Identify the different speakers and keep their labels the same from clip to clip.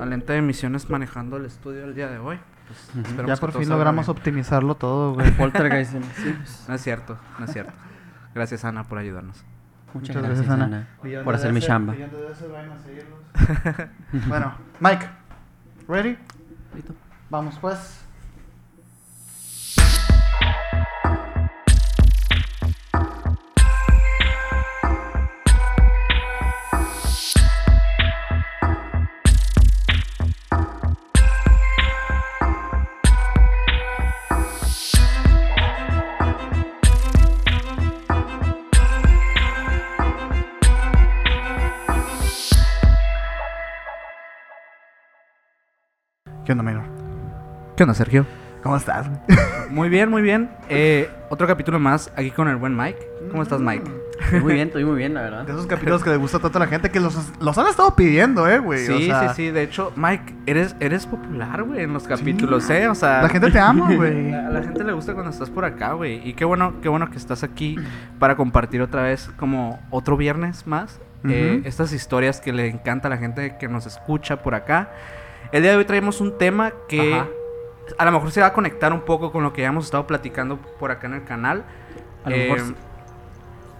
Speaker 1: Alenta de Misiones manejando el estudio el día de hoy. Pues, esperemos
Speaker 2: Ya
Speaker 1: que
Speaker 2: por fin logramos
Speaker 1: bien.
Speaker 2: optimizarlo todo, güey.
Speaker 3: Poltergeist. sí, pues,
Speaker 1: No es cierto, no es cierto. Gracias, Ana, por ayudarnos.
Speaker 3: Muchas, gracias, Ana, por hacer mi chamba.
Speaker 2: bueno, Mike, ¿ready?
Speaker 3: Listo.
Speaker 2: Vamos pues. Onda?
Speaker 1: ¿Qué onda, Sergio?
Speaker 2: ¿Cómo estás?
Speaker 1: Muy bien, muy bien. Eh, otro capítulo más aquí con el buen Mike. ¿Cómo estás, Mike?
Speaker 3: Estoy muy bien, estoy muy bien, la
Speaker 2: De
Speaker 3: verdad.
Speaker 2: esos capítulos que le gusta tanto a la gente que los, los han estado pidiendo, eh, güey.
Speaker 1: Sí,
Speaker 2: o sea,
Speaker 1: sí, sí. De hecho, Mike, eres, eres popular, güey, en los capítulos, ¿eh? O sea,
Speaker 2: La gente te ama, güey.
Speaker 1: A la gente le gusta cuando estás por acá, güey. Y qué bueno, qué bueno que estás aquí para compartir otra vez como otro viernes más. eh, estas historias que le encanta a la gente que nos escucha por acá. El día de hoy traemos un tema que
Speaker 3: Ajá.
Speaker 1: a lo mejor se va a conectar un poco con lo que ya hemos estado platicando por acá en el canal.
Speaker 3: A lo
Speaker 1: Eh,
Speaker 3: mejor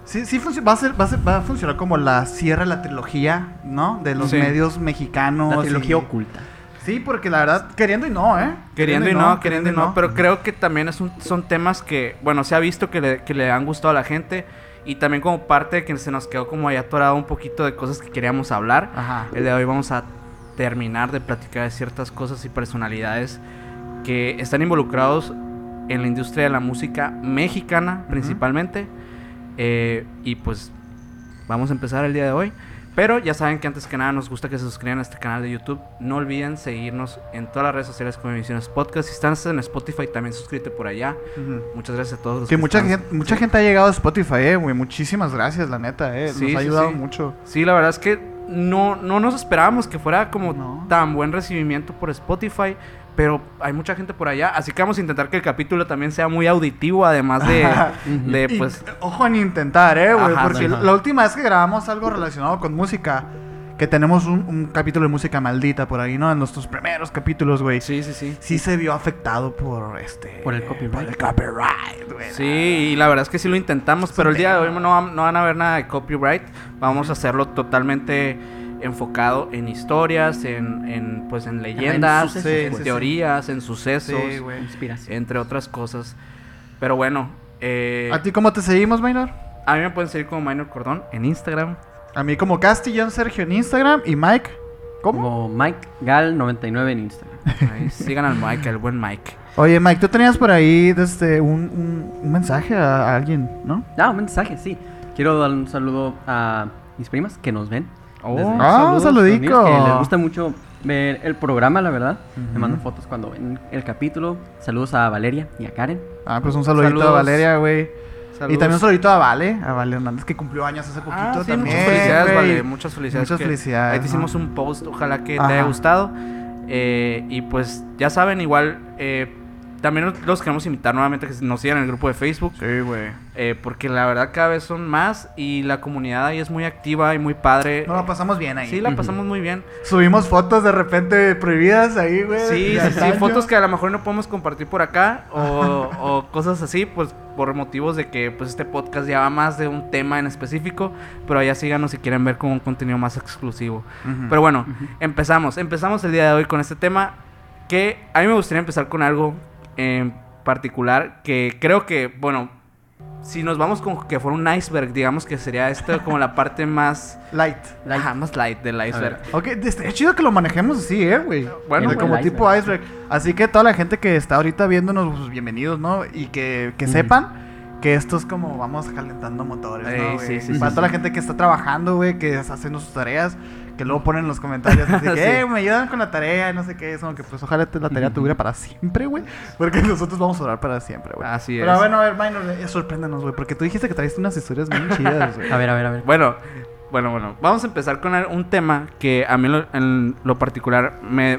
Speaker 3: sí.
Speaker 2: Sí, va, a ser, va, a ser- va a funcionar como la cierre de la trilogía, ¿no? De los
Speaker 1: Sí.
Speaker 2: medios mexicanos.
Speaker 3: La trilogía
Speaker 2: y-
Speaker 3: oculta.
Speaker 2: Sí, porque la verdad, queriendo y no, ¿eh?
Speaker 1: Queriendo y no, queriendo y no, pero creo que también es un- son temas que, bueno, se ha visto que le, que le han gustado a la gente y también como parte de que se nos quedó como ahí atorado un poquito de cosas que queríamos hablar.
Speaker 2: Ajá.
Speaker 1: El de hoy vamos a terminar de platicar de ciertas cosas y personalidades que están involucrados en la industria de la música mexicana principalmente. Eh, y pues vamos a empezar el día de hoy. Pero ya saben que antes que nada nos gusta que se suscriban a este canal de YouTube. No olviden seguirnos en todas las redes sociales como Emisiones Podcast. Si están en Spotify también suscríbete por allá. Muchas gracias a todos. los
Speaker 2: Que
Speaker 1: que
Speaker 2: mucha
Speaker 1: están-
Speaker 2: gente, mucha
Speaker 1: Sí.
Speaker 2: gente ha llegado a Spotify, eh, güey. Muchísimas gracias, la neta, eh.
Speaker 1: Sí,
Speaker 2: Nos ha ayudado
Speaker 1: sí.
Speaker 2: mucho.
Speaker 1: Sí, la verdad es que no, no nos esperábamos que fuera como
Speaker 2: No.
Speaker 1: tan buen recibimiento por Spotify, pero hay mucha gente por allá, así que vamos a intentar que el capítulo también sea muy auditivo, además de, de pues...
Speaker 2: ojo en intentar, eh, güey. Porque la última vez que grabamos algo relacionado con música, que tenemos un, un capítulo de música maldita por ahí, ¿no? En nuestros primeros capítulos, güey.
Speaker 1: Sí, sí, sí.
Speaker 2: Sí se vio afectado por este.
Speaker 3: Por el copyright.
Speaker 2: Por el copyright, güey.
Speaker 1: Sí, y la verdad es que sí lo intentamos, pero el día de hoy no, van- no van a ver nada de copyright, vamos a hacerlo totalmente enfocado en historias, en, en, pues en leyendas,
Speaker 3: sucesos,
Speaker 1: en teorías, en sucesos,
Speaker 2: Sí, güey.
Speaker 3: Inspiración.
Speaker 1: entre otras cosas. Pero bueno, eh,
Speaker 2: ¿A ti cómo te seguimos, Maynor?
Speaker 1: a mí me pueden seguir como Minor Cordón en Instagram.
Speaker 2: A mí como Castillón Sergio en Instagram y Mike. ¿Cómo?
Speaker 3: Como Mike Gal99 en Instagram.
Speaker 1: Ahí, sigan al Mike, al buen Mike.
Speaker 2: Oye, Mike, tú tenías por ahí desde un, un- un mensaje a, a alguien, ¿no?
Speaker 3: Ah, un mensaje, sí. Quiero dar un saludo a mis primas que nos ven.
Speaker 1: Oh,
Speaker 3: desde
Speaker 2: ah, un saludico.
Speaker 3: Que les gusta mucho ver el programa, la verdad. Me mandan fotos cuando ven el capítulo. Saludos a Valeria y a Karen.
Speaker 2: Ah, pues un saludito
Speaker 1: Saludos.
Speaker 2: a Valeria, güey.
Speaker 1: Saludos.
Speaker 2: Y también un saludito a Vale, a Vale Hernández, que cumplió años hace poquito
Speaker 1: Ah, sí,
Speaker 2: también.
Speaker 1: muchas felicidades, vale. Muchas felicidades.
Speaker 2: Muchas felicidades,
Speaker 1: Ahí te hicimos un post, ojalá que
Speaker 2: Ajá.
Speaker 1: te haya gustado. Eh, y pues ya saben, igual eh, también los queremos invitar nuevamente a que nos sigan en el grupo de Facebook.
Speaker 2: Sí, güey.
Speaker 1: eh, porque la verdad cada vez son más y la comunidad ahí es muy activa y muy padre.
Speaker 2: Nos la pasamos bien ahí.
Speaker 1: sí, la pasamos muy bien.
Speaker 2: Subimos fotos de repente prohibidas ahí, güey.
Speaker 1: Sí, sí, sí, fotos que a lo mejor no podemos compartir por acá o, o cosas así, pues por motivos de que pues este podcast ya va más de un tema en específico, pero allá síganos si quieren ver como un contenido más exclusivo. Pero bueno, empezamos, empezamos el día de hoy con este tema que a mí me gustaría empezar con algo en particular que creo que, bueno, si nos vamos con que fuera un iceberg, digamos que sería esto como la parte más,
Speaker 2: Light.
Speaker 1: Ajá, más light del iceberg.
Speaker 2: Ok, estaría chido que lo manejemos así, eh, güey.
Speaker 1: Bueno,
Speaker 3: como el
Speaker 2: tipo iceberg. Así que toda la gente que está ahorita viéndonos, pues bienvenidos, ¿no? Y que, que
Speaker 3: Ujú.
Speaker 2: sepan que esto es como vamos calentando motores,
Speaker 1: Ey,
Speaker 2: ¿no?
Speaker 1: sí,
Speaker 2: güey?
Speaker 1: sí,
Speaker 2: Para
Speaker 3: sí,
Speaker 2: toda la
Speaker 3: sí.
Speaker 2: gente que está trabajando, güey, que está haciendo sus tareas, que luego ponen en los comentarios así que,
Speaker 1: Sí.
Speaker 2: eh, me ayudan con la tarea, no sé qué, es como que pues ojalá la tarea dure para siempre, güey. Porque nosotros vamos a durar para siempre, güey.
Speaker 1: Así
Speaker 2: Pero
Speaker 1: es.
Speaker 2: bueno, a ver, Minor, eh, sorpréndanos, güey, porque tú dijiste que traíste unas historias bien chidas, güey.
Speaker 3: A ver, a ver, a ver.
Speaker 1: Bueno, bueno, bueno. Vamos a empezar con un tema que a mí lo- en lo particular me,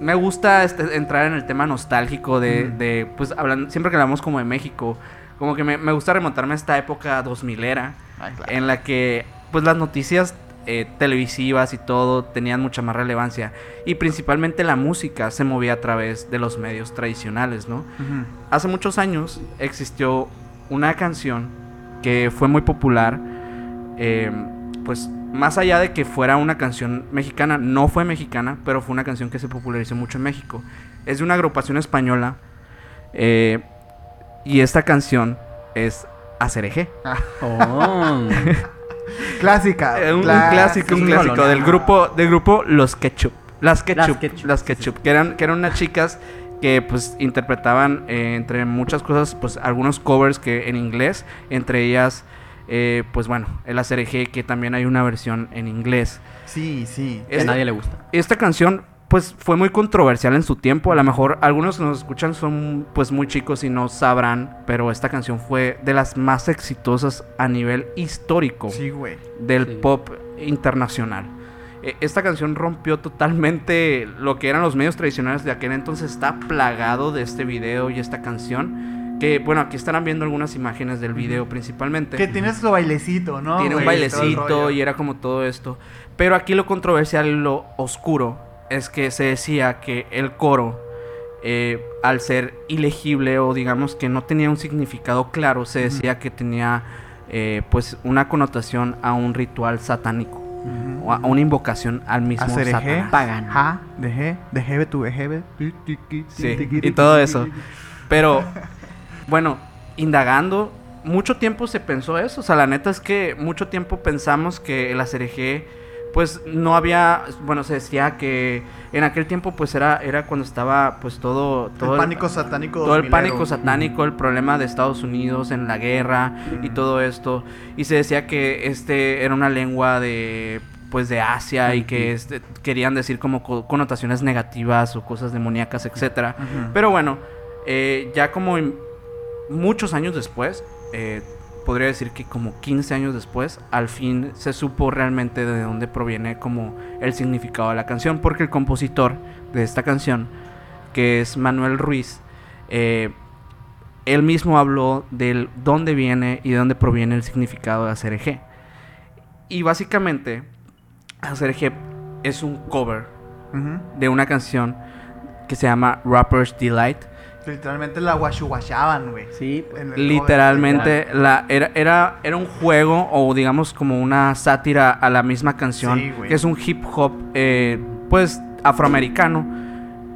Speaker 1: me gusta este, entrar en el tema nostálgico de,
Speaker 2: Mm.
Speaker 1: de, pues, hablando, siempre que hablamos como de México, como que me, me gusta remontarme a esta época 2000 era,
Speaker 2: Ay, claro.
Speaker 1: en la que, pues, las noticias eh, televisivas y todo tenían mucha más relevancia. Y principalmente la música se movía a través de los medios tradicionales, ¿no? Hace muchos años existió una canción que fue muy popular, eh, pues más allá de que fuera una canción mexicana, no fue mexicana, pero fue una canción que se popularizó mucho en México. Es de una agrupación española eh, y esta canción es Acereje.
Speaker 3: Oh.
Speaker 2: Clásica.
Speaker 1: Eh, un, clásico, un clásico
Speaker 3: colonial.
Speaker 1: del grupo, del grupo Los Ketchup. Las Ketchup,
Speaker 3: Ketchup,
Speaker 1: las
Speaker 3: sí,
Speaker 1: Ketchup, que eran, que eran unas chicas que pues interpretaban eh, entre muchas cosas pues algunos covers que en inglés, entre ellas eh, pues bueno, el ACRG que también hay una versión en inglés.
Speaker 2: Sí, sí.
Speaker 3: Que a nadie le gusta.
Speaker 1: Esta canción pues fue muy controversial en su tiempo, a lo mejor algunos que nos escuchan son pues muy chicos y no sabrán, pero esta canción fue de las más exitosas a nivel histórico
Speaker 2: Sí, güey.
Speaker 1: del
Speaker 3: Sí.
Speaker 1: pop internacional. Eh, Esta canción rompió totalmente lo que eran los medios tradicionales de aquel entonces. Está plagado de este video y esta canción. Que bueno, aquí estarán viendo algunas imágenes del video principalmente.
Speaker 2: Que tienes su bailecito, ¿no?
Speaker 1: Tiene un bailecito y era como todo esto. Pero aquí lo controversial y lo oscuro es que se decía que el coro, eh, al ser ilegible o digamos que no tenía un significado claro, se decía que tenía eh, pues una connotación a un ritual satánico o a una invocación al mismo Satanás.
Speaker 3: Pagano.
Speaker 2: ja, de je, de jebe tu ejebe.
Speaker 1: Sí, y todo eso. Pero, bueno, indagando, mucho tiempo se pensó eso. O sea, la neta es que mucho tiempo pensamos que el ACRG, pues no había, bueno, se decía que en aquel tiempo, pues era, era cuando estaba, pues todo, todo
Speaker 2: el pánico satánico.
Speaker 1: todo el
Speaker 2: 2000ero.
Speaker 1: pánico satánico, el problema de Estados Unidos en la guerra y todo esto. Y se decía que este era una lengua de pues de Asia y que este, querían decir como co- connotaciones negativas o cosas demoníacas, etcétera.
Speaker 2: Ujú.
Speaker 1: Pero bueno, eh, ya como muchos años después, eh, podría decir que como 15 años después, al fin se supo realmente de dónde proviene como el significado de la canción, porque el compositor de esta canción, que es Manuel Ruiz, eh, él mismo habló del dónde viene y de dónde proviene el significado de hacer eje. Y básicamente, hacer eje es un cover de una canción que se llama Rapper's Delight.
Speaker 2: Literalmente la guachuguachaban, güey.
Speaker 3: Sí,
Speaker 2: En el
Speaker 1: Literalmente la, era, era, era un juego o digamos como una sátira a la misma canción,
Speaker 2: Sí, güey.
Speaker 1: que es un hip hop eh, pues afroamericano.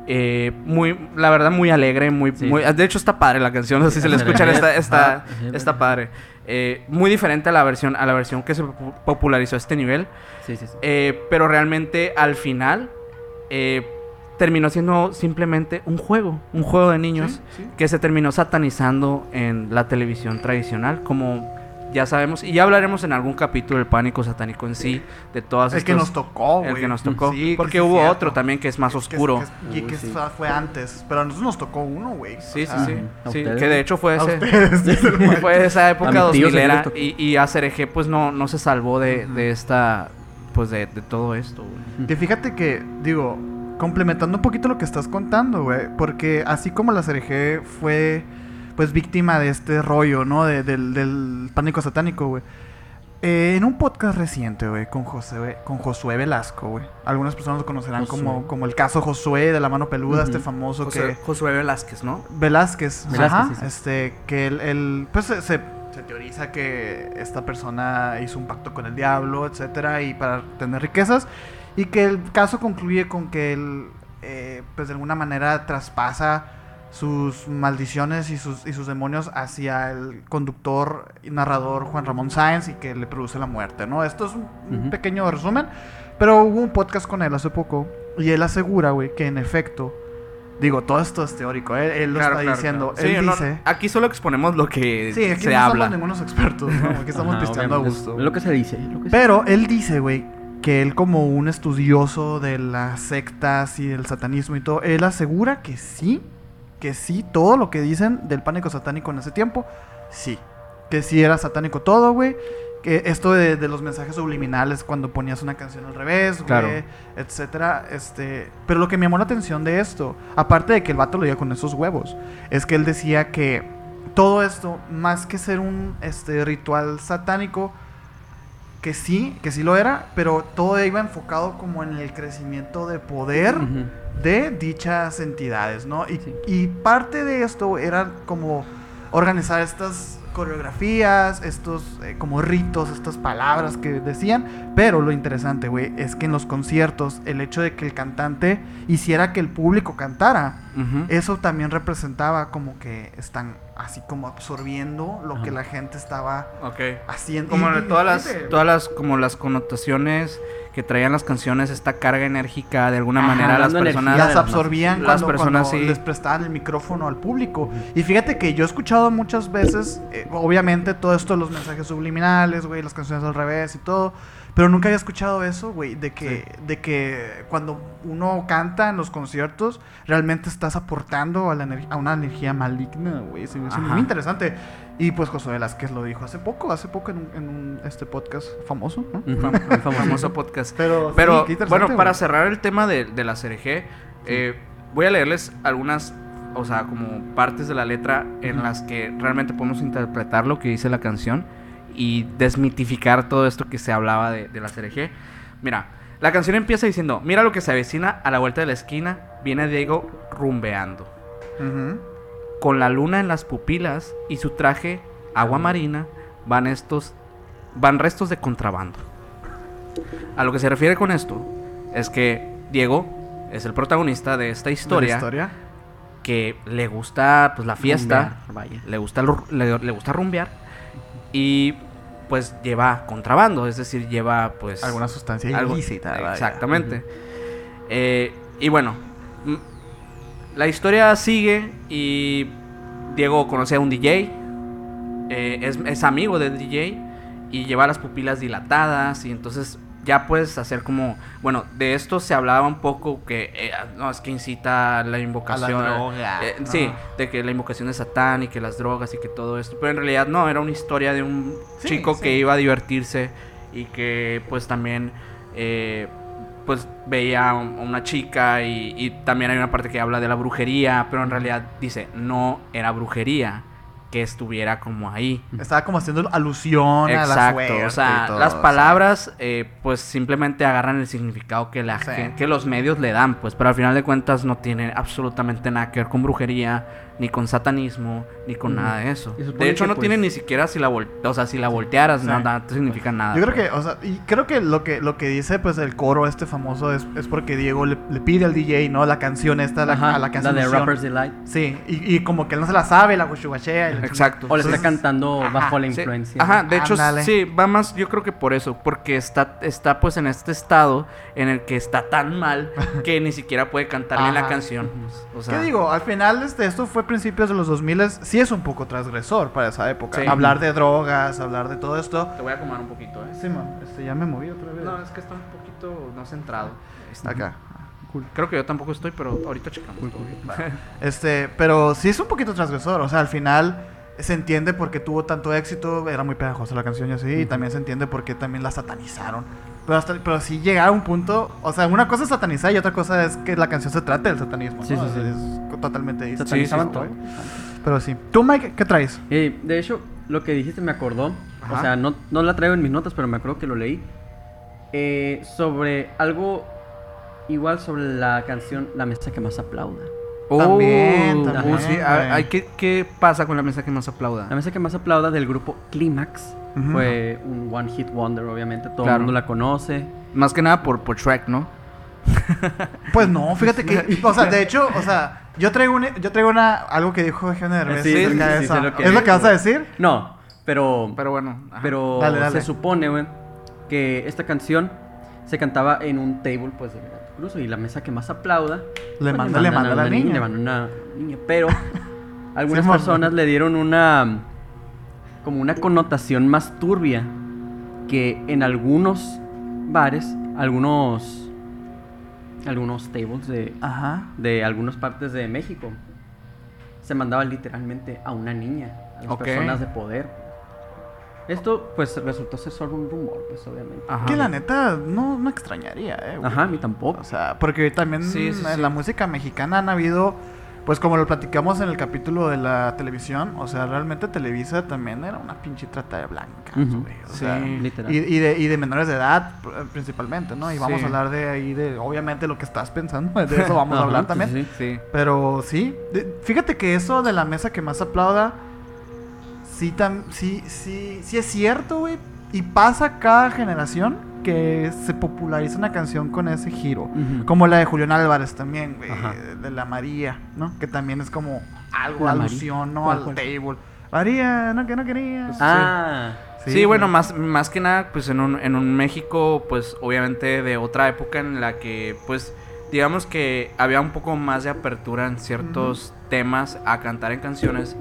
Speaker 1: eh, muy, la verdad, muy alegre, muy,
Speaker 3: Sí.
Speaker 1: muy- de hecho está padre la canción, no sé si se la escuchan, está, está,
Speaker 3: Ah,
Speaker 1: está padre. Eh, muy diferente a la versión, a la versión que se popu- popularizó a este nivel.
Speaker 3: Sí, sí, sí.
Speaker 1: Eh, pero realmente al final eh, terminó siendo simplemente un juego, un juego de niños
Speaker 2: Sí, sí.
Speaker 1: que se terminó satanizando en la televisión tradicional, como ya sabemos, y ya hablaremos en algún capítulo del pánico satánico en sí, de todas
Speaker 2: El que nos tocó, güey.
Speaker 1: el que nos tocó,
Speaker 2: Sí,
Speaker 1: porque hubo
Speaker 2: cierto.
Speaker 1: otro también que es más oscuro.
Speaker 2: que es- y
Speaker 3: Uy,
Speaker 2: que
Speaker 3: sí.
Speaker 2: fue- antes. Pero a nosotros nos tocó uno, güey.
Speaker 1: Sí, sí, sí, que de hecho fue
Speaker 2: A
Speaker 1: ese, fue esa época
Speaker 3: mi tío sí
Speaker 1: 2000
Speaker 3: les
Speaker 1: era, y, y ACRG pues no, no se salvó de, de esta, pues de, de todo esto, güey.
Speaker 2: Que fíjate que, digo, complementando un poquito lo que estás contando, güey. Porque así como la CRG fue, pues, víctima de este rollo, ¿no? De- del, del pánico satánico, güey. Eh, en un podcast reciente, güey, con José, con Josué Velasco, güey. Algunas personas lo conocerán
Speaker 3: Josué.
Speaker 2: como, como el caso Josué de la mano peluda, este famoso
Speaker 1: José,
Speaker 2: que...
Speaker 1: Josué Velázquez, ¿no?
Speaker 2: Velázquez,
Speaker 3: Velázquez,
Speaker 2: ajá,
Speaker 3: sí, sí.
Speaker 2: este, que él, él, pues se, se- se teoriza que esta persona hizo un pacto con el diablo, etcétera, y para tener riquezas, y que el caso concluye con que él, eh, pues de alguna manera traspasa sus maldiciones y sus, y sus demonios hacia el conductor y narrador Juan Ramón Sáenz y que le produce la muerte, ¿no? Esto es un, un
Speaker 3: Ujú.
Speaker 2: pequeño resumen, pero hubo un podcast con él hace poco y él asegura, güey, que en efecto, digo, todo esto es teórico, ¿eh? él lo está diciendo,
Speaker 1: claro.
Speaker 2: él
Speaker 1: Sí, no,
Speaker 2: dice...
Speaker 1: aquí solo exponemos lo que
Speaker 2: Sí, aquí
Speaker 1: se
Speaker 2: no
Speaker 1: habla.
Speaker 2: somos ningunos expertos, ¿no? Aquí estamos
Speaker 3: Ajá,
Speaker 2: pisteando a gusto.
Speaker 3: Es lo que se dice. Lo que se-
Speaker 2: Pero él dice, güey, que él como un estudioso de las sectas y del satanismo y todo, él asegura que sí, que sí, todo lo que dicen del pánico satánico en ese tiempo, sí. Que sí era satánico todo, güey. Que esto de, de los mensajes subliminales cuando ponías una canción al revés, güey,
Speaker 1: Claro.
Speaker 2: etcétera, este, pero lo que me llamó la atención de esto, aparte de que el vato lo diga con esos huevos, es que él decía que todo esto, más que ser un este ritual satánico, que sí, que sí lo era, pero todo iba enfocado como en el crecimiento de poder de dichas entidades, ¿no? Y,
Speaker 3: Sí.
Speaker 2: y parte de esto era como organizar estas coreografías, estos eh, como ritos, estas palabras que decían, pero lo interesante, güey, es que en los conciertos el hecho de que el cantante hiciera que el público cantara, eso también representaba como que están así como absorbiendo lo que la gente estaba haciendo.
Speaker 1: Como
Speaker 2: Y-
Speaker 1: de
Speaker 2: y
Speaker 1: todas las, todas las, como las connotaciones que traían las canciones, esta carga enérgica, de alguna
Speaker 3: Ajá,
Speaker 1: manera las personas...
Speaker 2: las absorbían
Speaker 1: Las
Speaker 2: cuando,
Speaker 1: personas
Speaker 2: cuando
Speaker 1: sí.
Speaker 2: les prestaban el micrófono al público. Y fíjate que yo he escuchado muchas veces, eh, obviamente, todo esto, los mensajes subliminales, güey, las canciones al revés y todo. Pero nunca había escuchado eso, güey, de que, de que cuando uno canta en los conciertos, realmente estás aportando a, la a una energía maligna, güey. Se me muy interesante. Y pues Josué Velázquez lo dijo hace poco, hace poco en un, en un, este podcast famoso, ¿no?
Speaker 1: Fam-
Speaker 3: famoso.
Speaker 1: famoso podcast.
Speaker 2: Pero,
Speaker 1: bueno, para cerrar el tema de, de la CRG, eh, voy a leerles algunas, o sea, como partes de la letra en las que realmente podemos interpretar lo que dice la canción y desmitificar todo esto que se hablaba de, de la CRG. Mira, la canción empieza diciendo, mira lo que se avecina a la vuelta de la esquina, viene Diego rumbeando.
Speaker 2: Ujú.
Speaker 1: Con la luna en las pupilas y su traje agua marina, van estos van restos de contrabando. A lo que se refiere con esto es que Diego es el protagonista de esta
Speaker 2: ¿De la
Speaker 1: historia,
Speaker 2: historia?
Speaker 1: que le gusta pues la fiesta,
Speaker 3: Rumbear, vaya.
Speaker 1: le gusta le, le gusta rumbear y pues lleva contrabando, es decir, lleva pues
Speaker 2: Alguna sustancia
Speaker 1: algo-
Speaker 2: ilícita.
Speaker 1: Exactamente. Eh, y bueno, la historia sigue y Diego conoce a un DJ, eh, es, es amigo del DJ y lleva las pupilas dilatadas y entonces ya puedes hacer como, bueno, de esto se hablaba un poco que eh, no es que incita a la invocación,
Speaker 2: droga,
Speaker 1: eh,
Speaker 2: ¿no?
Speaker 1: sí, de que la invocación de Satán y que las drogas y que todo esto, pero en realidad no, era una historia de un
Speaker 2: Sí,
Speaker 1: chico
Speaker 2: sí.
Speaker 1: que iba a divertirse y que pues también eh, pues veía a un- a una chica y, y también hay una parte que habla de la brujería, pero en realidad dice, no era brujería que estuviera como ahí.
Speaker 2: Estaba como haciendo alusión a la
Speaker 1: Exacto,
Speaker 2: suerte
Speaker 1: o sea,
Speaker 2: y todo,
Speaker 1: las palabras eh, pues simplemente agarran el significado que la
Speaker 2: Sí.
Speaker 1: que los medios le dan, pues, pero al final de cuentas no tiene absolutamente nada que ver con brujería, ni con satanismo, ni con nada de eso. De hecho
Speaker 3: que,
Speaker 1: no tiene
Speaker 3: pues-
Speaker 1: ni siquiera si la vol o sea, si la voltearas,
Speaker 2: Sí.
Speaker 1: nada, no significa nada.
Speaker 2: Yo creo
Speaker 1: pues.
Speaker 2: que, o sea, y creo que lo que lo que dice pues el coro este famoso es, es porque Diego le, le pide al DJ, ¿no? La canción esta, la,
Speaker 3: Ajá,
Speaker 2: a la que hace
Speaker 3: la de. Rapper's Delight.
Speaker 2: Sí, y, y como que él no se la sabe, la la
Speaker 1: Exacto.
Speaker 3: O le está cantando
Speaker 2: ajá,
Speaker 3: bajo la
Speaker 1: Sí,
Speaker 3: influencia.
Speaker 1: Ajá, de hecho sí, va más, yo creo que por eso, porque está, está pues en este estado en el que está tan mal que ni siquiera puede cantarle la canción. O sea,
Speaker 2: ¿Qué digo? Al final este, esto fue principios de los 2000 sí es un poco transgresor para esa época.
Speaker 1: Sí.
Speaker 2: Hablar de drogas, hablar de todo esto.
Speaker 1: Te voy a acomodar un poquito, ¿eh?
Speaker 2: Sí, man, este, ya me moví otra vez.
Speaker 1: No, es que está un poquito no centrado. Está-
Speaker 2: Acá.
Speaker 1: Creo que yo tampoco estoy, pero ahorita checamos.
Speaker 2: Este, pero sí es un poquito transgresor. O sea, al final se entiende por qué tuvo tanto éxito. Era muy pegajosa la canción y así. Y también se entiende por qué también la satanizaron. Pero, hasta, pero sí llega a un punto. O sea, una cosa es satanizar y otra cosa es que la canción se trate del satanismo.
Speaker 3: Sí,
Speaker 2: ¿no?
Speaker 3: sí, sí.
Speaker 2: Es totalmente distinto.
Speaker 3: Satanizaban
Speaker 1: sí,
Speaker 3: todo.
Speaker 2: Pero sí. ¿Tú, Mike, qué traes?
Speaker 3: Eh, de hecho, lo que dijiste me acordó.
Speaker 1: Ajá.
Speaker 3: O sea, no, no la traigo en mis notas, pero me acuerdo que lo leí. Eh, sobre algo igual sobre la canción La mesa que más aplauda.
Speaker 2: También,
Speaker 1: Uh,
Speaker 2: también,
Speaker 1: uh, sí, ay, ay, ¿qué, qué pasa con la mesa que más aplauda?
Speaker 3: La mesa que más aplauda del grupo Climax fue un One Hit Wonder, obviamente. Todo
Speaker 1: Claro.
Speaker 3: el mundo la conoce.
Speaker 1: Más que nada por, por Shrek, ¿no?
Speaker 2: Pues no, fíjate que. O sea, de hecho, o sea, yo traigo, una, yo traigo una, algo que dijo Eugenio Derbez
Speaker 3: Sí, sí,
Speaker 2: acerca de
Speaker 3: sí, lo que
Speaker 2: ¿Es lo que vas a decir?
Speaker 3: No, pero.
Speaker 1: Pero bueno. ajá.
Speaker 3: Pero
Speaker 2: Dale, dale.
Speaker 3: se supone, güey, que esta canción se cantaba en un table, pues, de Veracruz. Y la mesa que más aplauda.
Speaker 2: Le
Speaker 3: pues,
Speaker 2: manda, le manda a la
Speaker 3: una
Speaker 2: niña.
Speaker 3: Le manda una niña. Pero algunas personas le dieron una. Como una connotación más turbia. Que en algunos bares, algunos. Algunos tables de,
Speaker 2: Ajá.
Speaker 3: de algunas partes de México. Se mandaba literalmente a una niña, a las personas de poder. Esto, pues, resultó ser solo un rumor, pues, obviamente.
Speaker 1: Ajá.
Speaker 2: Que la neta no me extrañaría, eh. güey.
Speaker 3: Ajá, a mí tampoco.
Speaker 2: O sea, porque también
Speaker 1: Sí, sí,
Speaker 2: en
Speaker 1: sí.
Speaker 2: la música mexicana han habido pues como lo platicamos en el capítulo de la televisión, o sea, realmente Televisa también era una pinche trata de blancas. O
Speaker 1: Sí.
Speaker 2: sea,
Speaker 3: Literal.
Speaker 2: y, y de, y de menores de edad pr- principalmente, ¿no? Y vamos
Speaker 1: Sí.
Speaker 2: a hablar de ahí, de obviamente lo que estás pensando, de eso vamos a hablar también.
Speaker 3: sí, sí.
Speaker 1: Sí.
Speaker 2: Pero sí, de- fíjate que eso de la mesa que más aplauda, sí, tam- sí, sí, sí es cierto, güey. Y pasa cada generación que se populariza una canción con ese giro. Como la de Julián Álvarez también, güey. De la María, ¿no? Que también es como algo, alusión, ¿no?
Speaker 3: ¿Cuál,
Speaker 2: Al
Speaker 3: cuál?
Speaker 2: table. María, no, que no quería.
Speaker 3: Ah,
Speaker 1: Sí, bueno, más, más que nada, pues en un, en un México, pues obviamente de otra época en la que, pues, digamos que había un poco más de apertura en ciertos temas a cantar en canciones,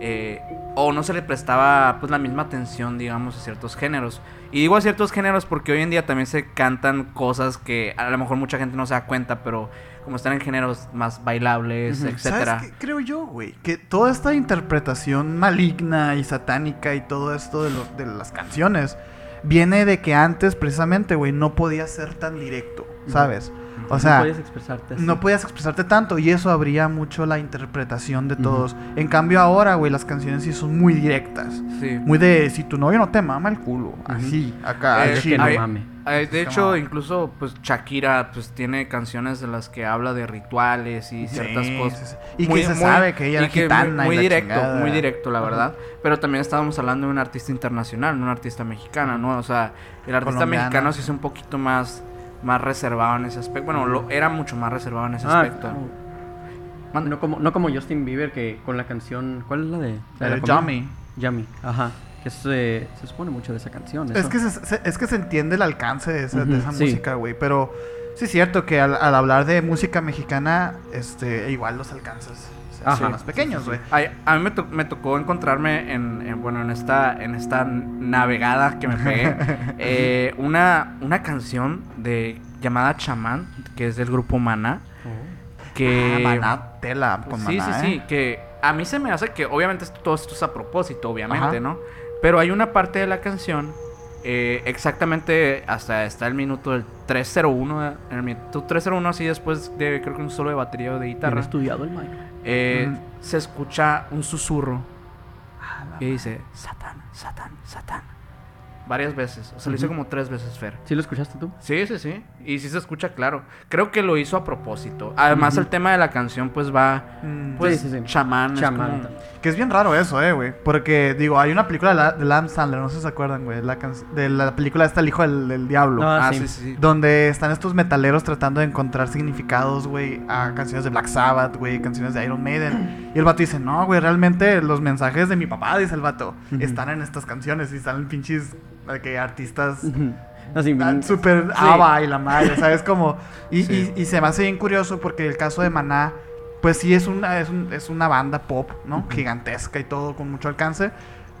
Speaker 1: eh, o no se le prestaba, pues, la misma atención, digamos, a ciertos géneros. Y digo a ciertos géneros porque hoy en día también se cantan cosas que a lo mejor mucha gente no se da cuenta, pero como están en géneros más bailables,
Speaker 3: Ujú.
Speaker 1: etcétera.
Speaker 2: ¿Sabes qué creo yo, güey? Que toda esta interpretación maligna y satánica y todo esto de, los de las canciones viene de que antes, precisamente, güey, no podías ser tan directo, ¿sabes? O
Speaker 3: no
Speaker 2: sea,
Speaker 3: puedes expresarte así.
Speaker 2: no podías expresarte tanto y eso abría mucho la interpretación de todos. En cambio, ahora, güey, las canciones sí son muy directas.
Speaker 1: Sí.
Speaker 2: Muy de si tu novio no te mama el culo. Así, acá.
Speaker 1: Eh,
Speaker 3: Es que no mame.
Speaker 1: Eh, de
Speaker 2: Es
Speaker 1: hecho,
Speaker 2: como-
Speaker 1: incluso pues Shakira pues tiene canciones de las que habla de rituales y ciertas
Speaker 2: Sí,
Speaker 1: cosas.
Speaker 2: sí, sí. Y que se sabe que ella
Speaker 1: y
Speaker 2: era
Speaker 1: que
Speaker 2: gitana
Speaker 1: muy,
Speaker 2: y
Speaker 1: muy
Speaker 2: la
Speaker 1: directo,
Speaker 2: chingada.
Speaker 1: muy directo, la verdad. Pero también estábamos hablando de un artista internacional, no un artista mexicana, ¿no? O sea, el artista
Speaker 2: Colombiana.
Speaker 1: mexicano sí es un poquito más, más reservado en ese aspecto. Bueno, lo, era mucho más reservado en ese
Speaker 3: Ah,
Speaker 1: aspecto.
Speaker 3: claro. No como, no como Justin Bieber que con la canción. ¿Cuál es la de? La de
Speaker 2: Eh? Yummy.
Speaker 3: Yummy, ajá. Que se, se supone mucho de esa canción.
Speaker 2: Es que se, se- es que se entiende el alcance de esa, de esa
Speaker 3: sí.
Speaker 2: música, güey. Pero sí es cierto que al, al hablar de música mexicana, este, igual los alcances
Speaker 3: Ajá.
Speaker 2: más pequeños, güey.
Speaker 1: A mí me, to- me tocó encontrarme en, en, bueno en esta en esta navegada que me pegué eh, una una canción de llamada Chamán que es del grupo Maná
Speaker 3: Oh.
Speaker 1: que
Speaker 2: Ah, Maná, tela con
Speaker 1: sí
Speaker 2: Maná,
Speaker 1: sí sí
Speaker 2: ¿eh?
Speaker 1: que a mí se me hace que obviamente todo esto es a propósito obviamente
Speaker 2: Ajá.
Speaker 1: no pero hay una parte de la canción eh, exactamente hasta está el minuto del 301 en el minuto 301 así después de creo que un solo de batería o de guitarra
Speaker 3: estudiado el Mike.
Speaker 1: Eh, se escucha un susurro que dice Satán, Satán, Satán. Varias veces. O sea, lo hice como tres veces, Fer.
Speaker 3: ¿Sí lo escuchaste tú?
Speaker 1: Sí, sí, sí. Y sí se escucha claro. Creo que lo hizo a propósito. Además, el tema de la canción, pues va.
Speaker 2: Mm,
Speaker 1: Pues,
Speaker 3: Sí, sí, sí.
Speaker 1: chamán. es
Speaker 3: Chamán.
Speaker 1: como-
Speaker 2: Que es bien raro eso, eh, güey. Porque, digo, hay una película de, la, de Adam Sandler, no sé si se acuerdan, güey. La can- de la película esta, El Hijo del, del Diablo.
Speaker 3: Ah,
Speaker 1: Ah,
Speaker 3: sí.
Speaker 1: sí, sí. sí.
Speaker 2: Donde están estos metaleros tratando de encontrar significados, güey, a canciones de Black Sabbath, güey, canciones de Iron Maiden. Y el vato dice, no, güey, realmente los mensajes de mi papá, dice el vato, están en estas canciones y están pinches que artistas
Speaker 3: bien-
Speaker 2: súper
Speaker 3: Sí.
Speaker 2: aba y la madre, ¿sabes? Como, y,
Speaker 1: Sí.
Speaker 2: y- y se me hace bien curioso porque el caso de Maná, pues sí es una, es, un- es una banda pop, ¿no? Gigantesca y todo, con mucho alcance.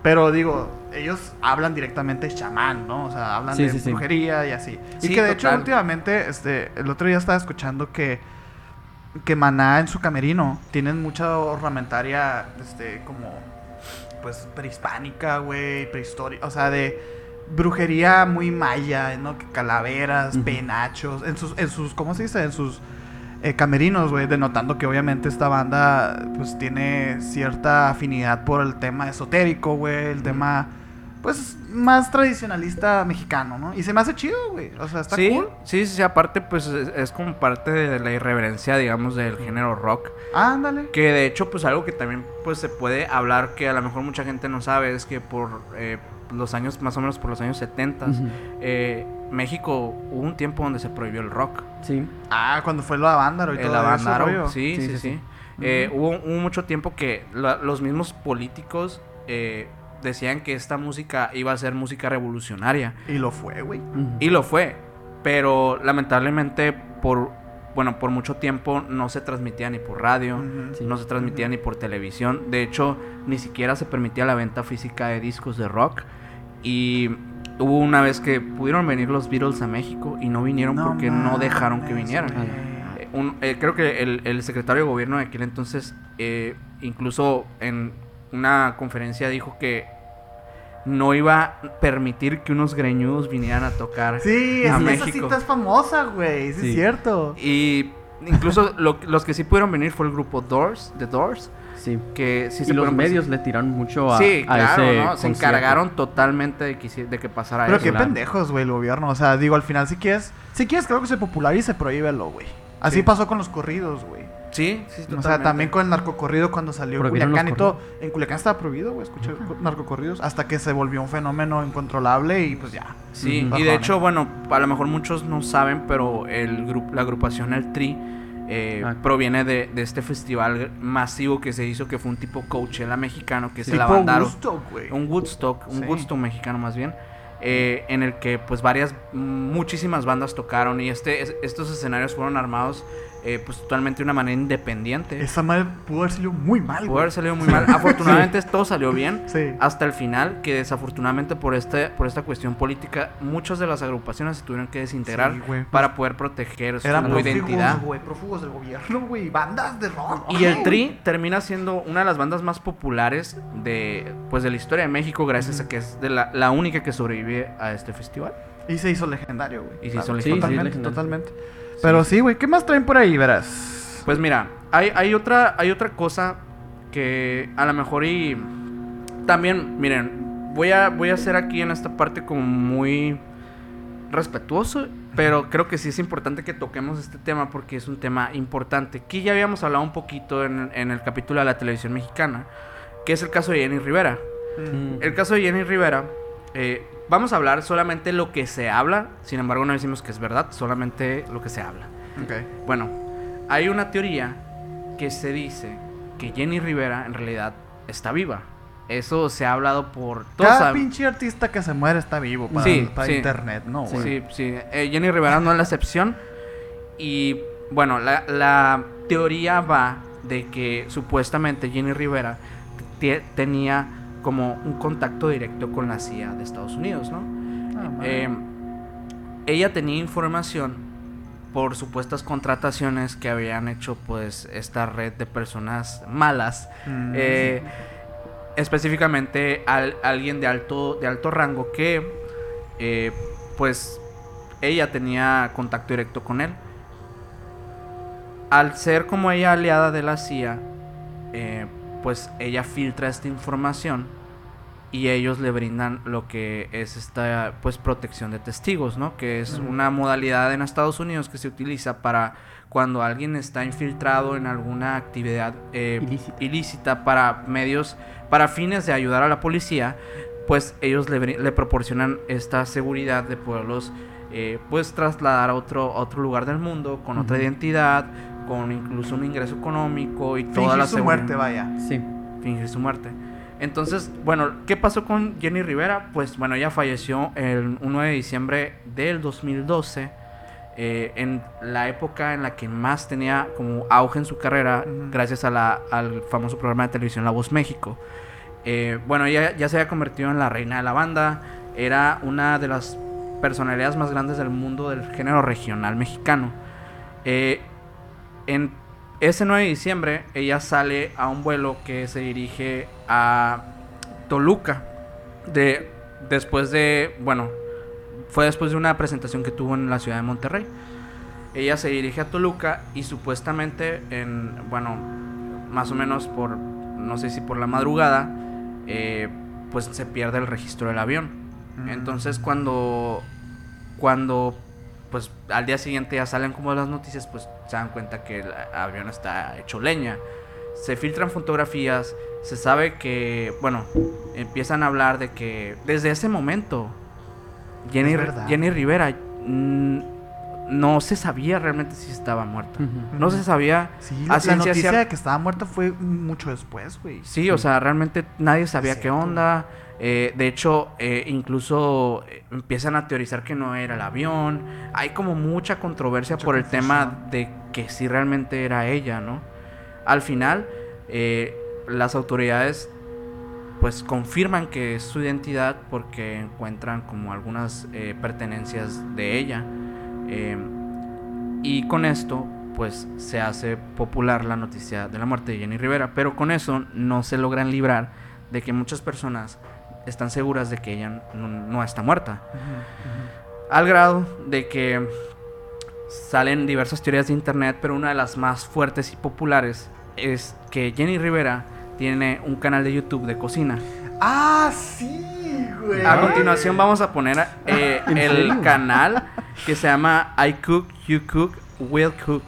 Speaker 2: Pero digo, ellos hablan directamente chamán, ¿no? O sea, hablan
Speaker 3: Sí,
Speaker 2: de brujería y así. y que de hecho últimamente, este, el otro día estaba escuchando que, que Maná en su camerino tienen mucha ornamentaria, este, como, pues, prehispánica, güey, prehistórica, o sea, de brujería muy maya, ¿no? Calaveras, penachos, en sus, en sus, ¿cómo se dice? En sus eh, camerinos, güey, denotando que obviamente esta banda, pues, tiene cierta afinidad por el tema esotérico, güey, el tema, pues, más tradicionalista mexicano, ¿no? Y se me hace chido, güey, o sea, está
Speaker 1: sí,
Speaker 2: cool.
Speaker 1: sí, sí, sí, aparte, pues es, es como parte de la irreverencia, digamos, del género rock.
Speaker 2: Ándale.
Speaker 1: Que de hecho, pues algo que también pues se puede hablar que a lo mejor mucha gente no sabe es que por eh, los años, más o menos por los años 70,
Speaker 3: Ujú.
Speaker 1: eh, México hubo un tiempo donde se prohibió el rock.
Speaker 3: Sí.
Speaker 2: Ah, cuando fue lo de Avándaro y
Speaker 1: El
Speaker 2: todo eso,
Speaker 1: Avándaro,
Speaker 2: rollo.
Speaker 1: sí, sí,
Speaker 3: Sí,
Speaker 1: sí.
Speaker 3: sí, sí.
Speaker 1: Eh, hubo, hubo mucho tiempo que la- los mismos políticos eh, decían que esta música iba a ser música revolucionaria.
Speaker 2: Y lo fue, güey.
Speaker 1: Y lo fue. Pero lamentablemente por, bueno, por mucho tiempo no se transmitía ni por radio. No se transmitía ni por televisión. De hecho, ni siquiera se permitía la venta física de discos de rock. Y hubo una vez que pudieron venir los Beatles a México y no vinieron porque no dejaron que vinieran.
Speaker 2: güey.
Speaker 1: Eh, un- eh, creo que el, el secretario de gobierno de aquel entonces, eh, incluso en una conferencia dijo que no iba a permitir que unos greñudos vinieran a tocar
Speaker 2: Sí,
Speaker 1: a
Speaker 2: esa, esa cita es famosa, güey. Sí,
Speaker 3: Sí.
Speaker 2: es cierto.
Speaker 1: Y incluso lo- los que sí pudieron venir fue el grupo Doors, The Doors,
Speaker 3: Sí.
Speaker 1: que sí
Speaker 3: y
Speaker 1: se
Speaker 3: los medios le tiraron mucho a,
Speaker 1: Sí,
Speaker 3: a
Speaker 1: claro,
Speaker 3: ese
Speaker 1: ¿no? Se
Speaker 3: concierto.
Speaker 1: encargaron totalmente de que, de que pasara
Speaker 2: Pero
Speaker 1: eso.
Speaker 2: qué
Speaker 3: claro.
Speaker 2: pendejos, güey, el gobierno. O sea, digo, al final, si quieres, si quieres que algo se popularice, prohíbelo, güey. Así
Speaker 1: Sí.
Speaker 2: pasó con los corridos, güey.
Speaker 1: Sí, sí,
Speaker 2: O sea,
Speaker 1: totalmente.
Speaker 2: también con el narcocorrido cuando salió
Speaker 3: Prohibieron
Speaker 2: Culiacán y todo. En Culiacán estaba prohibido, güey, escuchar narcocorridos. Hasta que se volvió un fenómeno incontrolable y pues ya.
Speaker 1: Sí, y de hecho, bueno, a lo mejor muchos no saben, pero el grupo, la agrupación El Tri eh,
Speaker 3: Ah.
Speaker 1: proviene de, de este festival masivo que se hizo, que fue un tipo Coachella mexicano, que se la bandaron. Un Woodstock, un
Speaker 2: Sí.
Speaker 1: Woodstock mexicano más bien, eh, en el que pues varias, muchísimas bandas tocaron y este, es- estos escenarios fueron armados eh, pues totalmente de una manera independiente.
Speaker 2: Esa madre pudo haber salido muy mal,
Speaker 1: Pudo
Speaker 2: güey.
Speaker 1: haber salido muy mal. Afortunadamente todo salió bien.
Speaker 2: Sí.
Speaker 1: Hasta el final, que desafortunadamente por este, por esta cuestión política, muchas de las agrupaciones se tuvieron que desintegrar
Speaker 2: Sí, güey.
Speaker 1: para poder proteger su
Speaker 2: Eran
Speaker 1: identidad.
Speaker 2: prófugos, güey, prófugos del gobierno, güey. Bandas de rock.
Speaker 1: Y el Tri termina siendo una de las bandas más populares de, pues, de la historia de México, gracias a que es de la, la única que sobrevive a este festival.
Speaker 2: Y se hizo legendario, güey.
Speaker 1: Y se hizo legendario.
Speaker 2: Totalmente,
Speaker 3: Sí, sí,
Speaker 2: totalmente. Pero sí, güey. ¿Qué más traen por ahí, verás?
Speaker 1: Pues mira, hay, hay, otra, hay otra cosa que a lo mejor y también, miren, voy a, voy a hacer aquí en esta parte como muy respetuoso, pero creo que sí es importante que toquemos este tema porque es un tema importante. Aquí ya habíamos hablado un poquito en, en el capítulo de la televisión mexicana, que es el caso de Jenny Rivera.
Speaker 3: Mm.
Speaker 1: El caso de Jenny Rivera, eh, vamos a hablar solamente lo que se habla, sin embargo no decimos que es verdad, solamente lo que se habla.
Speaker 2: Ok.
Speaker 1: Bueno, hay una teoría que se dice que Jenny Rivera en realidad está viva. Eso se ha hablado por todos.
Speaker 2: Cada pinche artista que se muere está vivo para,
Speaker 1: Sí,
Speaker 2: para
Speaker 1: sí.
Speaker 2: internet, ¿no,
Speaker 1: Sí, sí, sí. Eh, Jenny Rivera no es la excepción. Y bueno, la, la teoría va de que supuestamente Jenny Rivera tenía como un contacto directo con la CIA de Estados Unidos, ¿no?
Speaker 2: Ah.
Speaker 1: Eh, ella tenía información por supuestas contrataciones que habían hecho pues esta red de personas malas
Speaker 2: Mm.
Speaker 1: eh, específicamente al, alguien de alto de alto rango que eh, pues ella tenía contacto directo con él al ser como ella aliada de la CIA eh, pues ella filtra esta información y ellos le brindan lo que es esta pues protección de testigos, ¿no? Que es una modalidad en Estados Unidos que se utiliza para cuando alguien está infiltrado en alguna actividad eh,
Speaker 3: Ilícita.
Speaker 1: ilícita para medios, para fines de ayudar a la policía, pues ellos le, proporcionan esta seguridad de poderlos eh, pues trasladar a otro, a otro lugar del mundo con otra identidad, con incluso un ingreso económico y toda
Speaker 2: Fingir
Speaker 1: la
Speaker 2: su
Speaker 1: seguridad
Speaker 2: muerte, vaya.
Speaker 3: Sí.
Speaker 1: fingir su muerte. Entonces, bueno, ¿qué pasó con Jenny Rivera? Pues bueno, ella falleció el 1 de diciembre del 2012, eh, en la época en la que más tenía como auge en su carrera, gracias a la- al famoso programa de televisión La Voz México. Eh, bueno, ella ya se había convertido en la reina de la banda, era una de las personalidades más grandes del mundo del género regional mexicano. Eh, en ese 9 de diciembre, ella sale a un vuelo que se dirige a Toluca. De, después de, bueno, fue después de una presentación que tuvo en la ciudad de Monterrey. Ella se dirige a Toluca y supuestamente, en, bueno, más o menos por, no sé si por la madrugada, eh, pues se pierde el registro del avión.
Speaker 2: Mm.
Speaker 1: Entonces cuando cuando pues al día siguiente ya salen como las noticias, pues se dan cuenta que el avión está hecho leña. Se filtran fotografías, se sabe que, bueno, empiezan a hablar de que desde ese momento Jenny, Rivera mm, no se sabía realmente si estaba muerta. No se sabía
Speaker 2: Sí, la, la noticia de que estaba muerta fue mucho después, güey.
Speaker 1: Sí, o sea, realmente nadie sabía qué onda. Eh, de hecho, eh, incluso eh, empiezan a teorizar que no era el avión. Hay como mucha controversia
Speaker 2: Mucha
Speaker 1: por el tema de que sí realmente era ella, ¿no? Al final, eh, las autoridades pues confirman que es su identidad porque encuentran como algunas eh, pertenencias de ella. Eh, y con esto, pues se hace popular la noticia de la muerte de Jenny Rivera. Pero con eso no se logran librar de que muchas personas están seguras de que ella no, no está muerta. Al grado de que salen diversas teorías de internet, pero una de las más fuertes y populares es que Jenny Rivera tiene un canal de YouTube de cocina.
Speaker 2: Ah, sí, güey.
Speaker 1: A continuación vamos a poner eh,
Speaker 3: ¿En
Speaker 1: el
Speaker 3: serio?
Speaker 1: canal que se llama I Cook, You Cook, Will Cook.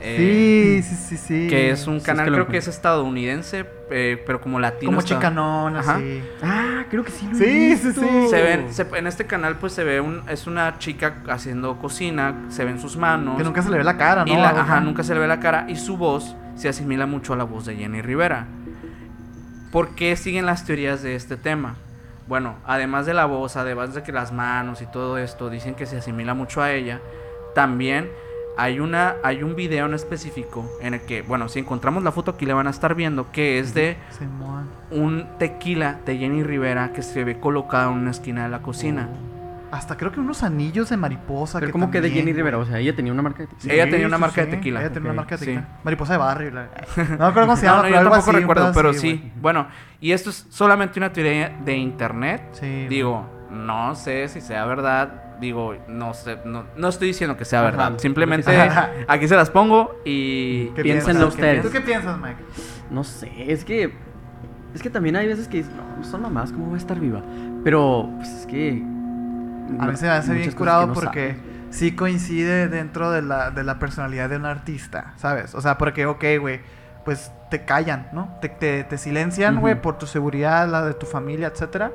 Speaker 1: Eh,
Speaker 2: Sí, sí, sí, sí.
Speaker 1: Que es un
Speaker 3: Sí,
Speaker 1: canal,
Speaker 3: es que lo
Speaker 1: creo que es estadounidense, eh, pero como latino.
Speaker 2: Como
Speaker 1: está-
Speaker 2: chicanón,
Speaker 1: Ajá.
Speaker 2: así.
Speaker 3: Ah, creo que sí lo
Speaker 2: Sí, sí, sí.
Speaker 1: Se ven, se- en este canal pues se ve un, es una chica haciendo cocina, se ven sus manos.
Speaker 2: Que nunca se le ve la cara, ¿no?
Speaker 1: y la-
Speaker 2: Ajá.
Speaker 1: ajá, nunca se le ve la cara y su voz se asimila mucho a la voz de Jenny Rivera. ¿Por qué siguen las teorías de este tema? Bueno, además de la voz, además de que las manos y todo esto dicen que se asimila mucho a ella, también hay una hay un video en específico en el que, bueno, si encontramos la foto aquí le van a estar viendo que es de un tequila de Jenny Rivera que se ve colocado en una esquina de la cocina.
Speaker 2: Hasta creo que unos anillos de mariposa.
Speaker 3: Pero como que de Jenny Rivera, o sea, ella tenía una marca de tequila.
Speaker 1: Ella tenía una marca de tequila.
Speaker 2: Ella tenía una marca de
Speaker 1: sí.
Speaker 2: tequila. Mariposa de barrio. la- No me acuerdo cómo se
Speaker 1: No,
Speaker 2: llama,
Speaker 1: no,
Speaker 2: pero
Speaker 1: yo
Speaker 2: algo
Speaker 1: tampoco
Speaker 2: así,
Speaker 1: recuerdo, pero
Speaker 2: así,
Speaker 1: sí. Bueno, y esto es solamente una teoría de internet.
Speaker 2: Sí.
Speaker 1: Digo, no sé si sea verdad. Digo, no sé, no, no estoy diciendo que sea
Speaker 3: Ajá.
Speaker 1: verdad. Simplemente
Speaker 2: Ajá.
Speaker 1: aquí se las pongo y
Speaker 2: ¿Qué
Speaker 3: piénsenlo
Speaker 2: piensas?
Speaker 3: ustedes.
Speaker 2: ¿Tú qué piensas, Mike?
Speaker 3: No sé, es que. Es que también hay veces que dices, no, son mamás, ¿cómo va a estar viva? Pero, pues es que.
Speaker 2: A mí se me hace bien curado
Speaker 3: no
Speaker 2: porque
Speaker 3: sabes.
Speaker 2: sí coincide dentro de la, de la personalidad de un artista, ¿sabes? O sea, porque, ok, güey, pues te callan, ¿no? Te, te, te silencian, güey, por tu seguridad, la de tu familia, etcétera.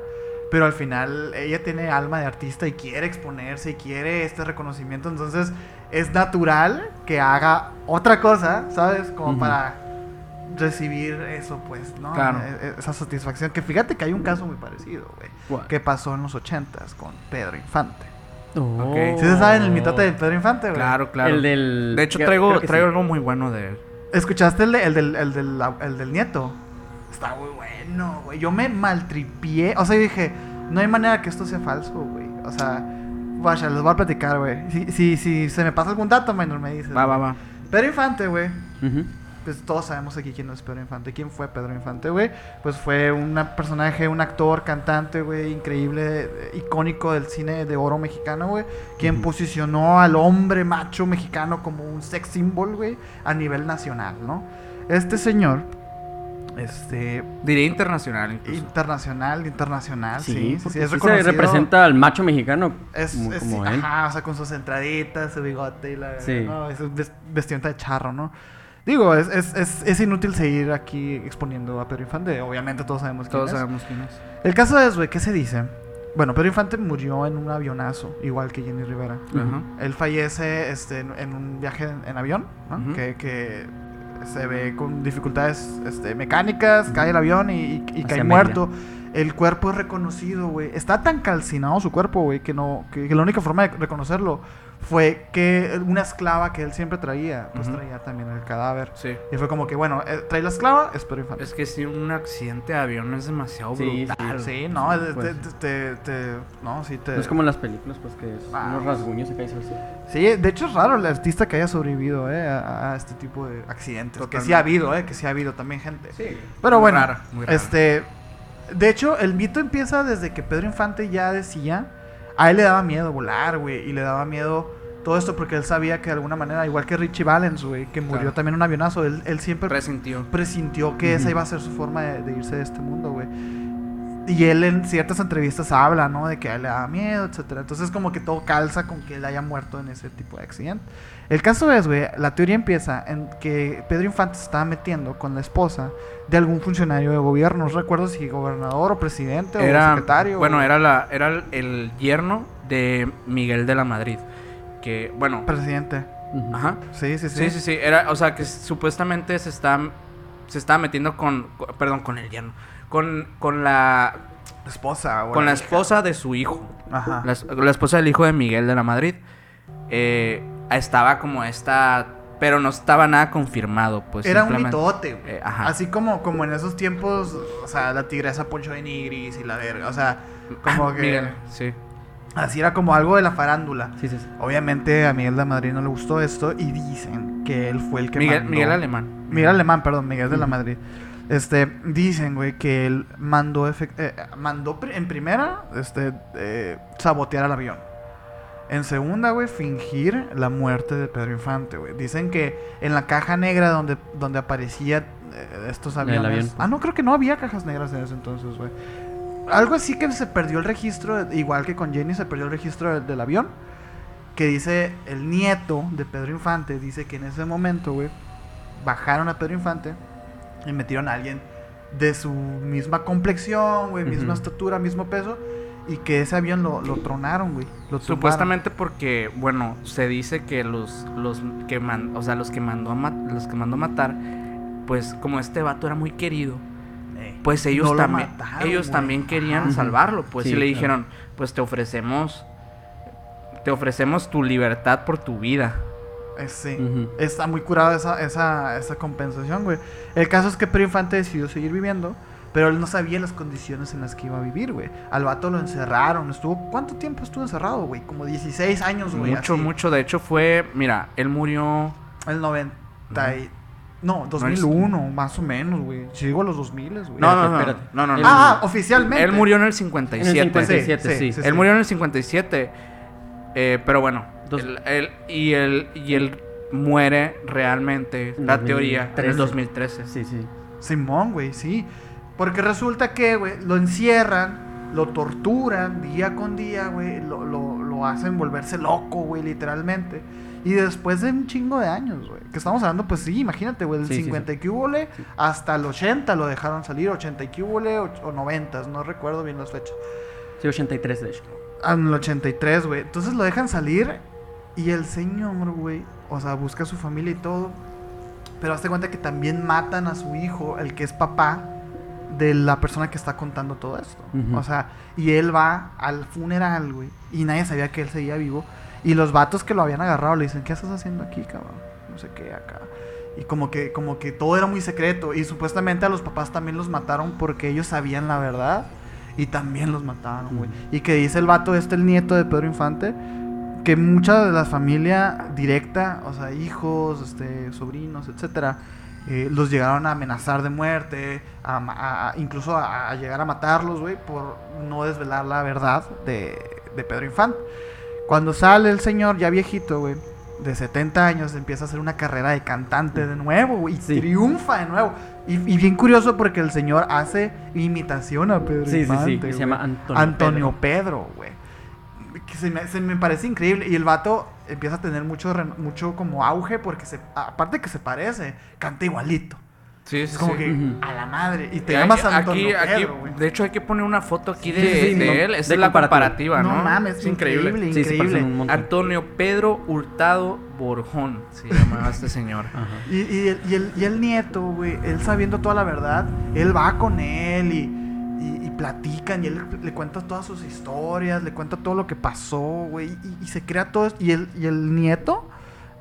Speaker 2: Pero al final ella tiene alma de artista y quiere exponerse y quiere este reconocimiento. Entonces es natural que haga otra cosa, ¿sabes? Como para recibir eso, pues, ¿no?
Speaker 1: Claro.
Speaker 2: E- e- Esa satisfacción. Que fíjate que hay un caso muy parecido, güey. Que pasó en los ochentas con Pedro Infante.
Speaker 3: Oh.
Speaker 1: Ok.
Speaker 2: ¿Sí se saben el mitote de Pedro Infante, güey?
Speaker 1: Claro, claro.
Speaker 3: El del.
Speaker 1: De hecho, traigo, traigo
Speaker 3: sí.
Speaker 1: algo muy bueno de él.
Speaker 2: ¿Escuchaste el, de- el del, el, del, el del nieto? Está muy bueno, güey. Yo me maltripié. O sea, yo dije, no hay manera que esto sea falso, güey. O sea, vaya, les voy a platicar, güey. Si, si, si se me pasa algún dato, menor, me dices.
Speaker 1: Va, va, va.
Speaker 2: Pedro Infante, güey. Pues todos sabemos aquí quién es Pedro Infante. ¿Quién fue Pedro Infante, güey? Pues fue un personaje, un actor, cantante, güey, increíble, eh, icónico del cine de oro mexicano, güey. Quien posicionó al hombre macho mexicano como un sex symbol, güey, a nivel nacional, ¿no? Este señor, este,
Speaker 1: Diría internacional incluso.
Speaker 2: internacional, internacional, sí,
Speaker 3: Sí,
Speaker 2: sí, sí,
Speaker 3: porque
Speaker 2: es
Speaker 3: se representa al macho mexicano
Speaker 2: Es,
Speaker 3: como,
Speaker 2: es-
Speaker 3: como
Speaker 2: sí,
Speaker 3: él.
Speaker 2: ajá, o sea, con sus entraditas, su bigote y la...
Speaker 3: Sí.
Speaker 2: No, es ves- vestimenta de charro, ¿no? Digo, es, es, es, es inútil seguir aquí exponiendo a Pedro Infante. Obviamente todos sabemos quién
Speaker 1: Todos
Speaker 2: es.
Speaker 1: sabemos quién es.
Speaker 2: El caso es, güey, ¿qué se dice? Bueno, Pedro Infante murió en un avionazo, igual que Jenny Rivera.
Speaker 1: Ajá.
Speaker 2: Él fallece este, en, en un viaje en, en avión, ¿no? Que se ve con dificultades este, mecánicas, cae el avión y, y- y
Speaker 3: Hacia
Speaker 2: cae muerto. El cuerpo es reconocido, güey. Está tan calcinado su cuerpo, güey, que no, que, que la única forma de reconocerlo fue que una esclava que él siempre traía, pues traía también el cadáver.
Speaker 1: Sí.
Speaker 2: Y fue como que, bueno, eh, trae la esclava, es Pedro Infante.
Speaker 1: Es que si un accidente de avión es demasiado
Speaker 3: Sí,
Speaker 1: brutal.
Speaker 2: Sí, no, es-
Speaker 3: Pues.
Speaker 2: te, te- te- no, sí te...
Speaker 3: No es como en las películas, pues que es
Speaker 2: Ah.
Speaker 3: unos rasguños acá y hace.
Speaker 2: Sí, de hecho es raro el artista que haya sobrevivido eh, a, a este tipo de accidentes. Que sí
Speaker 1: Totalmente.
Speaker 2: ha habido, eh, que sí ha habido también gente.
Speaker 1: Sí.
Speaker 2: Pero
Speaker 1: Muy
Speaker 2: bueno,
Speaker 1: raro, muy raro.
Speaker 2: este, de hecho el mito empieza desde que Pedro Infante ya decía, a él le daba miedo volar, güey, y le daba miedo todo esto porque él sabía que de alguna manera, igual que Richie Valens, güey, que murió
Speaker 1: Claro.
Speaker 2: también en un avionazo, él, él siempre
Speaker 1: Presintió.
Speaker 2: presintió que esa
Speaker 3: Ujú.
Speaker 2: iba a ser su forma de, de irse de este mundo, güey. Y él en ciertas entrevistas habla, ¿no? De que a él le da miedo, etcétera. Entonces como que todo calza con que él haya muerto en ese tipo de accidente. El caso es, güey, la teoría empieza en que Pedro Infante se estaba metiendo con la esposa de algún funcionario de gobierno. No recuerdo si gobernador o presidente o secretario.
Speaker 1: bueno,
Speaker 2: o
Speaker 1: era, la, era el, el yerno de Miguel de la Madrid. Que, bueno,
Speaker 2: Presidente.
Speaker 1: Ajá.
Speaker 2: Sí, sí, sí.
Speaker 1: Sí, sí, sí. Era, o sea, que supuestamente se está, se estaba metiendo con, co- perdón, con el yerno. Con, con la,
Speaker 2: esposa. o
Speaker 1: con la
Speaker 2: hija.
Speaker 1: esposa de su hijo.
Speaker 2: Ajá.
Speaker 1: La, la esposa del hijo de Miguel de la Madrid. Eh, estaba como esta, pero no estaba nada confirmado, pues.
Speaker 2: Era un mitote, güey.
Speaker 1: Eh, ajá.
Speaker 2: Así como, como en esos tiempos, o sea, la tigresa Poncho de Nigris y la verga. O sea, como que.
Speaker 1: Miguel, sí.
Speaker 2: Así era como algo de la farándula.
Speaker 3: Sí, sí, sí.
Speaker 2: Obviamente a Miguel de Madrid no le gustó esto y dicen que él fue el que
Speaker 1: Miguel,
Speaker 2: mandó-
Speaker 1: Miguel Alemán.
Speaker 2: Miguel Alemán, perdón, Miguel de la. Madrid. Este, dicen, güey, que él mandó, efec- eh, mandó en primera este, eh, sabotear al avión. En segunda, güey, fingir la muerte de Pedro Infante, güey. Dicen que en la caja negra donde, donde aparecía eh, estos aviones.
Speaker 3: avión.
Speaker 2: Ah, no, creo que no había cajas negras en ese entonces, güey. Algo así que se perdió el registro, igual que con Jenny se perdió el registro del, del avión. Que dice el nieto de Pedro Infante, dice que en ese momento, güey, bajaron a Pedro Infante y metieron a alguien de su misma complexión, güey, misma estatura, mismo peso. Y que ese avión lo, lo tronaron, güey. Lo.
Speaker 1: Supuestamente porque, bueno, se dice que los, los que man- o sea, los que mandó a los que mandó a matar, pues como este vato era muy querido,
Speaker 2: Eh,
Speaker 1: pues ellos
Speaker 2: no
Speaker 1: también,
Speaker 2: mataron,
Speaker 1: ellos
Speaker 2: güey.
Speaker 1: también querían
Speaker 2: Ajá.
Speaker 1: salvarlo, pues
Speaker 3: Sí,
Speaker 1: y le
Speaker 3: claro.
Speaker 1: dijeron, pues te ofrecemos, te ofrecemos tu libertad por tu vida.
Speaker 2: Eh, sí.
Speaker 3: Ujú.
Speaker 2: Está muy curada esa, esa, esa compensación, güey. El caso es que Pedro Infante decidió seguir viviendo, pero él no sabía las condiciones en las que iba a vivir, güey. Al vato lo encerraron. Estuvo, ¿Cuánto tiempo estuvo encerrado, güey? Como 16 años, güey.
Speaker 1: mucho,
Speaker 2: así.
Speaker 1: mucho. De hecho fue, mira, él murió,
Speaker 2: El 90 y... No, 2001, más o menos, güey. Si digo los 2000, güey.
Speaker 1: no, no, no,
Speaker 3: espérate.
Speaker 1: no, no, no.
Speaker 3: Él-
Speaker 2: Ah, oficialmente.
Speaker 1: Él murió en el
Speaker 3: En
Speaker 1: 57.
Speaker 3: el 57,
Speaker 2: Sí,
Speaker 3: sí.
Speaker 2: sí,
Speaker 1: Él murió en el 57. eh, pero bueno,
Speaker 3: Dos-
Speaker 1: él, él- y, él, y él muere realmente,
Speaker 3: En
Speaker 1: la teoría, en el
Speaker 3: 2013.
Speaker 1: 2013.
Speaker 3: Sí, sí.
Speaker 2: Simón, güey, sí. Porque resulta que, güey, lo encierran, lo torturan día con día, güey, lo, lo, lo hacen volverse loco, güey, literalmente. Y después de un chingo de años, güey, que estamos hablando, pues sí, imagínate, güey, del
Speaker 3: Sí, sí,
Speaker 2: 50 y que hubole hasta el 80 lo dejaron salir, 80 y que hubole, o, o 90, no recuerdo bien las fechas.
Speaker 3: Sí, 83 de hecho.
Speaker 2: En el 83, güey. Entonces lo dejan salir y el señor, güey, o sea, busca a su familia y todo. Pero hazte cuenta que también matan a su hijo, el que es papá de la persona que está contando todo esto. O sea, y él va al funeral, güey, y nadie sabía que él seguía vivo. Y los vatos que lo habían agarrado le dicen, ¿qué estás haciendo aquí, cabrón? No sé qué, acá. Y como que, como que todo era muy secreto. Y supuestamente a los papás también los mataron porque ellos sabían la verdad. Y también los mataron, güey. Y que dice el vato este, el nieto de Pedro Infante, que mucha de la familia directa, o sea, hijos, este, sobrinos, etcétera, eh, los llegaron a amenazar de muerte, a ma- a- a- incluso a, llegar a matarlos, güey, por no desvelar la verdad de, de Pedro Infante. Cuando sale el señor ya viejito, güey, de 70 años, empieza a hacer una carrera de cantante de nuevo, güey, y
Speaker 3: Sí.
Speaker 2: triunfa de nuevo. Y, y bien curioso porque el señor hace imitación a Pedro
Speaker 3: Sí, sí, sí,
Speaker 2: Infante.
Speaker 3: que se llama Antonio
Speaker 2: Antonio Pedro, güey. Que se me, se me parece increíble. Y el vato empieza a tener mucho, mucho como auge porque se, aparte que se parece, canta igualito.
Speaker 1: Sí,
Speaker 2: Es como que a la madre. Y te
Speaker 1: Y
Speaker 2: llamas
Speaker 1: aquí,
Speaker 2: Antonio
Speaker 1: aquí, de hecho hay que poner una foto aquí de,
Speaker 3: Sí, sí, sí,
Speaker 1: de
Speaker 3: no,
Speaker 1: él. Esa
Speaker 3: de
Speaker 1: es la
Speaker 3: comparativa.
Speaker 1: ¿no?
Speaker 2: No mames,
Speaker 1: es increíble.
Speaker 2: increíble.
Speaker 3: Sí,
Speaker 2: increíble.
Speaker 1: Antonio Pedro Hurtado Borjón se llamaba este señor.
Speaker 3: Ajá.
Speaker 2: Y, y el, y el- y el nieto, güey, él sabiendo toda la verdad, él va con él y, y- y platican y él le cuenta todas sus historias, le cuenta todo lo que pasó, güey, y, y se crea todo. esto. Y el, y el nieto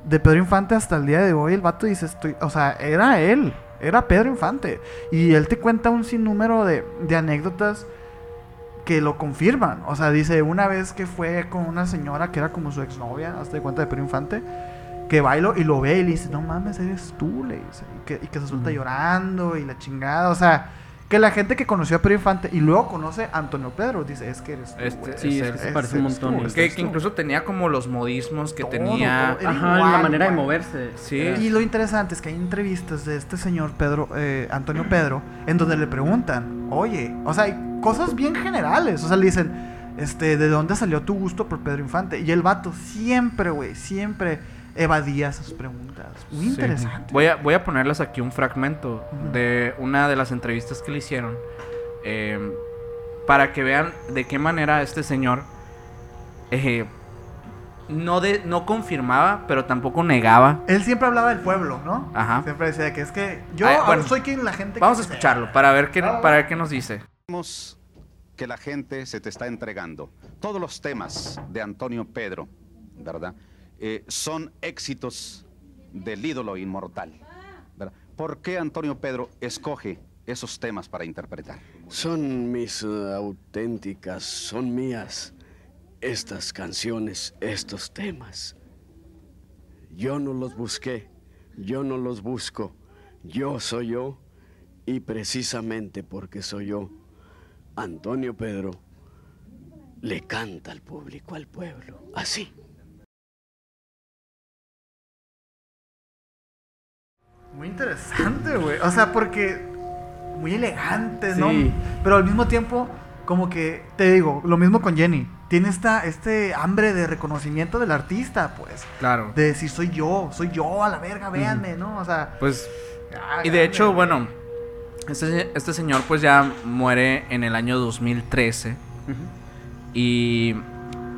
Speaker 2: de Pedro Infante hasta el día de hoy, el vato dice, estoy, o sea, era él, era Pedro Infante. Y él te cuenta un sinnúmero de, de anécdotas que lo confirman. O sea, dice, una vez que fue con una señora que era como su exnovia, hasta de cuenta de Pedro Infante, que bailo y lo ve y le dice, no mames, eres tú, le dice. Y que, y que se suelta llorando y la chingada. O sea, que la gente que conoció a Pedro Infante y luego conoce a Antonio Pedro, dice, es que eres tú,
Speaker 1: Este-
Speaker 2: güey.
Speaker 3: Sí, es parece un
Speaker 2: tú,
Speaker 3: montón.
Speaker 1: Que, incluso tenía como los modismos que
Speaker 2: Todo,
Speaker 1: tenía.
Speaker 2: todo. Era
Speaker 3: Ajá,
Speaker 2: igual,
Speaker 3: la manera de moverse.
Speaker 1: Sí.
Speaker 2: Y lo interesante es que hay entrevistas de este señor Pedro, eh, Antonio Pedro, en donde le preguntan, oye, o sea, hay cosas bien generales, o sea, le dicen, este, ¿de dónde salió tu gusto por Pedro Infante? Y el vato siempre, güey, siempre evadía esas preguntas. Muy
Speaker 1: Sí.
Speaker 2: interesante.
Speaker 1: Voy a, voy a ponerles aquí un fragmento de una de las entrevistas que le hicieron. eh, para que vean de qué manera este señor eh, no, de, no confirmaba, pero tampoco negaba.
Speaker 2: Él siempre hablaba del pueblo, ¿no?
Speaker 1: Ajá.
Speaker 2: Siempre decía que es que yo
Speaker 1: Ay,
Speaker 2: ahora
Speaker 1: bueno,
Speaker 2: soy quien la gente...
Speaker 1: Vamos a escucharlo para ver qué,
Speaker 2: va.
Speaker 1: para ver qué nos dice.
Speaker 4: Vemos que la gente se te está entregando. Todos los temas de Antonio Pedro, ¿verdad? Eh, son éxitos del ídolo inmortal. ¿Por qué Antonio Pedro escoge esos temas para interpretar?
Speaker 5: Son mis eh, auténticas, son mías estas canciones, estos temas. Yo no los busqué, yo no los busco, yo soy yo y precisamente porque soy yo, Antonio Pedro, le canta al público, al pueblo, así.
Speaker 2: Muy interesante, güey. O sea, porque muy elegante, ¿no?
Speaker 3: Sí.
Speaker 2: Pero al mismo tiempo, como que, te digo, lo mismo con Jenny. Tiene esta, este hambre de reconocimiento del artista, pues.
Speaker 1: Claro.
Speaker 2: De decir, soy yo, soy yo, a la verga, véanme, ¿no? O sea...
Speaker 1: Pues,
Speaker 2: ah,
Speaker 1: y de
Speaker 2: grande,
Speaker 1: hecho,
Speaker 2: güey.
Speaker 1: bueno, este, este señor pues ya muere en el año 2013.
Speaker 3: Ujú.
Speaker 1: Y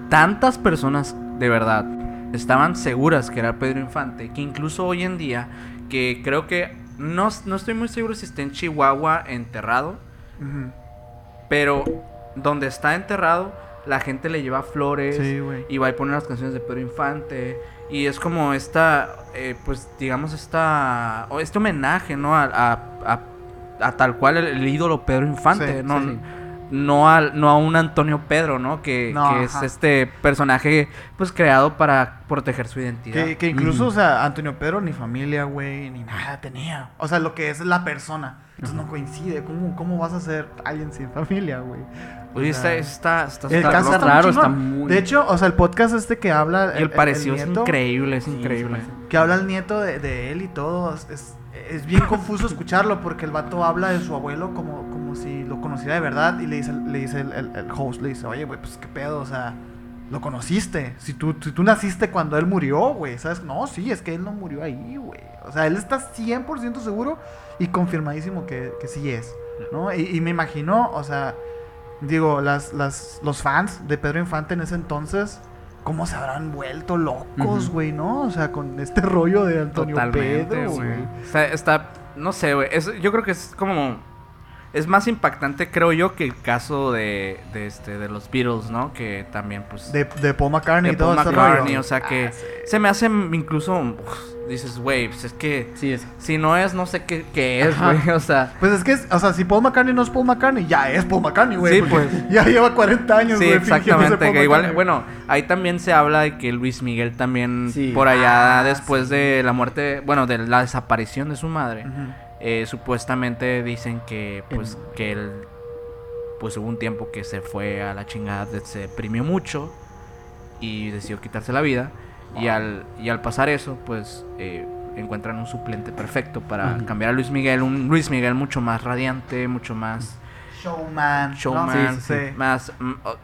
Speaker 1: tantas personas de verdad estaban seguras que era Pedro Infante, que incluso hoy en día, que creo que no, no estoy muy seguro si está en Chihuahua enterrado, pero donde está enterrado, la gente le lleva flores
Speaker 2: Sí,
Speaker 1: y va y pone las canciones de Pedro Infante. Y es como esta, eh, pues digamos, esta, este homenaje, ¿no? A, a- a- a tal cual el, el ídolo Pedro Infante,
Speaker 2: Sí,
Speaker 1: ¿no?
Speaker 3: sí, sí.
Speaker 1: No, al, no a un Antonio Pedro, ¿no? Que,
Speaker 2: No,
Speaker 1: que es este personaje, pues creado para proteger su identidad.
Speaker 2: Que, que incluso,
Speaker 3: Ujú.
Speaker 2: o sea, Antonio Pedro ni familia, güey, ni nada tenía. O sea, lo que es la persona. Entonces no coincide. ¿Cómo, cómo vas a ser alguien sin familia, güey?
Speaker 1: Oye,
Speaker 2: sea,
Speaker 1: está, está, está,
Speaker 2: el caso
Speaker 3: raro, está muy-
Speaker 2: De hecho, o sea, el podcast este que habla...
Speaker 1: Y el parecido es
Speaker 2: nieto,
Speaker 1: increíble, es
Speaker 3: Sí,
Speaker 1: increíble.
Speaker 3: sí, sí.
Speaker 2: Que habla el nieto de, de él y todo. Es, es, es bien confuso escucharlo porque el vato habla de su abuelo como, como si lo conociera de verdad. Y le dice, le dice el, el- el host, le dice, oye, güey, pues qué pedo, o sea... Lo conociste. Si tú, si tú naciste cuando él murió, güey, ¿sabes? No, sí, es que él no murió ahí, güey. O sea, él está 100% seguro y confirmadísimo que, que sí es, ¿no? Y, y me imagino, o sea, digo, las, las, los fans de Pedro Infante en ese entonces, ¿cómo se habrán vuelto locos, güey, no? O sea, con este rollo de Antonio
Speaker 1: Totalmente,
Speaker 2: Pedro,
Speaker 1: güey. Está, está- no sé, güey. Yo creo que es como. Es más impactante, creo yo, que el caso de, de, este, de los Beatles, ¿no? Que también, pues.
Speaker 2: De, de Paul McCartney
Speaker 1: de
Speaker 2: y todo
Speaker 1: Paul McCartney, o sea que
Speaker 2: Ah, sí.
Speaker 1: se me hace incluso. uf, dices, güey, pues es que.
Speaker 3: Sí, es.
Speaker 1: Si no es, no sé qué, qué es, güey. O sea.
Speaker 2: Pues es que, o sea, si Paul McCartney no es Paul McCartney, ya es Paul McCartney, güey.
Speaker 1: Sí, pues.
Speaker 2: Ya lleva 40 años,
Speaker 1: Sí,
Speaker 2: güey. ser
Speaker 1: exactamente. Que igual, bueno, ahí también se habla de que Luis Miguel también,
Speaker 3: Sí.
Speaker 1: por allá
Speaker 2: Ah,
Speaker 1: después de la muerte, bueno, de la desaparición de su madre,
Speaker 2: Ujú.
Speaker 1: Eh, supuestamente dicen que, pues, que él, pues hubo un tiempo que se fue a la chingada, se deprimió mucho y decidió quitarse la vida. Y al, y al pasar eso, pues, eh, encuentran un suplente perfecto para cambiar a Luis Miguel, un Luis Miguel mucho más radiante, mucho más
Speaker 2: Showman. ¿no?
Speaker 1: showman,
Speaker 2: Sí, sí, sí.
Speaker 1: más... mm, oh,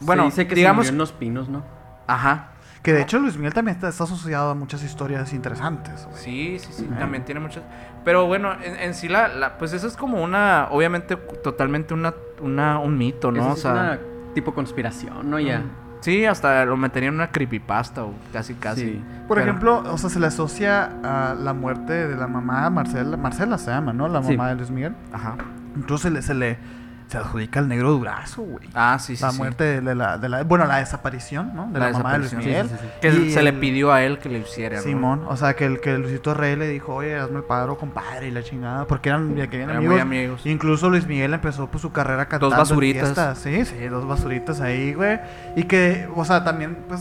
Speaker 3: Bueno, que
Speaker 1: digamos...
Speaker 3: se murió en los pinos, ¿no?
Speaker 1: Ajá.
Speaker 2: Que de hecho Luis Miguel también está, está asociado a muchas historias interesantes, güey.
Speaker 1: Sí, sí, sí, también tiene muchas. Pero bueno, en, en sí la, la- pues eso es como una, obviamente totalmente una, una un mito, ¿no?
Speaker 3: Eso
Speaker 1: o
Speaker 3: es
Speaker 1: sea,
Speaker 3: una tipo conspiración, ¿no? Ya.
Speaker 1: sí, hasta lo metería en una creepypasta o casi casi.
Speaker 3: Sí.
Speaker 2: Por
Speaker 1: Pero-
Speaker 2: ejemplo, o sea, se le asocia a la muerte de la mamá Marcela, Marcela se llama, ¿no? La
Speaker 3: Sí.
Speaker 2: mamá de Luis Miguel.
Speaker 1: Ajá.
Speaker 2: Incluso se le, se le se adjudica al negro durazo, güey.
Speaker 1: Ah, sí, sí.
Speaker 2: la
Speaker 1: sí.
Speaker 2: muerte de la, de la, bueno, la desaparición, ¿no? De la,
Speaker 1: La
Speaker 2: mamá de Luis Miguel.
Speaker 3: sí, sí, sí.
Speaker 1: Que
Speaker 2: Y
Speaker 1: se le pidió a él que le hiciera, ¿no?
Speaker 2: Simón, o sea, que el que Luisito Rey le dijo, oye, hazme el paro, compadre, y la chingada, porque eran, ya que eran
Speaker 1: Eran
Speaker 2: amigos.
Speaker 1: muy amigos.
Speaker 2: Incluso Luis Miguel empezó pues su carrera cantando. en
Speaker 1: basuritas.
Speaker 2: Sí, sí, dos basuritas ahí, güey. Y que, o sea, también, pues,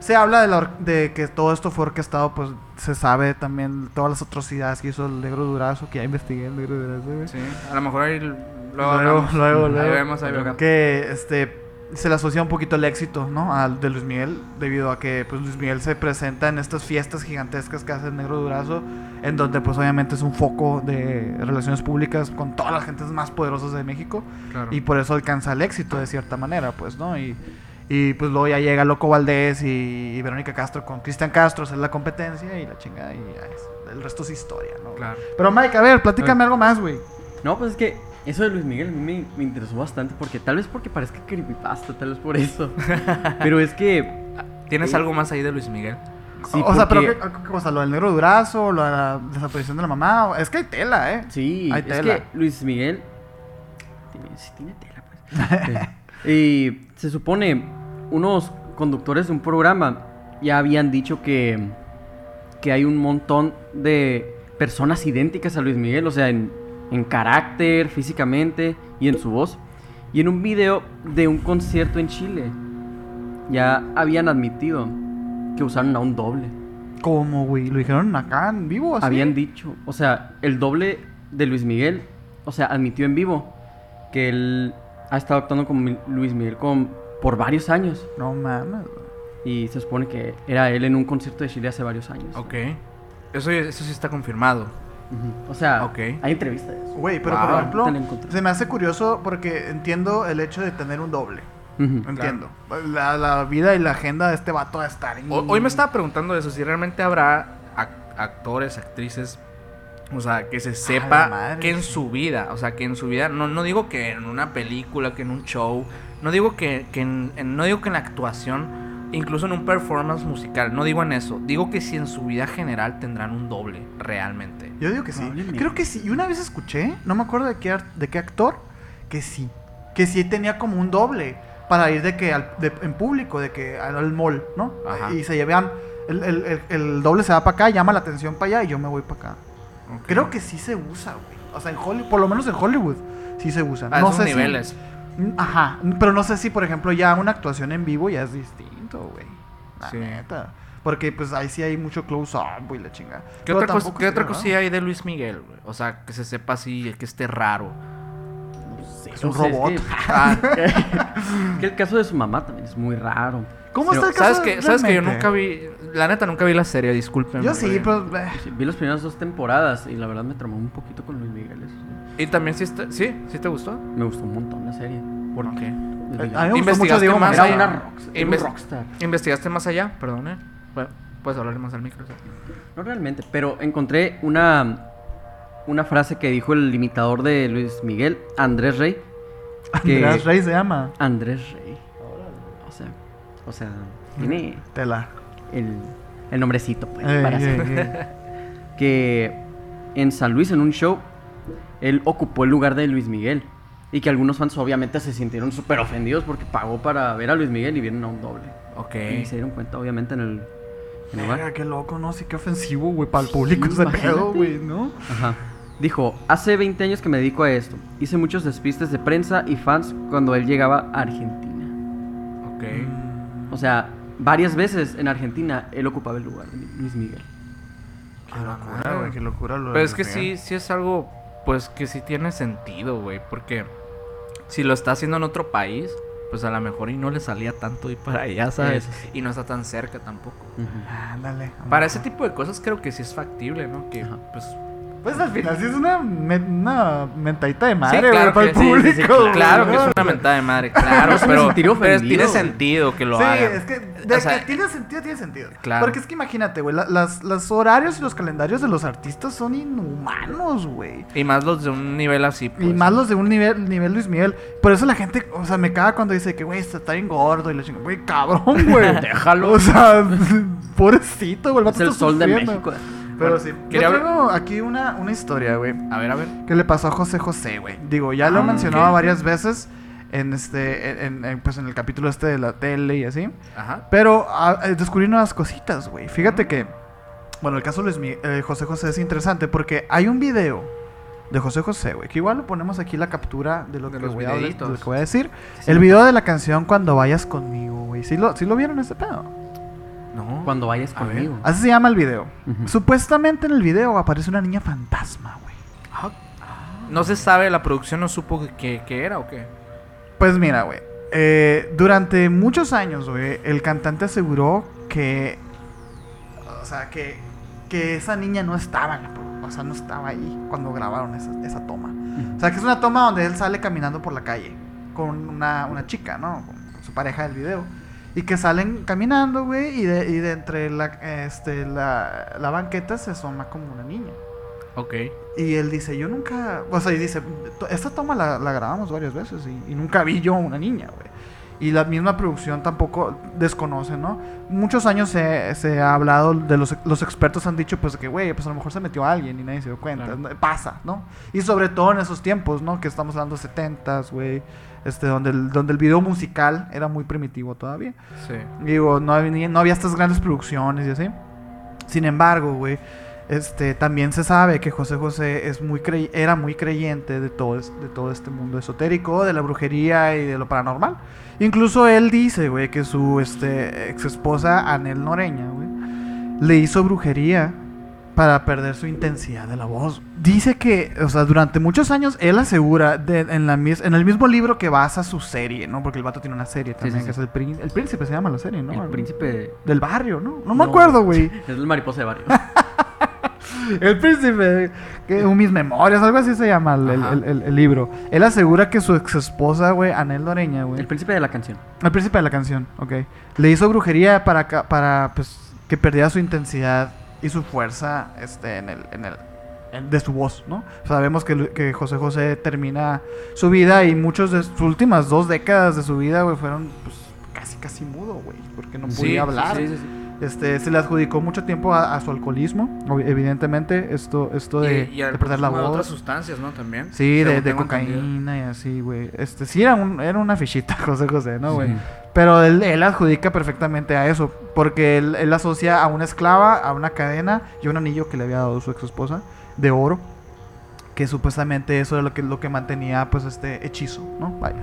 Speaker 2: se habla de, la de que todo esto fue orquestado, pues, se sabe también todas las atrocidades que hizo el negro Durazo, que ya investigué el negro Durazo, güey.
Speaker 1: Sí, a lo mejor ahí luego,
Speaker 2: Luego, luego,
Speaker 1: Ahí
Speaker 2: luego.
Speaker 1: vemos, ahí vemos.
Speaker 2: Que, este, se le asocia un poquito el éxito, ¿no? Al de Luis Miguel, debido a que, pues, Luis Miguel se presenta en estas fiestas gigantescas que hace el negro Durazo, en donde, pues, obviamente es un foco de relaciones públicas con todas las gentes más poderosas de México.
Speaker 1: Claro.
Speaker 2: Y por eso alcanza el éxito de cierta manera, pues, ¿no? Y, y pues luego ya llega Loco Valdés y, y Verónica Castro con Cristian Castro hacer la competencia y la chingada y ya es- el resto es historia, ¿no?
Speaker 1: Claro.
Speaker 2: Pero Mike, a ver, platícame algo más, güey.
Speaker 3: No, pues es que eso de Luis Miguel a mí me, me interesó bastante porque tal vez porque parezca creepypasta, tal vez por eso. Pero es que
Speaker 1: ¿Tienes
Speaker 3: Sí.
Speaker 1: algo más ahí de Luis Miguel?
Speaker 3: sí,
Speaker 2: o sea, pero ¿qué, qué cosa? ¿Lo del negro durazo? ¿Lo de la desaparición de la mamá? o- Es que hay tela, ¿eh?
Speaker 3: Sí,
Speaker 2: Hay
Speaker 3: es
Speaker 2: tela.
Speaker 3: que Luis Miguel tiene, sí tiene tela, pues. Y se supone unos conductores de un programa ya habían dicho que que hay un montón de personas idénticas a Luis Miguel, o sea, en, en carácter, físicamente y en su voz. Y en un video de un concierto en Chile ya habían admitido que usaron a un doble.
Speaker 2: ¿Cómo, güey? ¿Lo dijeron acá en vivo? así?
Speaker 3: Habían dicho, o sea, el doble de Luis Miguel, o sea, admitió en vivo que él ha estado actuando con Mi- Luis Miguel con, por varios años.
Speaker 2: No mames. güey.
Speaker 3: Y se supone que era él en un concierto de Chile hace varios años.
Speaker 1: Ok. Eso, eso sí está confirmado.
Speaker 3: Ujú. O sea,
Speaker 1: Ok.
Speaker 3: hay entrevistas.
Speaker 2: Güey, pero
Speaker 1: Wow.
Speaker 2: por ejemplo,
Speaker 3: Te la encontré.
Speaker 2: se me hace curioso porque entiendo el hecho de tener un doble.
Speaker 3: Ujú.
Speaker 2: Entiendo. La, la vida y la agenda de este vato va a estar en...
Speaker 1: O- hoy me estaba preguntando eso, si realmente habrá ac- actores, actrices, o sea, que se sepa
Speaker 2: madre,
Speaker 1: que en su vida, o sea, que en su vida, no, no digo que en una película, que en un show, no digo que, que en, en- no digo que en la actuación, incluso en un performance musical, no digo en eso, digo que si en su vida general tendrán un doble, realmente.
Speaker 2: Yo digo que sí. Creo que sí. Y una vez escuché, no me acuerdo de qué, ar- de qué actor, que sí. Que sí tenía como un doble para ir de que al, de- en público, de que al, al mall, ¿no?
Speaker 1: Ajá.
Speaker 2: Y se llevan, el, el- el- el doble se va para acá, llama la atención para allá y yo me voy para acá. Creo que sí se usa, güey. O sea, en Hollywood, por lo menos en Hollywood, sí se usa.
Speaker 1: A
Speaker 2: no
Speaker 1: esos
Speaker 2: sé si-
Speaker 1: niveles.
Speaker 2: Ajá, pero no sé si, por ejemplo, ya una actuación en vivo ya es distinto, güey. La
Speaker 1: Sí.
Speaker 2: neta. Porque pues ahí sí hay mucho close-up, güey, la chingada.
Speaker 1: ¿Qué
Speaker 2: Pero
Speaker 1: otra, cosa, ¿qué otra cosilla hay de Luis Miguel, güey? O sea, que se sepa así, que esté raro.
Speaker 3: No sé,
Speaker 2: Es un robot.
Speaker 3: que,
Speaker 1: Ah,
Speaker 3: que el caso de su mamá también es muy raro.
Speaker 2: ¿Cómo
Speaker 1: Pero,
Speaker 2: está el caso
Speaker 1: ¿Sabes que, ¿Sabes que yo nunca vi, la neta nunca vi la serie, disculpen.
Speaker 2: Yo sí, pero... eh,
Speaker 3: Sí, vi las primeras dos temporadas y la verdad me tramó un poquito con Luis Miguel. eso sí.
Speaker 1: Y también sí, está- sí, sí te gustó.
Speaker 3: Me gustó un montón la serie.
Speaker 1: ¿Por qué?
Speaker 3: Luis
Speaker 2: A
Speaker 3: Miguel.
Speaker 2: mí me gustó mucho
Speaker 1: ¿Investigaste
Speaker 2: Diego
Speaker 1: más
Speaker 3: Era
Speaker 2: Maradona.
Speaker 3: una, rock, era un
Speaker 1: Inves-
Speaker 3: rockstar.
Speaker 1: ¿Investigaste más allá? Perdón, ¿eh? Bueno, puedes hablar más al micro. ¿sí?
Speaker 3: No realmente, pero encontré una, una frase que dijo el imitador de Luis Miguel, Andrés Rey. que-
Speaker 2: Andrés Rey se llama.
Speaker 3: Andrés Rey. O sea, o sea, tiene
Speaker 2: Tela.
Speaker 3: El, el nombrecito, pues, para
Speaker 2: ey.
Speaker 3: que en San Luis, en un show, él ocupó el lugar de Luis Miguel. Y que algunos fans obviamente se sintieron súper ofendidos porque pagó para ver a Luis Miguel y vieron a un doble.
Speaker 1: Ok.
Speaker 3: Y se dieron cuenta, obviamente, en el, en el
Speaker 2: qué loco, ¿no? Sí, qué ofensivo, güey, para el público
Speaker 3: Sí,
Speaker 2: ese pedo, güey, ¿no?
Speaker 3: Ajá. Dijo, hace 20 años que me dedico a esto. Hice muchos despistes de prensa y fans cuando él llegaba a Argentina.
Speaker 1: Ok.
Speaker 2: Mm,
Speaker 3: O sea, varias veces en Argentina él ocupaba el lugar de Luis Miguel.
Speaker 2: Qué locura, güey, qué locura lo
Speaker 1: Pero es que
Speaker 2: Miguel.
Speaker 1: sí, sí es algo, pues que sí tiene sentido, güey. Porque si lo está haciendo en otro país, pues a lo mejor y no le salía tanto ir para allá, ¿sabes?
Speaker 3: Sí.
Speaker 1: Y no está tan cerca tampoco.
Speaker 2: Ándale.
Speaker 1: Para ese tipo de cosas creo que sí es factible, ¿no? Que
Speaker 3: Ajá.
Speaker 1: pues
Speaker 2: Pues al final sí es una, me- una mentadita de madre,
Speaker 1: Sí,
Speaker 2: güey,
Speaker 1: claro
Speaker 2: para el
Speaker 1: que sí, sí,
Speaker 2: público.
Speaker 1: sí,
Speaker 2: güey,
Speaker 1: claro que es una mentada de madre, claro, pero, pero
Speaker 3: ofendido,
Speaker 1: tiene sentido que lo
Speaker 2: Sí,
Speaker 1: hagan.
Speaker 2: es que, de
Speaker 1: O sea,
Speaker 2: que tiene sentido, tiene sentido.
Speaker 1: Claro.
Speaker 2: Porque es que imagínate, güey, la- las, los horarios y los calendarios de los artistas son inhumanos, güey.
Speaker 1: Y más los de un nivel así, pues.
Speaker 2: Y más los de un nivel, nivel Luis Miguel. Por eso la gente, o sea, me caga cuando dice que, güey, está, está bien gordo y la chingada. Güey, cabrón, güey.
Speaker 3: Déjalo.
Speaker 2: O sea, pobrecito, güey.
Speaker 3: Es
Speaker 2: vato
Speaker 3: el sol de
Speaker 2: sufriendo.
Speaker 3: México.
Speaker 2: Pero
Speaker 1: Bueno,
Speaker 2: sí.
Speaker 1: quería
Speaker 2: Yo
Speaker 1: ver-
Speaker 2: traigo aquí una, una historia, güey.
Speaker 1: A ver, a ver.
Speaker 2: ¿Qué le pasó a José José, güey? Digo, ya lo
Speaker 1: Ah,
Speaker 2: mencionado
Speaker 1: ok.
Speaker 2: varias veces en este, en, en- pues en el capítulo este de la tele y así.
Speaker 1: Ajá.
Speaker 2: Pero ah, eh, descubrí unas cositas, güey. Fíjate que, bueno, el caso de Luis eh, José José es interesante porque hay un video de José José, güey, que igual lo ponemos aquí la captura de lo,
Speaker 1: De
Speaker 2: que, voy a, de lo que voy a decir. el video de la canción Cuando vayas conmigo, güey. ¿Sí lo, ¿Sí lo vieron ese pedo?
Speaker 1: No.
Speaker 3: Cuando vayas
Speaker 1: A ver.
Speaker 3: conmigo.
Speaker 2: Así se llama el video. Supuestamente en el video aparece una niña fantasma, güey.
Speaker 1: No se sabe, la producción no supo que, que era o qué.
Speaker 2: Pues mira, güey. eh, durante muchos años, güey, el cantante aseguró que. O sea, que, que esa niña no estaba en la O sea, no estaba ahí cuando grabaron esa, esa toma. O sea, que es una toma donde él sale caminando por la calle con una, una chica, ¿no? Con, con su pareja del video. Y que salen caminando, güey, y de, y de entre la, este, la, la banqueta se asoma como una niña.
Speaker 1: Ok.
Speaker 2: Y él dice, yo nunca, o sea, y dice, "To- esta toma la, la grabamos varias veces y, y nunca vi yo una niña, güey. Y la misma producción tampoco desconoce, ¿no? Muchos años se, se ha hablado de los, los expertos han dicho, pues que, güey, pues a lo mejor se metió alguien y nadie se dio cuenta. Pasa, ¿no? Y sobre todo en esos tiempos, ¿no? Que estamos hablando 70s, güey. Este, donde el, donde el video musical era muy primitivo todavía.
Speaker 1: Sí.
Speaker 2: Digo, no había, no había estas grandes producciones y así. Sin embargo, güey, este, también se sabe que José José es muy crey- era muy creyente de todo, es- de todo este mundo esotérico, de la brujería y de lo paranormal. Incluso él dice, güey, que su este, ex esposa, Anel Noreña, güey, le hizo brujería para perder su intensidad de la voz. Dice que, o sea, durante muchos años él asegura de- en, la, mis- en el mismo libro que basa su serie, ¿no? Porque el vato tiene una serie también,
Speaker 3: sí,
Speaker 2: que
Speaker 3: sí.
Speaker 2: es el, prín- el príncipe, se llama la serie, ¿no?
Speaker 3: El príncipe.
Speaker 2: Del barrio, ¿no? No me acuerdo, güey.
Speaker 3: Es el mariposa de barrio.
Speaker 2: El príncipe, que mis memorias, algo así se llama el, el- libro. Él asegura que su ex esposa, güey, Anel Doreña, güey.
Speaker 3: el príncipe de la canción.
Speaker 2: El príncipe de la canción, ok. Le hizo brujería para, para pues, que perdiera su intensidad y su fuerza este, en el, en el, de su voz, ¿no? Sabemos que, que José José termina su vida y muchos de sus últimas dos décadas de su vida, güey, fueron pues, casi, casi mudo, güey, porque no
Speaker 1: Sí,
Speaker 2: podía hablar.
Speaker 1: sí, sí, sí.
Speaker 2: Este, se le adjudicó mucho tiempo a, a su alcoholismo, evidentemente, esto, esto de,
Speaker 1: y, y al
Speaker 2: de perder la voz.
Speaker 1: otras sustancias, ¿no? También.
Speaker 2: Sí, de, de
Speaker 1: entendido.
Speaker 2: cocaína y así, güey. Este, sí, era, un, era una fichita, José José, ¿no, güey?
Speaker 3: Sí.
Speaker 2: Pero él, él adjudica perfectamente a eso, porque él, él asocia a una esclava, a una cadena y a un anillo que le había dado su ex esposa de oro, que supuestamente eso era lo que, lo que mantenía, pues, este hechizo, ¿no? Vaya.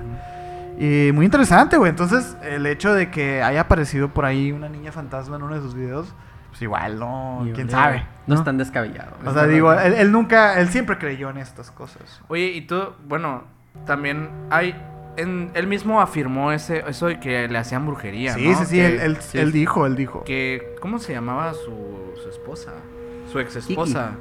Speaker 2: Y muy interesante, güey. Entonces, el hecho de que haya aparecido por ahí una niña fantasma en uno de sus videos, pues igual, no,
Speaker 3: Y,
Speaker 2: quién sabe.
Speaker 3: No es tan descabellado.
Speaker 2: O sea, digo, él, él nunca, él siempre creyó en estas cosas.
Speaker 1: Oye, y tú, bueno, también hay. En, él mismo afirmó ese, eso de que le hacían brujería.
Speaker 2: Sí,
Speaker 1: ¿no?
Speaker 2: sí, sí,
Speaker 1: Que-
Speaker 2: él, él,
Speaker 3: sí.
Speaker 2: él dijo, él dijo.
Speaker 1: que ¿Cómo se llamaba su, su esposa? Su ex esposa.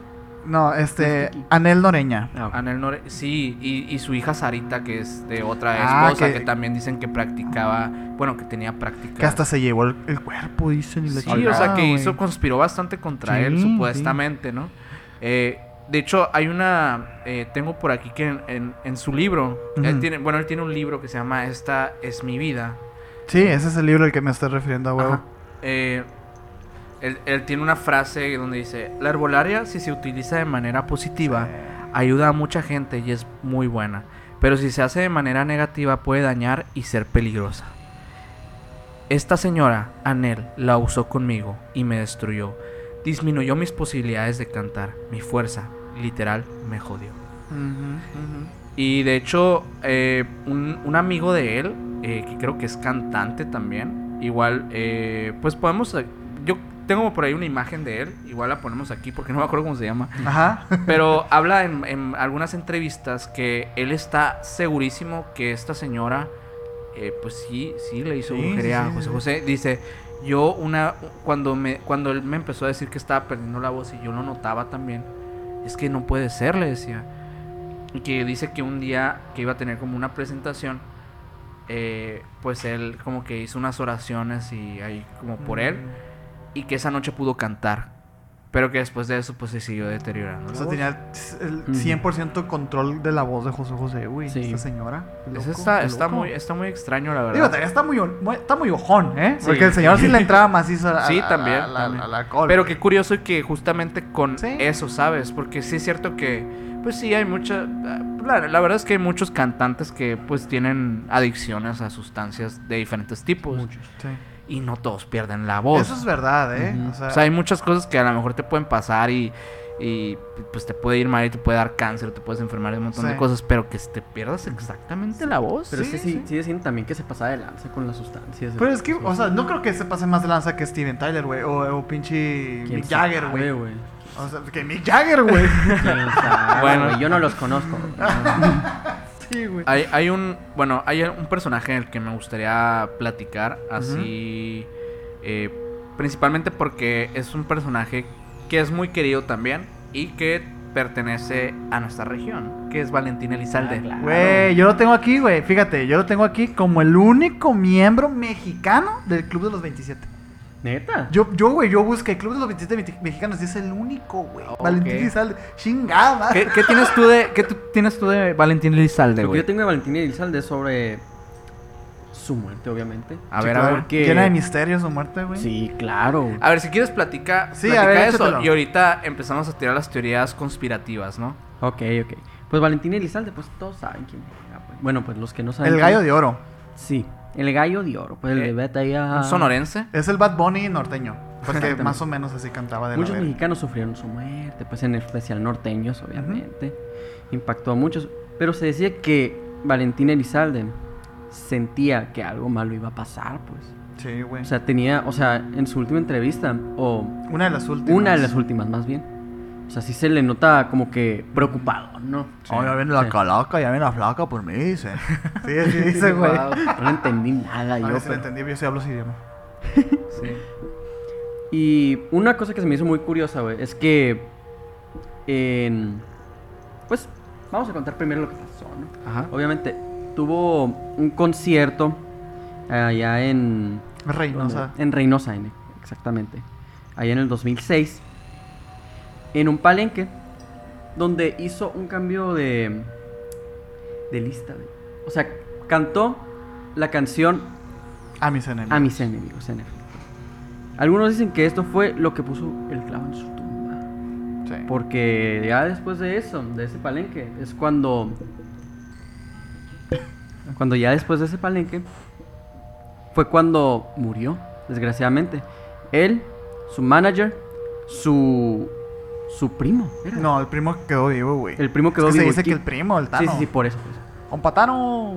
Speaker 2: No, este. Anel Noreña.
Speaker 3: Ah.
Speaker 1: Anel Nore. Sí, y, y su hija Sarita, que es de otra
Speaker 2: Ah,
Speaker 1: esposa,
Speaker 2: que-
Speaker 1: que, también dicen que practicaba. Bueno, que tenía práctica.
Speaker 2: Que hasta se llevó el, el cuerpo, dicen. Y la
Speaker 1: Sí, o sea, que hizo, conspiró bastante contra
Speaker 2: Sí,
Speaker 1: él,
Speaker 2: sí.
Speaker 1: supuestamente, ¿no? Eh, de hecho, hay una. eh, tengo por aquí que en, en- en su libro. él tiene, bueno, él tiene un libro que se llama Esta es mi vida.
Speaker 2: Sí, ese es el libro al que me estoy refiriendo, a huevo.
Speaker 1: Eh, él, él tiene una frase donde dice: La herbolaria, si se utiliza de manera positiva, ayuda a mucha gente y es muy buena. Pero si se hace de manera negativa, puede dañar y ser peligrosa. Esta señora, Anel, la usó conmigo y me destruyó. Disminuyó mis posibilidades de cantar. Mi fuerza, literal, me jodió. Y de hecho, eh, un, un amigo de él, eh, que creo que es cantante también, igual, eh, pues podemos... eh, Yo tengo por ahí una imagen de él, igual la ponemos aquí porque no me acuerdo cómo se llama.
Speaker 2: Ajá.
Speaker 1: Pero habla en, en algunas entrevistas que él está segurísimo que esta señora, eh, pues sí, sí le hizo
Speaker 2: Sí,
Speaker 1: brujería
Speaker 2: sí,
Speaker 1: a José. José. Dice, yo una, cuando me, cuando él me empezó a decir que estaba perdiendo la voz y yo lo notaba también, es que no puede ser, le decía. Y que dice que un día que iba a tener como una presentación, eh, pues él como que hizo unas oraciones y ahí como por él, y que esa noche pudo cantar. Pero que después de eso pues se siguió deteriorando.
Speaker 2: O
Speaker 1: la
Speaker 2: sea,
Speaker 1: voz.
Speaker 2: tenía el 100% control de la voz de José José, güey.
Speaker 3: Sí.
Speaker 2: Esta señora. Loco,
Speaker 1: está, está,
Speaker 2: loco.
Speaker 1: muy, está muy extraño, la verdad.
Speaker 2: Digo, también está muy, muy- está muy ojón, ¿eh?
Speaker 3: Sí.
Speaker 2: Porque el señor sí le entraba macizo a,
Speaker 1: Sí,
Speaker 2: a- a-
Speaker 1: también,
Speaker 2: a la-
Speaker 1: también.
Speaker 2: alcohol.
Speaker 1: Pero
Speaker 2: güey.
Speaker 1: qué curioso y que justamente con
Speaker 2: Sí.
Speaker 1: eso, ¿sabes? Porque sí es cierto que, pues sí, hay mucha... La, la verdad es que hay muchos cantantes que pues tienen adicciones a sustancias de diferentes tipos.
Speaker 2: Sí.
Speaker 1: Y no todos pierden la voz.
Speaker 2: Eso es verdad, ¿eh? O sea,
Speaker 1: O sea, hay muchas cosas que a lo mejor te pueden pasar y, y pues te puede ir mal y te puede dar cáncer, te puedes enfermar de un montón
Speaker 2: Sí.
Speaker 1: de cosas, pero que te pierdas exactamente la voz.
Speaker 3: Pero
Speaker 2: Sí,
Speaker 3: es que sí,
Speaker 2: sí.
Speaker 3: sí decían también que se pasaba de lanza con las sustancias.
Speaker 2: pero es que, o sea, no creo que se pase más de lanza que Steven Tyler, güey. O, o pinche
Speaker 3: ¿Quién
Speaker 2: Mick Jagger, güey. O sea, que Mick Jagger, güey.
Speaker 3: ¿Quién sabe,
Speaker 1: Bueno.
Speaker 3: yo no los conozco.
Speaker 2: sí, güey.
Speaker 1: Hay, hay un, bueno, hay un personaje en el que me gustaría platicar, así, eh, principalmente porque es un personaje que es muy querido también y que pertenece a nuestra región, que es Valentín Elizalde.
Speaker 3: Ah, claro.
Speaker 2: Güey, yo lo tengo aquí, güey. Fíjate, yo lo tengo aquí como el único miembro mexicano del Club de los 27.
Speaker 3: ¿Neta?
Speaker 2: Yo, yo, güey, yo busqué el Club de los 27 mexi- mexicanos y es el único, güey. Valentín Elizalde. Chingada.
Speaker 1: ¿Qué, qué tienes tú de, qué tú tienes tú de Valentín Elizalde,
Speaker 3: Lo que
Speaker 1: güey?
Speaker 3: yo tengo de Valentín Elizalde es sobre su muerte, obviamente.
Speaker 1: A
Speaker 2: Sí,
Speaker 1: ver, a ver.
Speaker 3: porque-
Speaker 2: Llena de misterio su muerte, güey.
Speaker 3: Sí, claro.
Speaker 1: A ver, si quieres platica,
Speaker 2: Sí,
Speaker 1: platica
Speaker 2: a ver,
Speaker 1: eso
Speaker 2: échatelo.
Speaker 1: y ahorita empezamos a tirar las teorías conspirativas, ¿no?
Speaker 3: Ok, ok. Pues Valentín Elizalde, pues todos saben quién era. pues. Bueno, pues los que no saben.
Speaker 2: El gallo de oro.
Speaker 3: Sí, el gallo de oro. Pues el
Speaker 1: Eh,
Speaker 3: de Beta ya.
Speaker 1: Un sonorense.
Speaker 2: Es el Bad Bunny norteño. Porque más o menos así cantaba de la
Speaker 3: Muchos
Speaker 2: verga.
Speaker 3: mexicanos sufrieron su muerte, pues en especial norteños, obviamente. Impactó a muchos. Pero se decía que Valentín Elizalde sentía que algo malo iba a pasar, pues.
Speaker 2: Sí, güey.
Speaker 3: O sea, tenía, o sea, en su última entrevista, o
Speaker 2: una de las últimas.
Speaker 3: una de las últimas más bien, O sea, sí se le nota como que preocupado, ¿no?
Speaker 2: Oh, ya viene la
Speaker 3: Sí.
Speaker 2: calaca, ya viene la flaca por mí, dice. Sí, sí, dice, güey.
Speaker 3: Wow, No le entendí nada
Speaker 2: A
Speaker 3: yo.
Speaker 2: si lo
Speaker 3: pero-
Speaker 2: entendí, yo sí hablo ese idioma.
Speaker 1: Sí.
Speaker 3: Y una cosa que se me hizo muy curiosa, güey, es que. en- pues vamos a contar primero lo que pasó, ¿no?
Speaker 1: Ajá.
Speaker 3: Obviamente, tuvo un concierto allá en.
Speaker 2: Reynosa.
Speaker 3: En Reynosa, en- exactamente. Allá en el 2006. En un palenque. Donde hizo un cambio de. de lista, güey. O sea, cantó la canción
Speaker 2: A mis enemigos.
Speaker 3: a mis enemigos, en. Algunos dicen que esto fue lo que puso el clavo en su tumba.
Speaker 2: Sí.
Speaker 3: Porque ya después de eso, de ese palenque, es cuando. Cuando ya después de ese palenque, fue cuando murió, desgraciadamente. Él, su manager, su. Su primo. era.
Speaker 2: No, el primo quedó vivo, güey.
Speaker 3: El primo quedó
Speaker 2: es que
Speaker 3: vivo.
Speaker 2: Se dice que el primo, el
Speaker 3: Sí,
Speaker 2: Tano.
Speaker 3: sí, sí, por eso. por eso.
Speaker 2: ¡Compatano!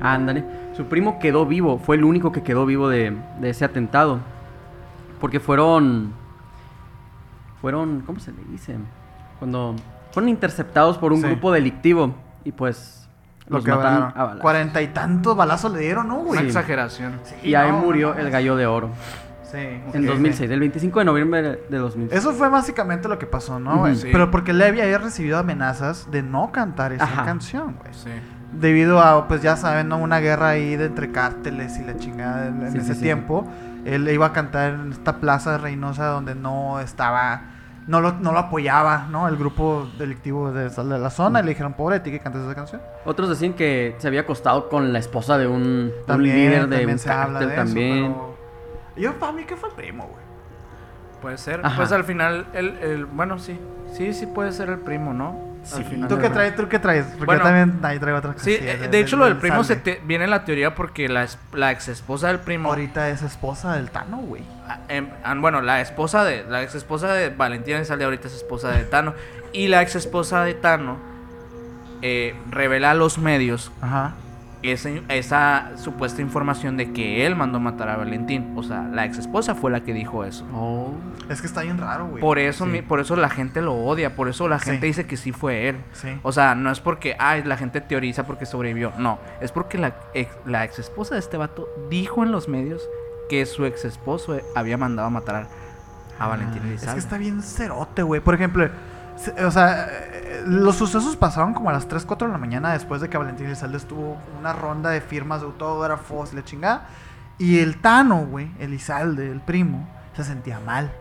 Speaker 3: Ándale. Su primo quedó vivo. Fue el único que quedó vivo de, de ese atentado. Porque fueron. Fueron. ¿Cómo se le dice? Cuando. Fueron interceptados por un
Speaker 2: Sí.
Speaker 3: grupo delictivo. Y pues.
Speaker 2: Lo
Speaker 3: Los
Speaker 2: que
Speaker 3: mataron.
Speaker 2: Cuarenta y tantos balazos le dieron, ¿no,
Speaker 1: Una
Speaker 2: güey?
Speaker 1: exageración.
Speaker 2: Sí,
Speaker 3: Y ahí
Speaker 2: no,
Speaker 3: murió
Speaker 2: no,
Speaker 3: el gallo de oro.
Speaker 2: Sí.
Speaker 3: En
Speaker 2: ok,
Speaker 3: 2006.
Speaker 2: ok.
Speaker 3: El 25 de noviembre de 2006.
Speaker 2: Eso fue básicamente lo que pasó, ¿no, güey?
Speaker 1: Sí.
Speaker 2: Pero porque Levi había recibido amenazas de no cantar esa
Speaker 3: Ajá.
Speaker 2: canción, güey.
Speaker 1: Sí.
Speaker 2: Debido a, pues ya saben, ¿no? Una guerra ahí de entre cárteles y la chingada en, en
Speaker 3: Sí,
Speaker 2: ese
Speaker 3: sí, sí.
Speaker 2: tiempo. Él iba a cantar en esta plaza de Reynosa donde no estaba... No lo, no lo apoyaba, ¿no? El grupo delictivo de, de la zona. Y le dijeron, pobre ti que cantes esa canción.
Speaker 3: Otros decían que se había acostado con la esposa de un, líder de un cártel también.
Speaker 2: eso, pero... Yo, para mí, que fue el primo, güey.
Speaker 1: Puede ser.
Speaker 3: Ajá.
Speaker 1: Pues al final, el, el, bueno, sí. Sí, sí puede ser el primo, ¿no?
Speaker 3: Sí.
Speaker 1: Al final
Speaker 2: ¿Tú qué traes? ¿Tú qué traes? Porque
Speaker 1: Bueno,
Speaker 2: yo también ahí traigo otra
Speaker 1: Sí,
Speaker 2: cosilla
Speaker 1: eh, de hecho lo del primo se te- viene en la teoría porque la ex esposa del primo...
Speaker 2: Ahorita es esposa del Tano, güey.
Speaker 1: Ah, em, ah, bueno, la esposa de la ex esposa de Valentina Elizalde ahorita es esposa de Tano y la ex esposa de Tano eh, revela a los medios
Speaker 2: Ajá.
Speaker 1: Esa, esa supuesta información de que él mandó matar a Valentín. O sea, la ex esposa fue la que dijo eso.
Speaker 3: Oh.
Speaker 2: Es que está bien raro, güey.
Speaker 1: Por eso,
Speaker 3: Sí.
Speaker 1: mi- por eso la gente lo odia, por eso la
Speaker 2: Sí.
Speaker 1: gente dice que sí fue él.
Speaker 2: Sí.
Speaker 1: O sea, no es porque ay, la gente teoriza porque sobrevivió. No, es porque la ex, la ex esposa de este vato dijo en los medios que su ex esposo había mandado a matar a Valentín
Speaker 2: Ah, Es que está bien cerote, güey. Por ejemplo, o sea, eh, los sucesos pasaron como a las 3, 4 de la mañana después de que Valentín Elizalde estuvo una ronda de firmas de autógrafos y la chingada. Y el Tano, güey, Elizalde, el primo, se sentía mal.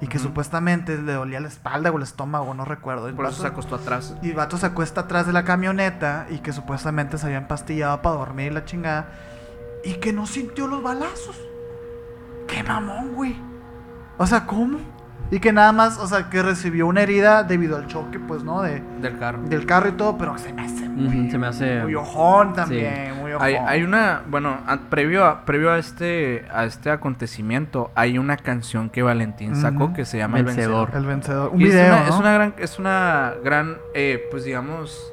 Speaker 2: Y que supuestamente le dolía la espalda o el estómago, no recuerdo. El
Speaker 1: Por eso se acostó atrás.
Speaker 2: Y el vato se acuesta atrás de la camioneta y que supuestamente se había empastillado para dormir y la chingada. Y que no sintió los balazos. ¡Qué mamón, güey! O sea, ¿cómo? Y que nada más, o sea, que recibió una herida debido al choque, pues, ¿no? De,
Speaker 1: Del carro.
Speaker 2: del carro y todo, pero se me hace muy,
Speaker 3: se me hace-
Speaker 2: muy ojón también, muy ojón.
Speaker 1: Hay, hay una, bueno, a- previo a, previo a este a este acontecimiento, hay una canción que Valentín sacó que se llama El
Speaker 3: Vencedor.
Speaker 2: El vencedor. Un
Speaker 1: Y es
Speaker 2: video,
Speaker 1: una-
Speaker 2: ¿no?
Speaker 1: es una gran, es una gran, eh, pues digamos,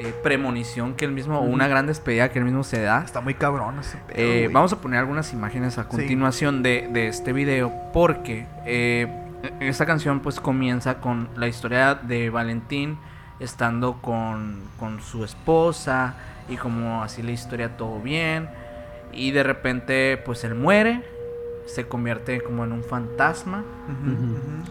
Speaker 1: eh, premonición que él mismo, o una gran despedida que él mismo se da.
Speaker 2: Está muy cabrón ese pedo,
Speaker 1: Eh, vamos a poner algunas imágenes a continuación de, de este video porque eh, esta canción pues comienza con la historia de Valentín estando con, con su esposa y como así la historia todo bien y de repente pues él muere, se convierte como en un fantasma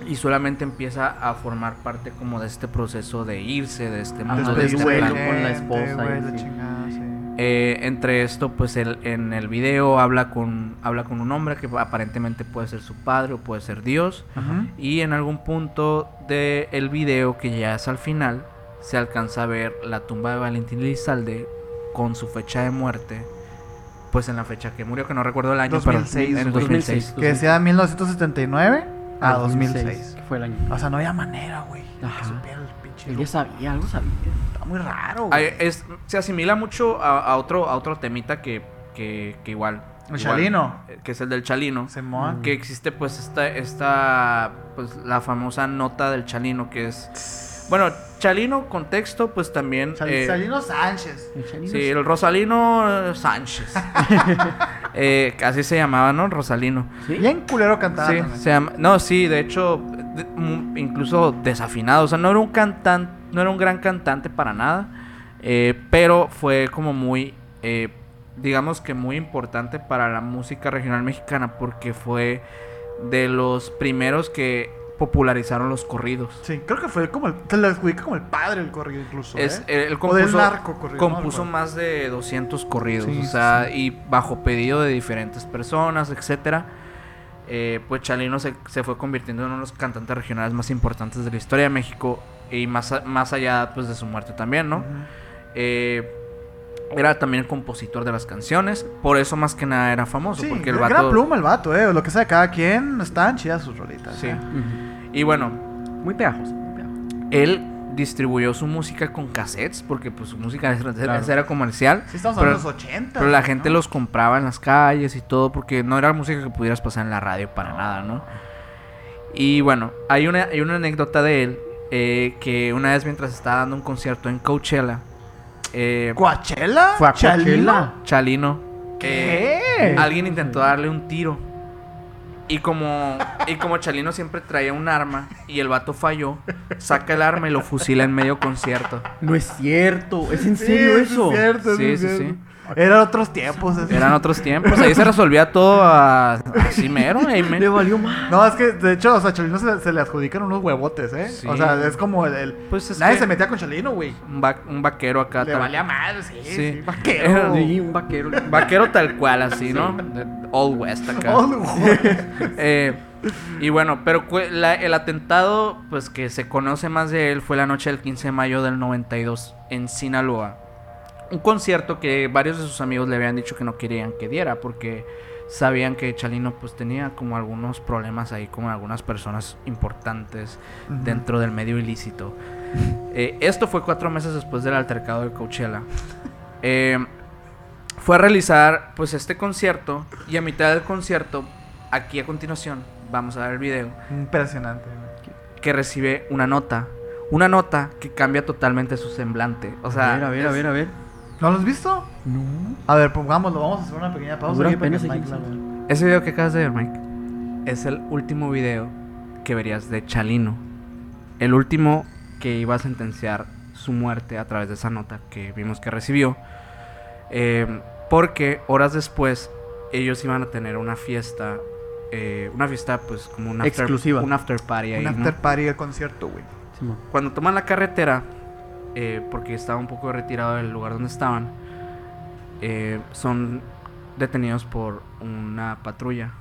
Speaker 1: y solamente empieza a formar parte como de este proceso de irse de este mundo, de este
Speaker 3: con la esposa y
Speaker 2: la
Speaker 3: así.
Speaker 2: chingada, sí.
Speaker 1: Eh, entre esto, pues él, en el video habla con, habla con un hombre que aparentemente puede ser su padre o puede ser Dios. Y en algún punto del el video, que ya es al final, se alcanza a ver la tumba de Valentín Elizalde con su fecha de muerte. Pues en la fecha que murió, que no recuerdo el año,
Speaker 2: 2006,
Speaker 1: pero en el
Speaker 3: 2006.
Speaker 1: 2006.
Speaker 2: Que decía 1979 a
Speaker 3: Ah,
Speaker 2: 2006.
Speaker 3: que fue el año.
Speaker 2: O sea, no había manera, güey.
Speaker 3: Ajá.
Speaker 2: Que
Speaker 3: ya
Speaker 2: loco.
Speaker 3: sabía, algo sabía.
Speaker 2: Está muy raro,
Speaker 1: Ay, es- se asimila mucho a, a otro, a otro temita que, que, que igual.
Speaker 2: El
Speaker 1: igual,
Speaker 2: Chalino.
Speaker 1: eh, Que es el del Chalino.
Speaker 2: Simón.
Speaker 1: que existe pues esta, esta pues la famosa nota del Chalino que es bueno Chalino contexto pues también
Speaker 2: Chal-
Speaker 1: eh,
Speaker 2: Chalino Sánchez.
Speaker 3: El Chalino
Speaker 1: sí el Rosalino Sánchez eh, así se llamaba no Rosalino
Speaker 3: ¿Sí?
Speaker 2: Bien culero cantaba
Speaker 1: sí
Speaker 2: también.
Speaker 1: se llama no sí de hecho de- incluso desafinado. O sea, no era un cantante, no era un gran cantante para nada. eh, pero fue como muy, eh, digamos que muy importante para la música regional mexicana porque fue de los primeros que popularizaron los corridos.
Speaker 2: Sí, creo que fue como el. Se le adjudica como el padre del corrido, incluso.
Speaker 1: Es,
Speaker 2: ¿eh?
Speaker 1: él, él
Speaker 2: O del
Speaker 1: compuso,
Speaker 2: narco corrido,
Speaker 1: compuso más de 200 corridos,
Speaker 2: Sí,
Speaker 1: o
Speaker 2: sí,
Speaker 1: sea, y bajo pedido de diferentes personas, etcétera. Eh, pues Chalino se, se fue convirtiendo en uno de los cantantes regionales más importantes de la historia de México y más, más allá pues de su muerte también, ¿no? Eh, era también el compositor de las canciones, por eso más que nada era famoso,
Speaker 2: Sí,
Speaker 1: porque el
Speaker 2: gran
Speaker 1: vato...
Speaker 2: pluma el vato, eh. Lo que sea, cada quien están chidas sus rolitas.
Speaker 1: Sí.
Speaker 2: eh.
Speaker 1: Y bueno,
Speaker 3: muy pegajoso.
Speaker 1: él distribuyó su música con cassettes, porque pues su música era,
Speaker 3: Claro.
Speaker 1: era comercial.
Speaker 2: Sí, estamos
Speaker 1: Pero-
Speaker 2: de los 80.
Speaker 1: Pero la gente los compraba en las calles y todo porque no era música que pudieras pasar en la radio para nada, ¿no? Y bueno, hay una, hay una anécdota de él eh, que una vez mientras estaba dando un concierto en Coachella, eh,
Speaker 2: ¿Coachella?
Speaker 3: Fue a
Speaker 2: ¿Chalino?
Speaker 3: Coachella.
Speaker 1: Chalino,
Speaker 2: ¿Qué?
Speaker 1: eh, alguien intentó darle un tiro. Y como, y como Chalino siempre traía un arma y el vato falló, saca el arma y lo fusila en medio concierto.
Speaker 3: No es cierto, es en serio
Speaker 2: sí
Speaker 3: eso.
Speaker 2: Es cierto,
Speaker 1: Sí,
Speaker 2: es
Speaker 1: sí,
Speaker 2: cierto.
Speaker 1: sí.
Speaker 2: Eran otros tiempos.
Speaker 1: Eran otros tiempos, ahí se resolvía todo a- así mero. ahí me-
Speaker 3: Le valió más.
Speaker 2: No, es que de hecho, o sea, Chalino se, se le adjudican unos huevotes, ¿eh?
Speaker 1: Sí.
Speaker 2: O sea, es como el. el-
Speaker 1: Pues es
Speaker 2: Nadie
Speaker 1: que-
Speaker 2: se metía con Chalino, güey.
Speaker 1: un, va- un vaquero acá.
Speaker 2: Le
Speaker 1: tal-
Speaker 2: valía madre, sí,
Speaker 1: Sí.
Speaker 2: sí. Vaquero.
Speaker 3: Sí, un vaquero.
Speaker 1: Vaquero tal cual, así, ¿no? Old West acá.
Speaker 2: Oh, güey.
Speaker 1: Eh, y bueno, pero la- el atentado, pues que se conoce más de él, fue la noche del 15 de mayo del 92 en Sinaloa. Un concierto que varios de sus amigos le habían dicho que no querían que diera porque sabían que Chalino pues tenía como algunos problemas ahí con algunas personas importantes dentro del medio ilícito. Eh, esto fue cuatro meses después del altercado de Coachella. Eh, fue a realizar pues este concierto y a mitad del concierto, aquí a continuación, vamos a ver el video,
Speaker 2: Impresionante.
Speaker 1: que recibe una nota. Una nota que cambia totalmente su semblante. O sea,
Speaker 3: a ver, a ver, a ver, a ver.
Speaker 2: ¿No lo has visto?
Speaker 3: No.
Speaker 2: A ver, pongámoslo. Vamos a hacer una pequeña pausa.
Speaker 3: Dura
Speaker 2: aquí para que
Speaker 3: apenas
Speaker 2: Mike la
Speaker 3: 15
Speaker 2: vea.
Speaker 1: Ese video que acabas de ver, Mike, es el último video que verías de Chalino. El último que iba a sentenciar su muerte a través de esa nota que vimos que recibió. Eh, porque horas después ellos iban a tener una fiesta. eh, una fiesta, pues, como un after,
Speaker 3: Exclusiva.
Speaker 1: un after party ahí.
Speaker 2: Un
Speaker 1: ¿no?
Speaker 2: after party del concierto, güey.
Speaker 1: Cuando toman la carretera, eh, porque estaba un poco retirado del lugar donde estaban, eh, son detenidos por una patrulla.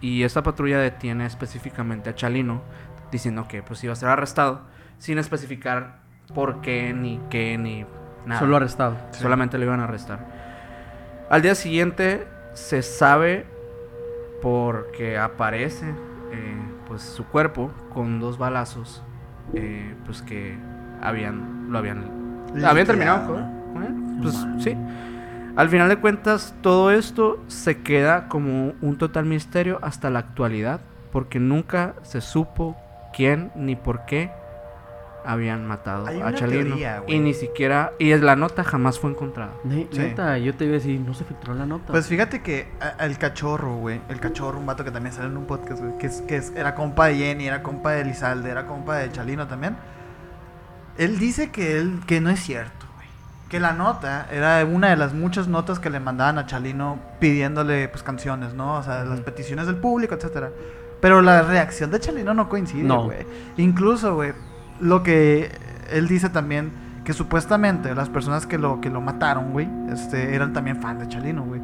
Speaker 1: Y esta patrulla detiene específicamente a Chalino, diciendo que pues iba a ser arrestado, sin especificar por qué, ni qué, ni nada.
Speaker 3: Solo arrestado.
Speaker 1: Solamente lo iban a arrestar. Al día siguiente se sabe porque aparece eh, pues su cuerpo con dos balazos eh, pues que habían lo habían habían terminado con, él. Pues sí. Al final de cuentas todo esto se queda como un total misterio hasta la actualidad porque nunca se supo quién ni por qué habían matado
Speaker 2: Hay
Speaker 1: a
Speaker 2: una
Speaker 1: Chalino
Speaker 2: teoría,
Speaker 1: y ni siquiera y es la nota jamás fue encontrada.
Speaker 3: Ne-
Speaker 2: Sí.
Speaker 3: Neta, yo te iba a decir, no se filtró la nota.
Speaker 2: Pues fíjate que el cachorro, güey, el cachorro, un vato que también sale en un podcast, güey, que, es, que es- era compa de Jenny, era compa de Elizalde, era compa de Chalino también. Él dice que él que no es cierto, güey. Que la nota era una de las muchas notas que le mandaban a Chalino pidiéndole pues canciones, ¿no? O sea, las peticiones del público, etcétera. Pero la reacción de Chalino no coincide,
Speaker 3: No.
Speaker 2: güey. Incluso, güey, lo que él dice también que supuestamente las personas que lo que lo mataron, güey, este eran también fan de Chalino, güey.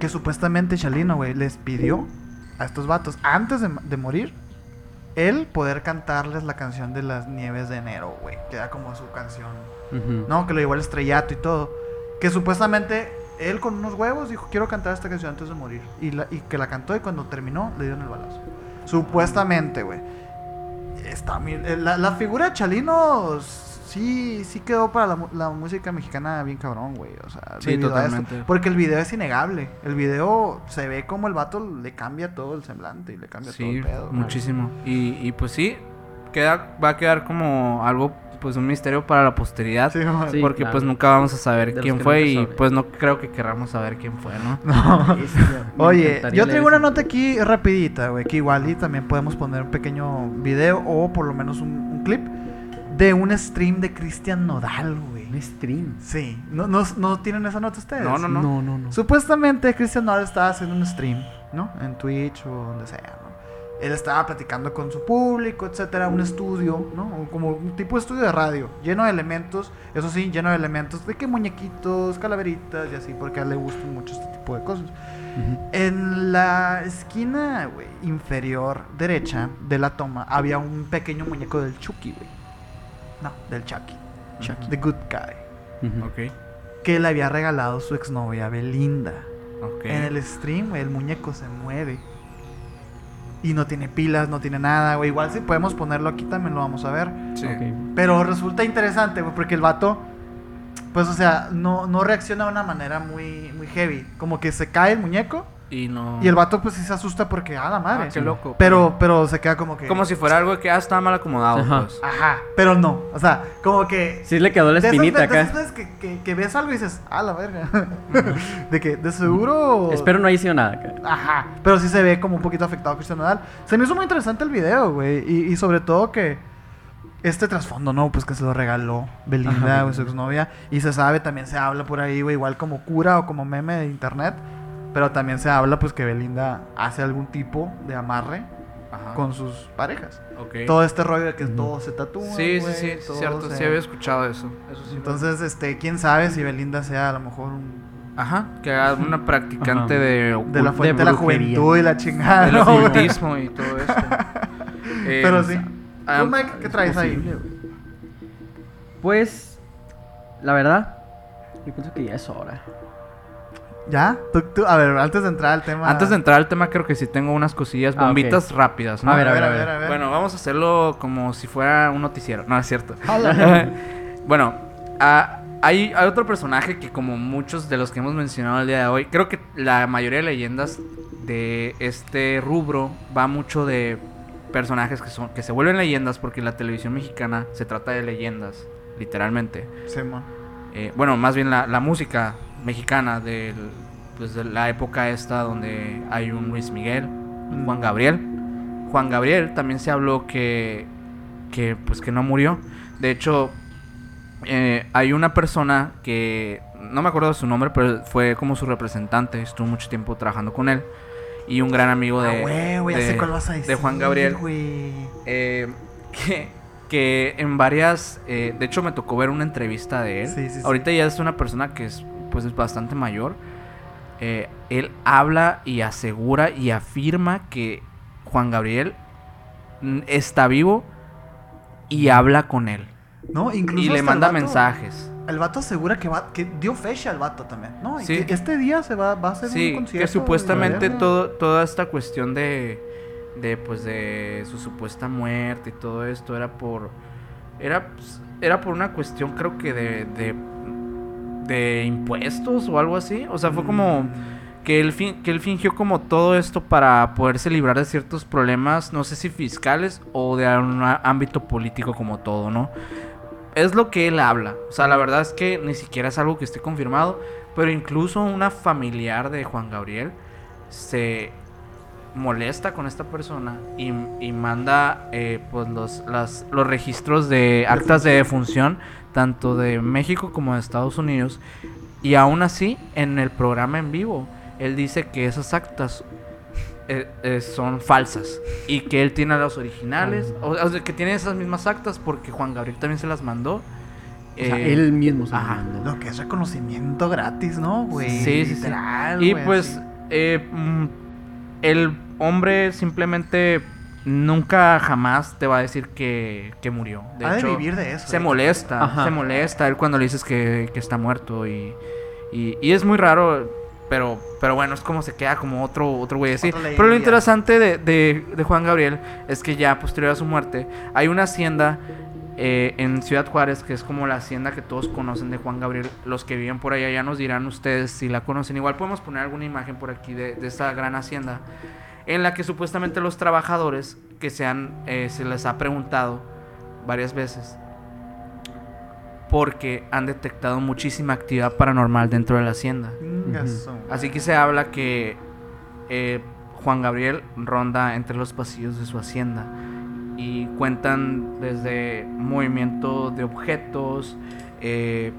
Speaker 2: Que supuestamente Chalino, güey, les pidió a estos vatos antes de, de morir él poder cantarles la canción de las nieves de enero, güey, que era como su canción. No, que lo llevó al estrellato y todo. Que supuestamente él con unos huevos dijo, quiero cantar esta canción antes de morir. Y, la- y que la cantó y cuando terminó le dieron el balazo. Supuestamente, güey. Está mi- eh, la, la figura de Chalino sí, sí quedó para la, mu- la música mexicana bien cabrón, güey. O sea,
Speaker 1: Sí,
Speaker 2: esto.
Speaker 1: totalmente.
Speaker 2: Porque el video es innegable. El video se ve como el vato le cambia todo el semblante y le cambia todo el pedo.
Speaker 1: muchísimo. Y, y pues sí, queda, va a quedar como algo pues un misterio para la posteridad.
Speaker 2: Sí,
Speaker 1: porque
Speaker 3: claro.
Speaker 1: pues nunca vamos a saber
Speaker 3: De
Speaker 1: quién fue y pues no creo que queramos saber quién fue, ¿no?
Speaker 2: No.
Speaker 3: Sí, sí,
Speaker 2: Oye, yo traigo una nota aquí rapidita, güey, que igual y también podemos poner un pequeño video o por lo menos un, un clip de un stream de Cristian Nodal, güey.
Speaker 3: Un stream.
Speaker 2: Sí, ¿No, no, no tienen esa nota ustedes?
Speaker 1: No, no, no.
Speaker 3: No, no, no.
Speaker 2: Supuestamente Cristian Nodal estaba haciendo un stream, ¿no? En Twitch o donde sea, ¿no? Él estaba platicando con su público, etcétera, un estudio, ¿no? O Como un tipo de estudio de radio, lleno de elementos, eso sí, lleno de elementos de que muñequitos, calaveritas y así, porque a él le gustan mucho este tipo de cosas. En la esquina, güey, inferior derecha de la toma había un pequeño muñeco del Chucky, güey. No, del Chucky.
Speaker 3: Chucky.
Speaker 2: The Good Guy.
Speaker 1: Ok,
Speaker 2: Que le había regalado su exnovia Belinda.
Speaker 1: ok.
Speaker 2: En el stream, güey, el muñeco se mueve. Y no tiene pilas, no tiene nada, güey. Igual si podemos ponerlo aquí también lo vamos a ver.
Speaker 1: Sí.
Speaker 2: Pero resulta interesante, güey, porque el vato, pues, o sea, no, no reacciona de una manera muy, muy heavy. Como que se cae el muñeco
Speaker 1: Y no...
Speaker 2: y el vato, pues, sí se asusta porque, ah, la madre.
Speaker 1: Ah, qué loco.
Speaker 2: Pero, pero se queda como que...
Speaker 1: Como si fuera algo que ah, estaba mal acomodado,
Speaker 3: Ajá.
Speaker 1: pues.
Speaker 2: Ajá, pero no. O sea, como que...
Speaker 3: Sí le quedó la
Speaker 2: de esas
Speaker 3: espinita
Speaker 2: ve- de
Speaker 3: acá.
Speaker 2: esas veces que, que, que ves algo y dices, ah, la verga. de que, de seguro...
Speaker 3: Espero no haya sido nada acá.
Speaker 2: Ajá, pero sí se ve como un poquito afectado Cristian Nodal. Se me hizo muy interesante el video, güey. Y, y sobre todo que este trasfondo, ¿no? Pues que se lo regaló Belinda,
Speaker 3: Ajá.
Speaker 2: güey, su exnovia. Y se sabe, también se habla por ahí, güey, igual como cura o como meme de internet. Pero también se habla, pues, que Belinda hace algún tipo de amarre
Speaker 1: Ajá.
Speaker 2: con sus parejas. Todo este rollo de que todos se tatúan.
Speaker 1: Sí, sí, sí, cierto.
Speaker 2: se-
Speaker 1: Sí había escuchado eso. Eso sí.
Speaker 2: Entonces, este, quién sabe si Belinda sea a lo mejor un-
Speaker 1: Ajá, que haga una practicante
Speaker 3: Ajá.
Speaker 1: de...
Speaker 2: de la fuente de, la juventud y la chingada.
Speaker 1: del ocultismo y todo esto. Eh,
Speaker 2: Pero sí.
Speaker 1: ah,
Speaker 2: ¿Tú, Mike, qué traes ahí?
Speaker 3: Pues, la verdad, yo pienso que ya es hora.
Speaker 2: ¿Ya? Tú- tú- a ver, antes de entrar al tema.
Speaker 1: Antes de entrar al tema, creo que sí tengo unas cosillas,
Speaker 3: Ah,
Speaker 1: bombitas rápidas, ¿no?
Speaker 3: A ver, a ver, a ver.
Speaker 1: Bueno, vamos a hacerlo como si fuera un noticiero. No, es cierto. Bueno, ah, hay, hay otro personaje que como muchos de los que hemos mencionado el día de hoy, creo que la mayoría de leyendas de este rubro va mucho de personajes que son que se vuelven leyendas porque la televisión mexicana se trata de leyendas, literalmente.
Speaker 2: Simón.
Speaker 1: Eh, bueno, más bien la, la música mexicana del, pues, de la época esta donde hay un Luis Miguel, un Juan Gabriel. Juan Gabriel también se habló que, que pues que no murió. De hecho, eh, hay una persona que no me acuerdo de su nombre, pero fue como su representante, estuvo mucho tiempo trabajando con él y un gran amigo de,
Speaker 2: ah,
Speaker 1: de-
Speaker 2: decir.
Speaker 1: de Juan Gabriel eh, que, que en varias, eh, de hecho me tocó ver una entrevista de él.
Speaker 2: Sí, sí, sí.
Speaker 1: Ahorita ya es una persona que es, pues es bastante mayor. Eh, él habla y asegura y afirma que Juan Gabriel mm, está vivo y habla con él
Speaker 2: No, incluso.
Speaker 1: y le manda
Speaker 2: vato-
Speaker 1: mensajes.
Speaker 2: El vato asegura que va, que dio fecha al vato también. No, y
Speaker 1: Sí.
Speaker 2: que este día se va, va a hacer un
Speaker 1: Sí,
Speaker 2: concierto.
Speaker 1: que supuestamente todo, toda esta cuestión de, de, pues, de su supuesta muerte y todo esto era por, era, pues, era por una cuestión creo que de, de, de impuestos o algo así. O sea, fue como que él, fin- que él fingió como todo esto para poderse librar de ciertos problemas, no sé si fiscales o de un ámbito político como todo, ¿no? Es lo que él habla. O sea, la verdad es que ni siquiera es algo que esté confirmado, pero incluso una familiar de Juan Gabriel se molesta con esta persona y, y manda eh, pues los, las- los registros de actas de defunción tanto de México como de Estados Unidos y aún así en el programa en vivo él dice que esas actas eh, eh, son falsas y que él tiene las originales o, o sea, que tiene esas mismas actas porque Juan Gabriel también se las mandó
Speaker 3: O sea,
Speaker 1: Eh,
Speaker 3: él mismo se
Speaker 1: ajá.
Speaker 3: mandó.
Speaker 2: Lo que es reconocimiento gratis, ¿no, güey?
Speaker 1: Sí, sí, sí.
Speaker 2: Literal,
Speaker 1: Y pues eh, mm, el hombre simplemente nunca jamás te va a decir que, que murió. De
Speaker 2: Ha de
Speaker 1: hecho,
Speaker 2: vivir de eso.
Speaker 1: se
Speaker 2: ¿eh?
Speaker 1: molesta,
Speaker 3: Ajá.
Speaker 1: se molesta él cuando le dices que, que está muerto y, y, y es muy raro, pero, pero bueno, es como se queda como otro, otro güey así. Pero lo interesante de, de, de Juan Gabriel es que ya posterior a su muerte hay una hacienda eh, en Ciudad Juárez, que es como la hacienda que todos conocen de Juan Gabriel. Los que viven por allá ya nos dirán ustedes si la conocen. Igual podemos poner alguna imagen por aquí de, de esta gran hacienda, en la que supuestamente los trabajadores que se, han, eh, se les ha preguntado varias veces porque han detectado muchísima actividad paranormal dentro de la hacienda. Así que se habla que eh, Juan Gabriel ronda entre los pasillos de su hacienda y cuentan desde movimiento de objetos, eh,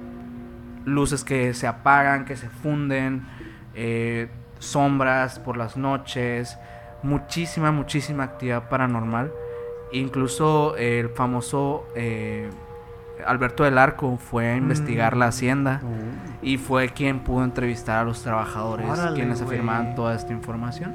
Speaker 1: luces que se apagan, que se funden, eh, sombras por las noches, muchísima, muchísima actividad paranormal. Incluso el famoso eh, Alberto del Arco fue a investigar
Speaker 2: Mm.
Speaker 1: la hacienda y fue quien pudo entrevistar a los trabajadores
Speaker 2: Órale,
Speaker 1: quienes afirmaban toda esta información.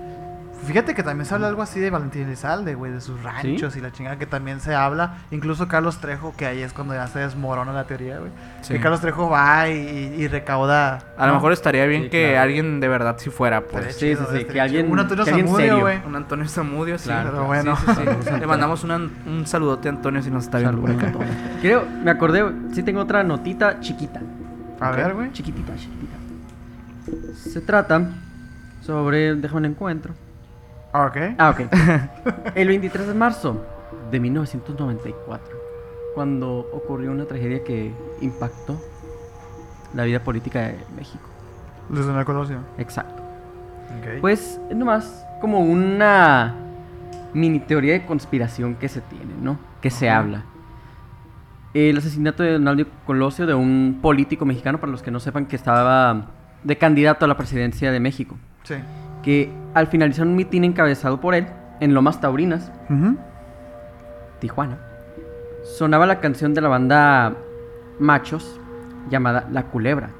Speaker 2: Fíjate que también se habla algo así de Valentín Elizalde, güey, de sus ranchos y la chingada que también se habla. Incluso Carlos Trejo, que ahí es cuando ya se desmorona la teoría, güey.
Speaker 1: Sí.
Speaker 2: Que Carlos Trejo va y, y- recauda.
Speaker 1: A lo mejor estaría bien
Speaker 3: Sí,
Speaker 1: que
Speaker 3: claro.
Speaker 1: alguien de verdad si fuera, pues.
Speaker 3: Sí,
Speaker 2: chido,
Speaker 3: sí, sí, que alguien-.
Speaker 2: Un Antonio
Speaker 3: que serio.
Speaker 2: güey.
Speaker 1: Un Antonio Zamudio, sí.
Speaker 3: Claro,
Speaker 2: pero bueno.
Speaker 1: Sí, sí, sí. Le mandamos una- un saludote a Antonio si nos está viendo por acá.
Speaker 3: Creo, me acordé, sí tengo otra notita chiquita.
Speaker 2: A ver, güey.
Speaker 3: Chiquitita, chiquitita. Se trata sobre, déjame un encuentro.
Speaker 2: Ah, Ok.
Speaker 3: Ah, ok. El 23 de marzo de 1994, cuando ocurrió una tragedia que impactó la vida política de México.
Speaker 2: Luis Donald Colosio.
Speaker 3: Exacto.
Speaker 2: Ok.
Speaker 3: Pues nomás como una mini teoría de conspiración que se tiene, ¿no? Que se habla. El asesinato de Donaldo Colosio, de un político mexicano, para los que no sepan, que estaba de candidato a la presidencia de México.
Speaker 2: Sí.
Speaker 3: Que al finalizar un mitin encabezado por él, en Lomas Taurinas. Tijuana, sonaba la canción de la banda Machos llamada La Culebra.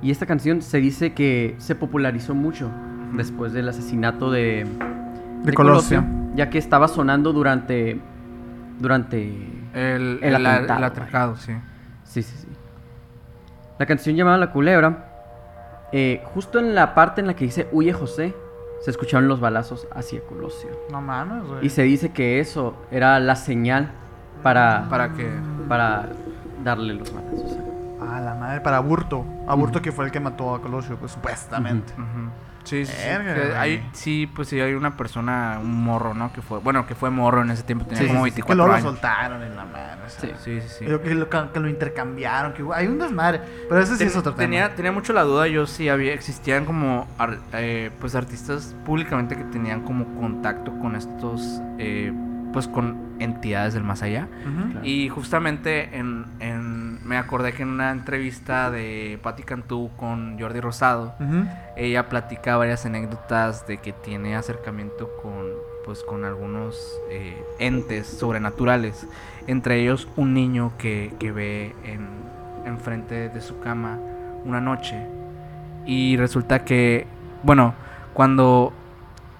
Speaker 3: Y esta canción se dice que se popularizó mucho después del asesinato de,
Speaker 2: De Colosio.
Speaker 3: ya que estaba sonando durante durante
Speaker 1: El,
Speaker 3: El
Speaker 1: el,
Speaker 3: atentado,
Speaker 1: el atracado, sí.
Speaker 3: sí, sí, sí. La canción llamada La Culebra eh, justo en la parte en la que dice Huye José se escucharon los balazos hacia Colosio.
Speaker 2: No mames, güey.
Speaker 3: Y se dice que eso era la señal para
Speaker 1: Para que.
Speaker 3: para darle los balazos.
Speaker 2: Ah, la madre, para Aburto. Aburto que fue el que mató a Colosio, pues supuestamente.
Speaker 1: Sí, sí, sí. Que hay, pues sí, hay una persona, un morro, ¿no? Que fue, bueno, que fue morro en ese tiempo, tenía
Speaker 3: Sí,
Speaker 1: como
Speaker 3: sí, sí,
Speaker 2: Que
Speaker 1: 24
Speaker 2: luego lo
Speaker 1: años.
Speaker 2: soltaron en la madre.
Speaker 3: Sí.
Speaker 1: Sí, sí.
Speaker 2: Yo Que, lo, que lo intercambiaron, que hay un desmadre. Pero ese sí
Speaker 1: Ten-
Speaker 2: es otro
Speaker 1: tenía,
Speaker 2: tema.
Speaker 1: tenía mucho la duda yo si había existían como ar- eh, pues artistas públicamente que tenían como contacto con estos eh, pues con entidades del más allá.
Speaker 3: Claro.
Speaker 1: y justamente en, en- me acordé que en una entrevista de Patti Cantú con Jordi Rosado ella platica varias anécdotas de que tiene acercamiento con pues con algunos eh, entes sobrenaturales. Entre ellos un niño que, que ve en enfrente de su cama una noche y resulta que bueno cuando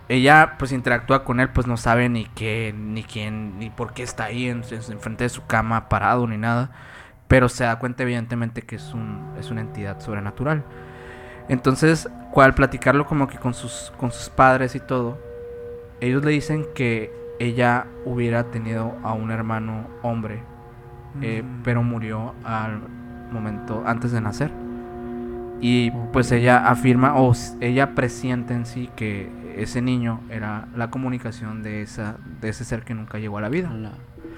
Speaker 1: ella pues interactúa con él pues no sabe ni qué ni quién ni por qué está ahí en, en- enfrente de su cama parado ni nada pero se da cuenta evidentemente que es un es una entidad sobrenatural entonces, al platicarlo como que con sus, con sus padres y todo, ellos le dicen que ella hubiera tenido a un hermano hombre, eh,
Speaker 2: Mm.
Speaker 1: pero murió al momento antes de nacer. Y pues ella afirma, o ella presiente en sí que ese niño era la comunicación de, esa, de ese ser que nunca llegó a la vida.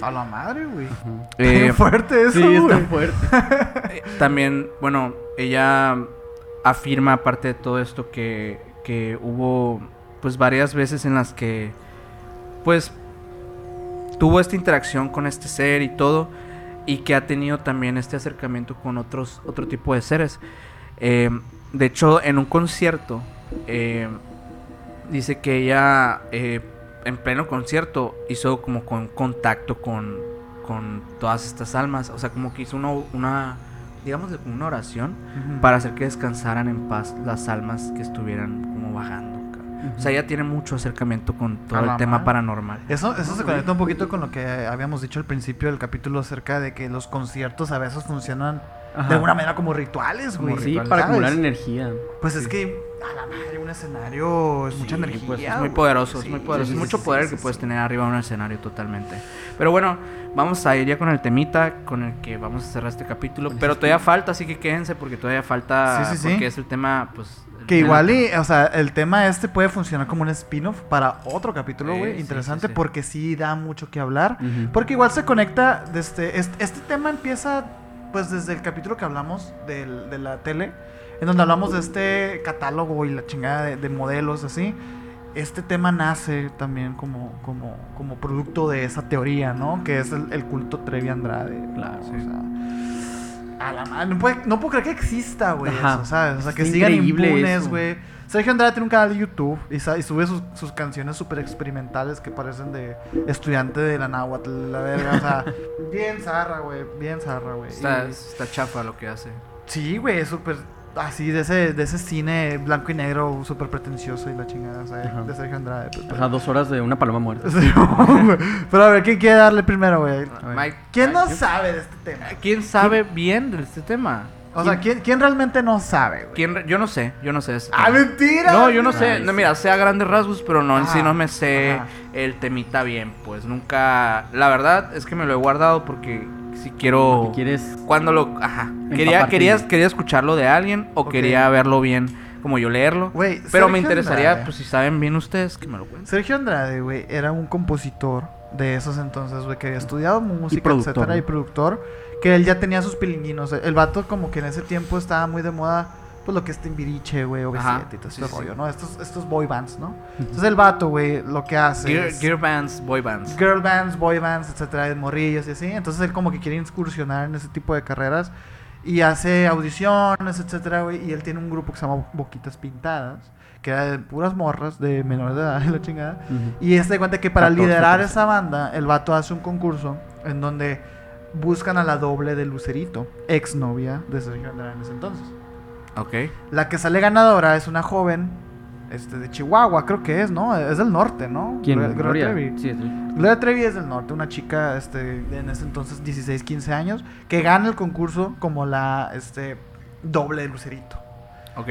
Speaker 2: A la madre, güey.
Speaker 1: Eh,
Speaker 2: fuerte eso,
Speaker 3: Sí, está fuerte.
Speaker 1: Eh, También, bueno, ella afirma, aparte de todo esto, que, que hubo pues varias veces en las que pues tuvo esta interacción con este ser y todo, y que ha tenido también este acercamiento con otros, otro tipo de seres. Eh, de hecho, en un concierto, eh, dice que ella eh, en pleno concierto hizo como con contacto con, con todas estas almas. O sea, como que hizo una, una digamos, como una oración para hacer que descansaran en paz las almas que estuvieran como vagando. ca- O sea, ella tiene mucho acercamiento con todo el tema paranormal.
Speaker 2: Eso, eso se conecta un poquito con lo que habíamos dicho al principio del capítulo acerca de que los conciertos a veces funcionan
Speaker 3: Ajá.
Speaker 2: de alguna manera como rituales, güey.
Speaker 3: Sí,
Speaker 1: rituales,
Speaker 3: para
Speaker 2: ¿sabes?
Speaker 3: acumular energía.
Speaker 2: Pues es que, a la madre, un escenario es mucha
Speaker 1: Sí,
Speaker 2: energía.
Speaker 1: pues, es muy poderoso,
Speaker 2: Sí,
Speaker 1: es muy poderoso.
Speaker 3: sí,
Speaker 1: es
Speaker 3: sí,
Speaker 1: mucho
Speaker 2: sí,
Speaker 1: poder
Speaker 2: sí,
Speaker 1: que
Speaker 2: sí,
Speaker 1: puedes
Speaker 2: sí.
Speaker 1: tener arriba de un escenario totalmente. Pero bueno, vamos a ir ya con el temita con el que vamos a cerrar este capítulo.
Speaker 3: Con
Speaker 1: Pero todavía falta, así que quédense porque todavía falta.
Speaker 2: Sí, sí, sí.
Speaker 1: Porque es el tema, pues.
Speaker 2: Que igual, y, o sea, el tema este puede funcionar como un spin-off para otro capítulo,
Speaker 1: Sí,
Speaker 2: güey.
Speaker 1: sí,
Speaker 2: Interesante
Speaker 1: sí, sí.
Speaker 2: porque sí da mucho que hablar. Porque igual se conecta desde. Este, este tema empieza pues desde el capítulo que hablamos del- de la tele, en donde hablamos de este catálogo y la chingada de, de modelos así, este tema nace también como, como, como producto de esa teoría, ¿no? Que es el, el culto Trevi Andrade.
Speaker 3: Claro.
Speaker 2: O sea, a la madre, no, puede- no puedo creer que exista, güey, eso, ¿sabes? O sea, que sigan impunes, güey. Sergio Andrade tiene un canal de YouTube y, sube sus, sus canciones súper experimentales que parecen de estudiante de la náhuatl, la verga. O sea, bien zarra, güey, bien zarra, güey.
Speaker 1: Está,
Speaker 2: Y-
Speaker 1: está chafa lo que hace.
Speaker 2: Sí, güey, es súper así de ese, de ese cine blanco y negro súper pretencioso y la chingada, o sea,
Speaker 3: Ajá.
Speaker 2: de Sergio Andrade. pues,
Speaker 3: Ajá, dos horas de una paloma muerta.
Speaker 2: Pero a ver, ¿quién quiere darle primero, güey?
Speaker 1: Mike,
Speaker 2: ¿Quién no
Speaker 1: Mike,
Speaker 2: sabe de este tema?
Speaker 1: ¿Quién sabe bien de este tema?
Speaker 2: O sea, ¿quién, quién realmente no sabe, güey?
Speaker 1: ¿Quién yo no sé, yo no sé. este
Speaker 2: ¡Ah, mentira!
Speaker 1: No, yo no sé. No, mira, sé a grandes rasgos, pero no, en sí
Speaker 2: Ajá,
Speaker 1: no me sé
Speaker 2: ajá.
Speaker 1: el temita bien. Pues nunca. La verdad es que me lo he guardado porque si quiero.
Speaker 3: Quieres
Speaker 1: Cuando lo. Ajá. Quería, quería, quería escucharlo de alguien o quería verlo bien, como yo leerlo. Pero me interesaría,
Speaker 2: Andrade.
Speaker 1: pues si saben bien ustedes, que me lo cuenten.
Speaker 2: Sergio Andrade, güey, era un compositor de esos entonces, güey, que había estudiado música,
Speaker 3: productor,
Speaker 2: etcétera, y productor, que él ya tenía sus pilinguinos. El vato como que en ese tiempo estaba muy de moda, pues lo que es Timbiriche, güey, o
Speaker 1: Ajá,
Speaker 2: y todo
Speaker 1: sí,
Speaker 2: este
Speaker 1: sí.
Speaker 2: rollo, ¿no? Estos, estos boy bands, ¿no? Entonces el vato, güey, lo que hace
Speaker 1: Gear,
Speaker 2: es
Speaker 1: gear bands, boy bands.
Speaker 2: girl bands, boy bands, etcétera, de morrillos y así. Entonces él como que quiere incursionar en ese tipo de carreras y hace audiciones, etcétera, güey. Y él tiene un grupo que se llama Boquitas Pintadas, que era de puras morras de menores de edad, la chingada.
Speaker 3: Ujú.
Speaker 2: Y este cuenta que para
Speaker 3: 14,
Speaker 2: liderar
Speaker 3: 14.
Speaker 2: esa banda, el vato hace un concurso en donde buscan a la doble de Lucerito, ex novia de Sergio Andrade en ese entonces.
Speaker 1: Ok.
Speaker 2: La que sale ganadora es una joven este, de Chihuahua, creo que es, ¿no? Es del norte, ¿no?
Speaker 3: ¿Quién?
Speaker 2: Gloria- Gloria Trevi.
Speaker 3: Sí, sí.
Speaker 2: Gloria Trevi es del norte, una chica este, de en ese entonces 16, 15 años, que gana el concurso como la este, doble de Lucerito.
Speaker 1: Ok.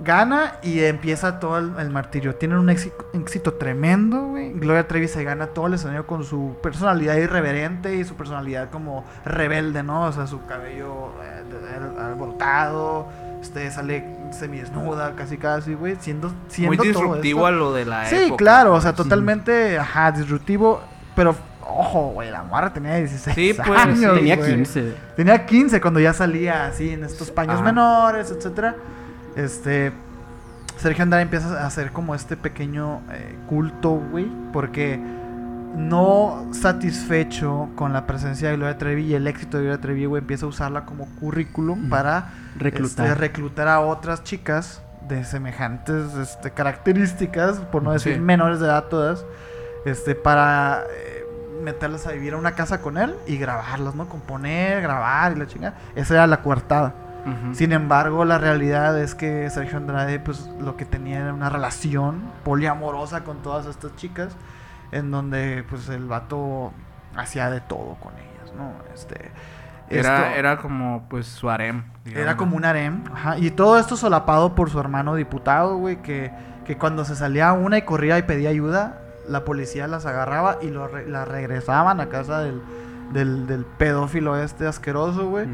Speaker 2: Gana y empieza todo el, el martirio. Tienen un éxito, éxito tremendo, güey. Gloria Trevi se gana todo el escenario con su personalidad irreverente y su personalidad como rebelde, ¿no? O sea, su cabello eh, alborotado, este, sale semidesnuda, casi casi, güey, siendo, siendo
Speaker 1: Muy
Speaker 2: todo
Speaker 1: disruptivo
Speaker 2: esto.
Speaker 1: a lo de la
Speaker 2: Sí,
Speaker 1: época.
Speaker 2: claro, o sea, totalmente, ajá, disruptivo, pero ojo, güey, la morra tenía 16
Speaker 1: Sí, pues,
Speaker 2: años,
Speaker 3: Tenía
Speaker 2: güey.
Speaker 3: 15.
Speaker 2: Tenía 15 cuando ya salía así en estos paños
Speaker 1: Ajá.
Speaker 2: menores, etcétera. Este Sergio Andrade empieza a hacer como este pequeño eh, culto, güey, porque no satisfecho con la presencia de Gloria Trevi y el éxito de Gloria Trevi, güey, empieza a usarla como currículum para
Speaker 3: Reclutar.
Speaker 2: este, reclutar a otras chicas de semejantes este, características, por no decir
Speaker 1: Sí.
Speaker 2: menores de edad todas, este, para eh, meterlas a vivir a una casa con él y grabarlas, ¿no? Componer, grabar y la chingada. Esa era la coartada. Sin embargo, la realidad es que Sergio Andrade, pues lo que tenía era una relación poliamorosa con todas estas chicas, en donde pues el vato hacía de todo con ellas, ¿no? Este,
Speaker 1: Era,
Speaker 2: esto-
Speaker 1: era como, pues, su harem.
Speaker 2: era como un harem. Ajá. Y todo esto solapado por su hermano diputado, güey, que, que cuando se salía una y corría y pedía ayuda, la policía las agarraba y lo las regresaban a casa del, del, del pedófilo este asqueroso, güey.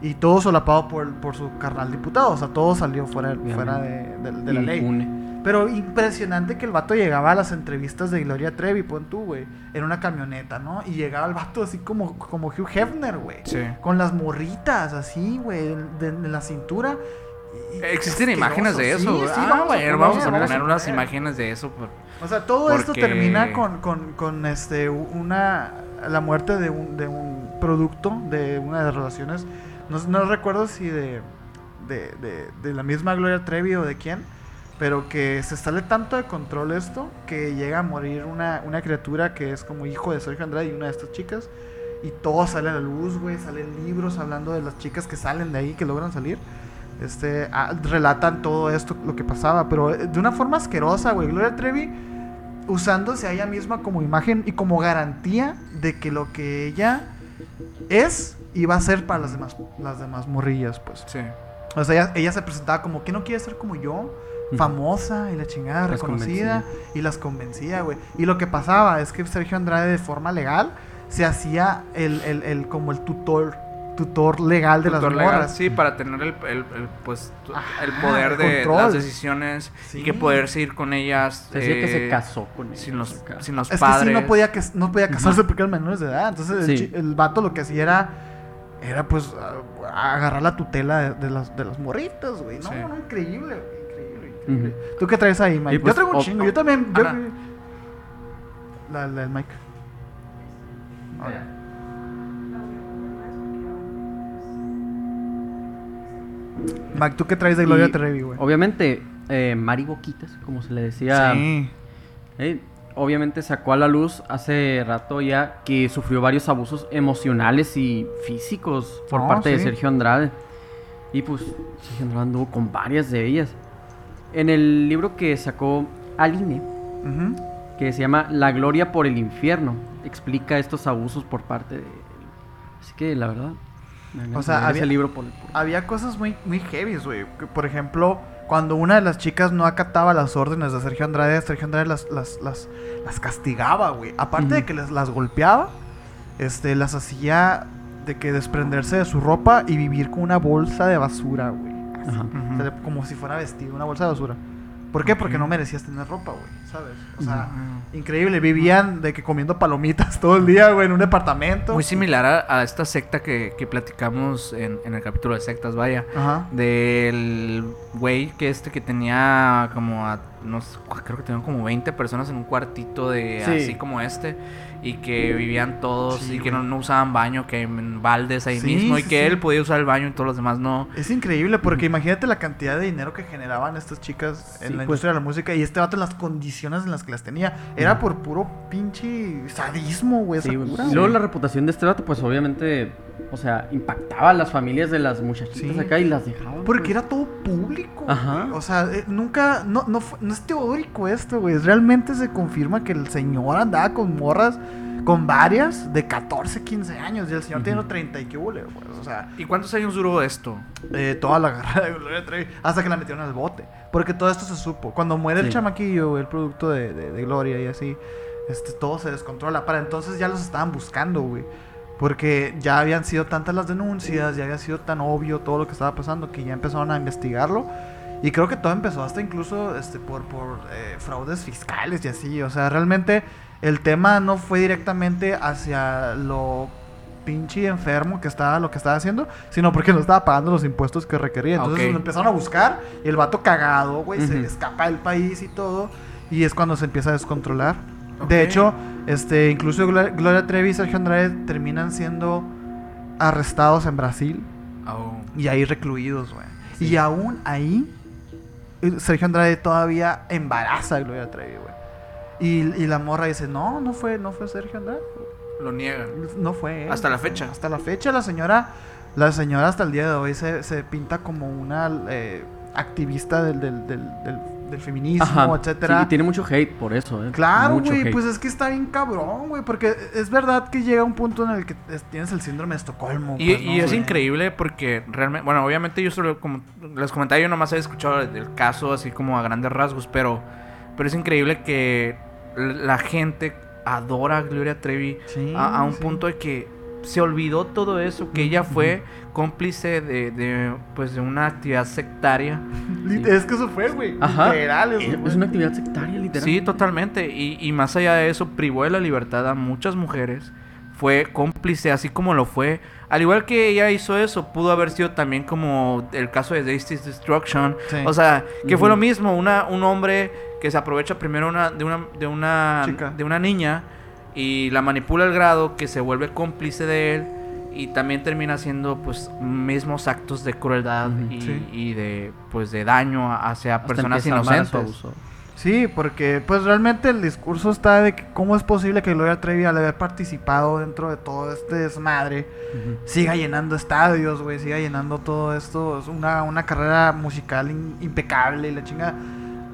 Speaker 2: Y todo solapado por, por su carnal diputado. O sea, todo salió fuera, fuera de, de- de la ley.
Speaker 3: Impune.
Speaker 2: Pero impresionante que el vato llegaba a las entrevistas de Gloria Trevi, pon tú, güey, en una camioneta, ¿no? Y llegaba el vato así como, como Hugh Hefner, güey.
Speaker 1: Sí.
Speaker 2: Con las morritas así, güey, de, de la cintura.
Speaker 1: Existen imágenes de eso.
Speaker 2: Sí,
Speaker 1: güey.
Speaker 2: sí,
Speaker 1: ah,
Speaker 2: vamos,
Speaker 1: bueno,
Speaker 2: a
Speaker 1: vamos a
Speaker 2: poner,
Speaker 1: poner unas
Speaker 2: poner.
Speaker 1: imágenes de eso. por-
Speaker 2: O sea, todo esto termina con, con, con este, una, la muerte de un, de un producto de una de las relaciones. No, no recuerdo si de, de, de, de la misma Gloria Trevi o de quién, pero que se sale tanto de control esto que llega a morir una, una criatura que es como hijo de Sergio Andrade y una de estas chicas. Y todo sale a la luz, güey. Salen libros hablando de las chicas que salen de ahí, que logran salir. Este, ah, relatan todo esto, lo que pasaba, pero eh, de una forma asquerosa, güey. Gloria Trevi usándose a ella misma como imagen y como garantía de que lo que ella es iba a ser para las demás, las demás morrillas, pues.
Speaker 1: Sí.
Speaker 2: O sea, ella, ella se presentaba como que no quiere ser como yo, famosa y la chingada,
Speaker 3: Las
Speaker 2: reconocida, y las convencía, güey. Y lo que pasaba es que Sergio Andrade de forma legal se hacía el, el, el- como el tutor, tutor legal de
Speaker 1: Tutor
Speaker 2: las
Speaker 1: legal,
Speaker 2: morras.
Speaker 1: Sí, para tener el, el, el, pues,
Speaker 2: Ajá,
Speaker 1: el poder
Speaker 2: el
Speaker 1: de las decisiones
Speaker 2: Sí.
Speaker 1: y que poderse ir con ellas.
Speaker 3: Se decía que se
Speaker 1: eh,
Speaker 3: casó con él.
Speaker 1: Sin los, sin los
Speaker 2: Es
Speaker 1: padres.
Speaker 2: que sí, no podía, cas- no podía casarse porque eran menores de edad. Entonces el,
Speaker 3: Sí.
Speaker 2: chi- el vato lo que hacía era era pues a- agarrar la tutela de, de las, de las morritas, güey. No,
Speaker 1: Sí.
Speaker 2: no, increíble, güey, increíble, increíble. ¿Tú qué traes ahí, Mike?
Speaker 3: Pues,
Speaker 2: yo traigo un
Speaker 3: o-
Speaker 2: chingo, yo también. Yo, la, la del Mike. Ahora. Mike, ¿tú qué traes de Gloria
Speaker 3: Y,
Speaker 2: Trevi, güey?
Speaker 3: Obviamente, eh, Mari Boquitas, como se le decía.
Speaker 2: Sí.
Speaker 3: eh, obviamente sacó a la luz hace rato ya que sufrió varios abusos emocionales y físicos por
Speaker 2: No,
Speaker 3: parte de
Speaker 2: sí.
Speaker 3: Sergio Andrade. Y pues Sergio Andrade anduvo con varias de ellas. En el libro que sacó Aline, que se llama La Gloria por el Infierno, explica estos abusos por parte de él. Así que la verdad,
Speaker 2: O sea, había-
Speaker 3: ese libro por por-
Speaker 2: Había cosas muy, muy heavy, güey. Por ejemplo, cuando una de las chicas no acataba las órdenes de Sergio Andrade, Sergio Andrade las, las, las, las castigaba, güey. Aparte de que les, las golpeaba, este, las hacía de que desprenderse de su ropa y vivir con una bolsa de basura, güey. Así.
Speaker 3: Ajá.
Speaker 2: O sea, como si fuera vestido, una bolsa de basura. ¿Por qué? Porque no merecías tener ropa, güey, ¿sabes? O sea, increíble. Vivían de que comiendo palomitas todo el día, güey, en un departamento.
Speaker 1: Muy similar a, a esta secta que, que platicamos en, en el capítulo de sectas, vaya.
Speaker 2: Ajá.
Speaker 1: Del güey que este que tenía como a, no sé, creo que tenían como 20 personas en un cuartito de
Speaker 3: Sí.
Speaker 1: así como este. Y que vivían todos
Speaker 2: Sí,
Speaker 1: y que no, no usaban baño, que en baldes ahí
Speaker 2: Sí,
Speaker 1: mismo. Y que
Speaker 2: sí.
Speaker 1: él podía usar el baño y todos los demás no.
Speaker 2: Es increíble porque imagínate la cantidad de dinero que generaban estas chicas en la
Speaker 3: pues.
Speaker 2: industria de la música y este vato en las condiciones en las que las tenía. Era por puro pinche sadismo, güey.
Speaker 3: luego la reputación de este vato, pues obviamente, o sea, impactaba a las familias de las muchachitas
Speaker 2: Sí.
Speaker 3: acá y las dejaban.
Speaker 2: Porque
Speaker 3: pues.
Speaker 2: era todo público.
Speaker 3: Ajá.
Speaker 2: güey. O sea, eh, nunca. No, no, fue- no es teórico esto, güey. Realmente se confirma que el señor andaba con morras, con varias, de 14, 15 años. Y el señor tiene 30 y qué hule, güey. O sea,
Speaker 1: ¿Y cuántos años duró esto?
Speaker 2: eh, toda la guerra de Gloria Trevi. Hasta que la metieron al bote. Porque todo esto se supo. Cuando muere el
Speaker 3: Sí.
Speaker 2: chamaquillo, güey, el producto de, de- de Gloria y así, este, todo se descontrola. Para entonces ya los estaban buscando, güey. Porque ya habían sido tantas las denuncias, ya había sido tan obvio todo lo que estaba pasando que ya empezaron a investigarlo. Y creo que todo empezó hasta incluso este, por, por eh, fraudes fiscales y así. O sea, realmente el tema no fue directamente hacia lo pinche enfermo que estaba lo que estaba haciendo, sino porque no estaba pagando los impuestos que requería. Entonces
Speaker 1: Ok.
Speaker 2: lo empezaron a buscar y el vato cagado, güey, se
Speaker 3: Ujú.
Speaker 2: escapa del país y todo. Y es cuando se empieza a descontrolar. De hecho, este, incluso Glo- Gloria Trevi y Sergio Andrade terminan siendo arrestados en Brasil
Speaker 1: Oh.
Speaker 2: y ahí recluidos, güey. Y aún ahí, eh, Sergio Andrade todavía embaraza a Gloria Trevi, güey. Y, y la morra dice, no, no fue, no fue Sergio Andrade.
Speaker 1: Lo niegan.
Speaker 2: No fue él.
Speaker 1: Hasta la fecha.
Speaker 2: Hasta la fecha la señora, la señora hasta el día de hoy se, se pinta como una eh, activista del, del, del, del- del feminismo,
Speaker 3: Ajá.
Speaker 2: etcétera.
Speaker 3: Sí, y tiene mucho hate por eso, ¿eh?
Speaker 2: Claro, güey, pues es que está bien cabrón, güey, porque es verdad que llega un punto en el que es- tienes el síndrome de Estocolmo.
Speaker 1: Y,
Speaker 2: pues,
Speaker 1: y
Speaker 2: ¿no,
Speaker 1: es increíble porque realmente, bueno, obviamente yo solo, como les comentaba, yo nomás he escuchado del caso así como a grandes rasgos, pero, pero es increíble que la gente adora a Gloria Trevi
Speaker 2: Sí,
Speaker 1: a, a un
Speaker 2: sí.
Speaker 1: punto de que se olvidó todo eso, que ella fue cómplice de, de, pues, de una actividad sectaria.
Speaker 2: Es que eso fue, güey. Literal, eso
Speaker 3: Es
Speaker 2: fue.
Speaker 3: es una actividad sectaria, literal.
Speaker 1: Sí, totalmente. Y, y más allá de eso, privó de la libertad a muchas mujeres. Fue cómplice, así como lo fue. Al igual que ella hizo eso, pudo haber sido también como el caso de Daisy's Destruction.
Speaker 2: Sí.
Speaker 1: O sea, que fue lo mismo. Una, un hombre que se aprovecha primero una, de, una, de, una,
Speaker 2: Chica.
Speaker 1: de una niña y la manipula al grado que se vuelve cómplice de él. Y también termina haciendo pues mismos actos de crueldad y,
Speaker 2: Sí.
Speaker 1: y de pues de daño hacia
Speaker 3: Hasta
Speaker 1: personas inocentes.
Speaker 2: Sí, porque pues realmente el discurso está de que cómo es posible que Gloria Trevi al haber participado dentro de todo este desmadre siga llenando estadios, güey, siga llenando todo esto, es una, una carrera musical in- impecable y la chinga.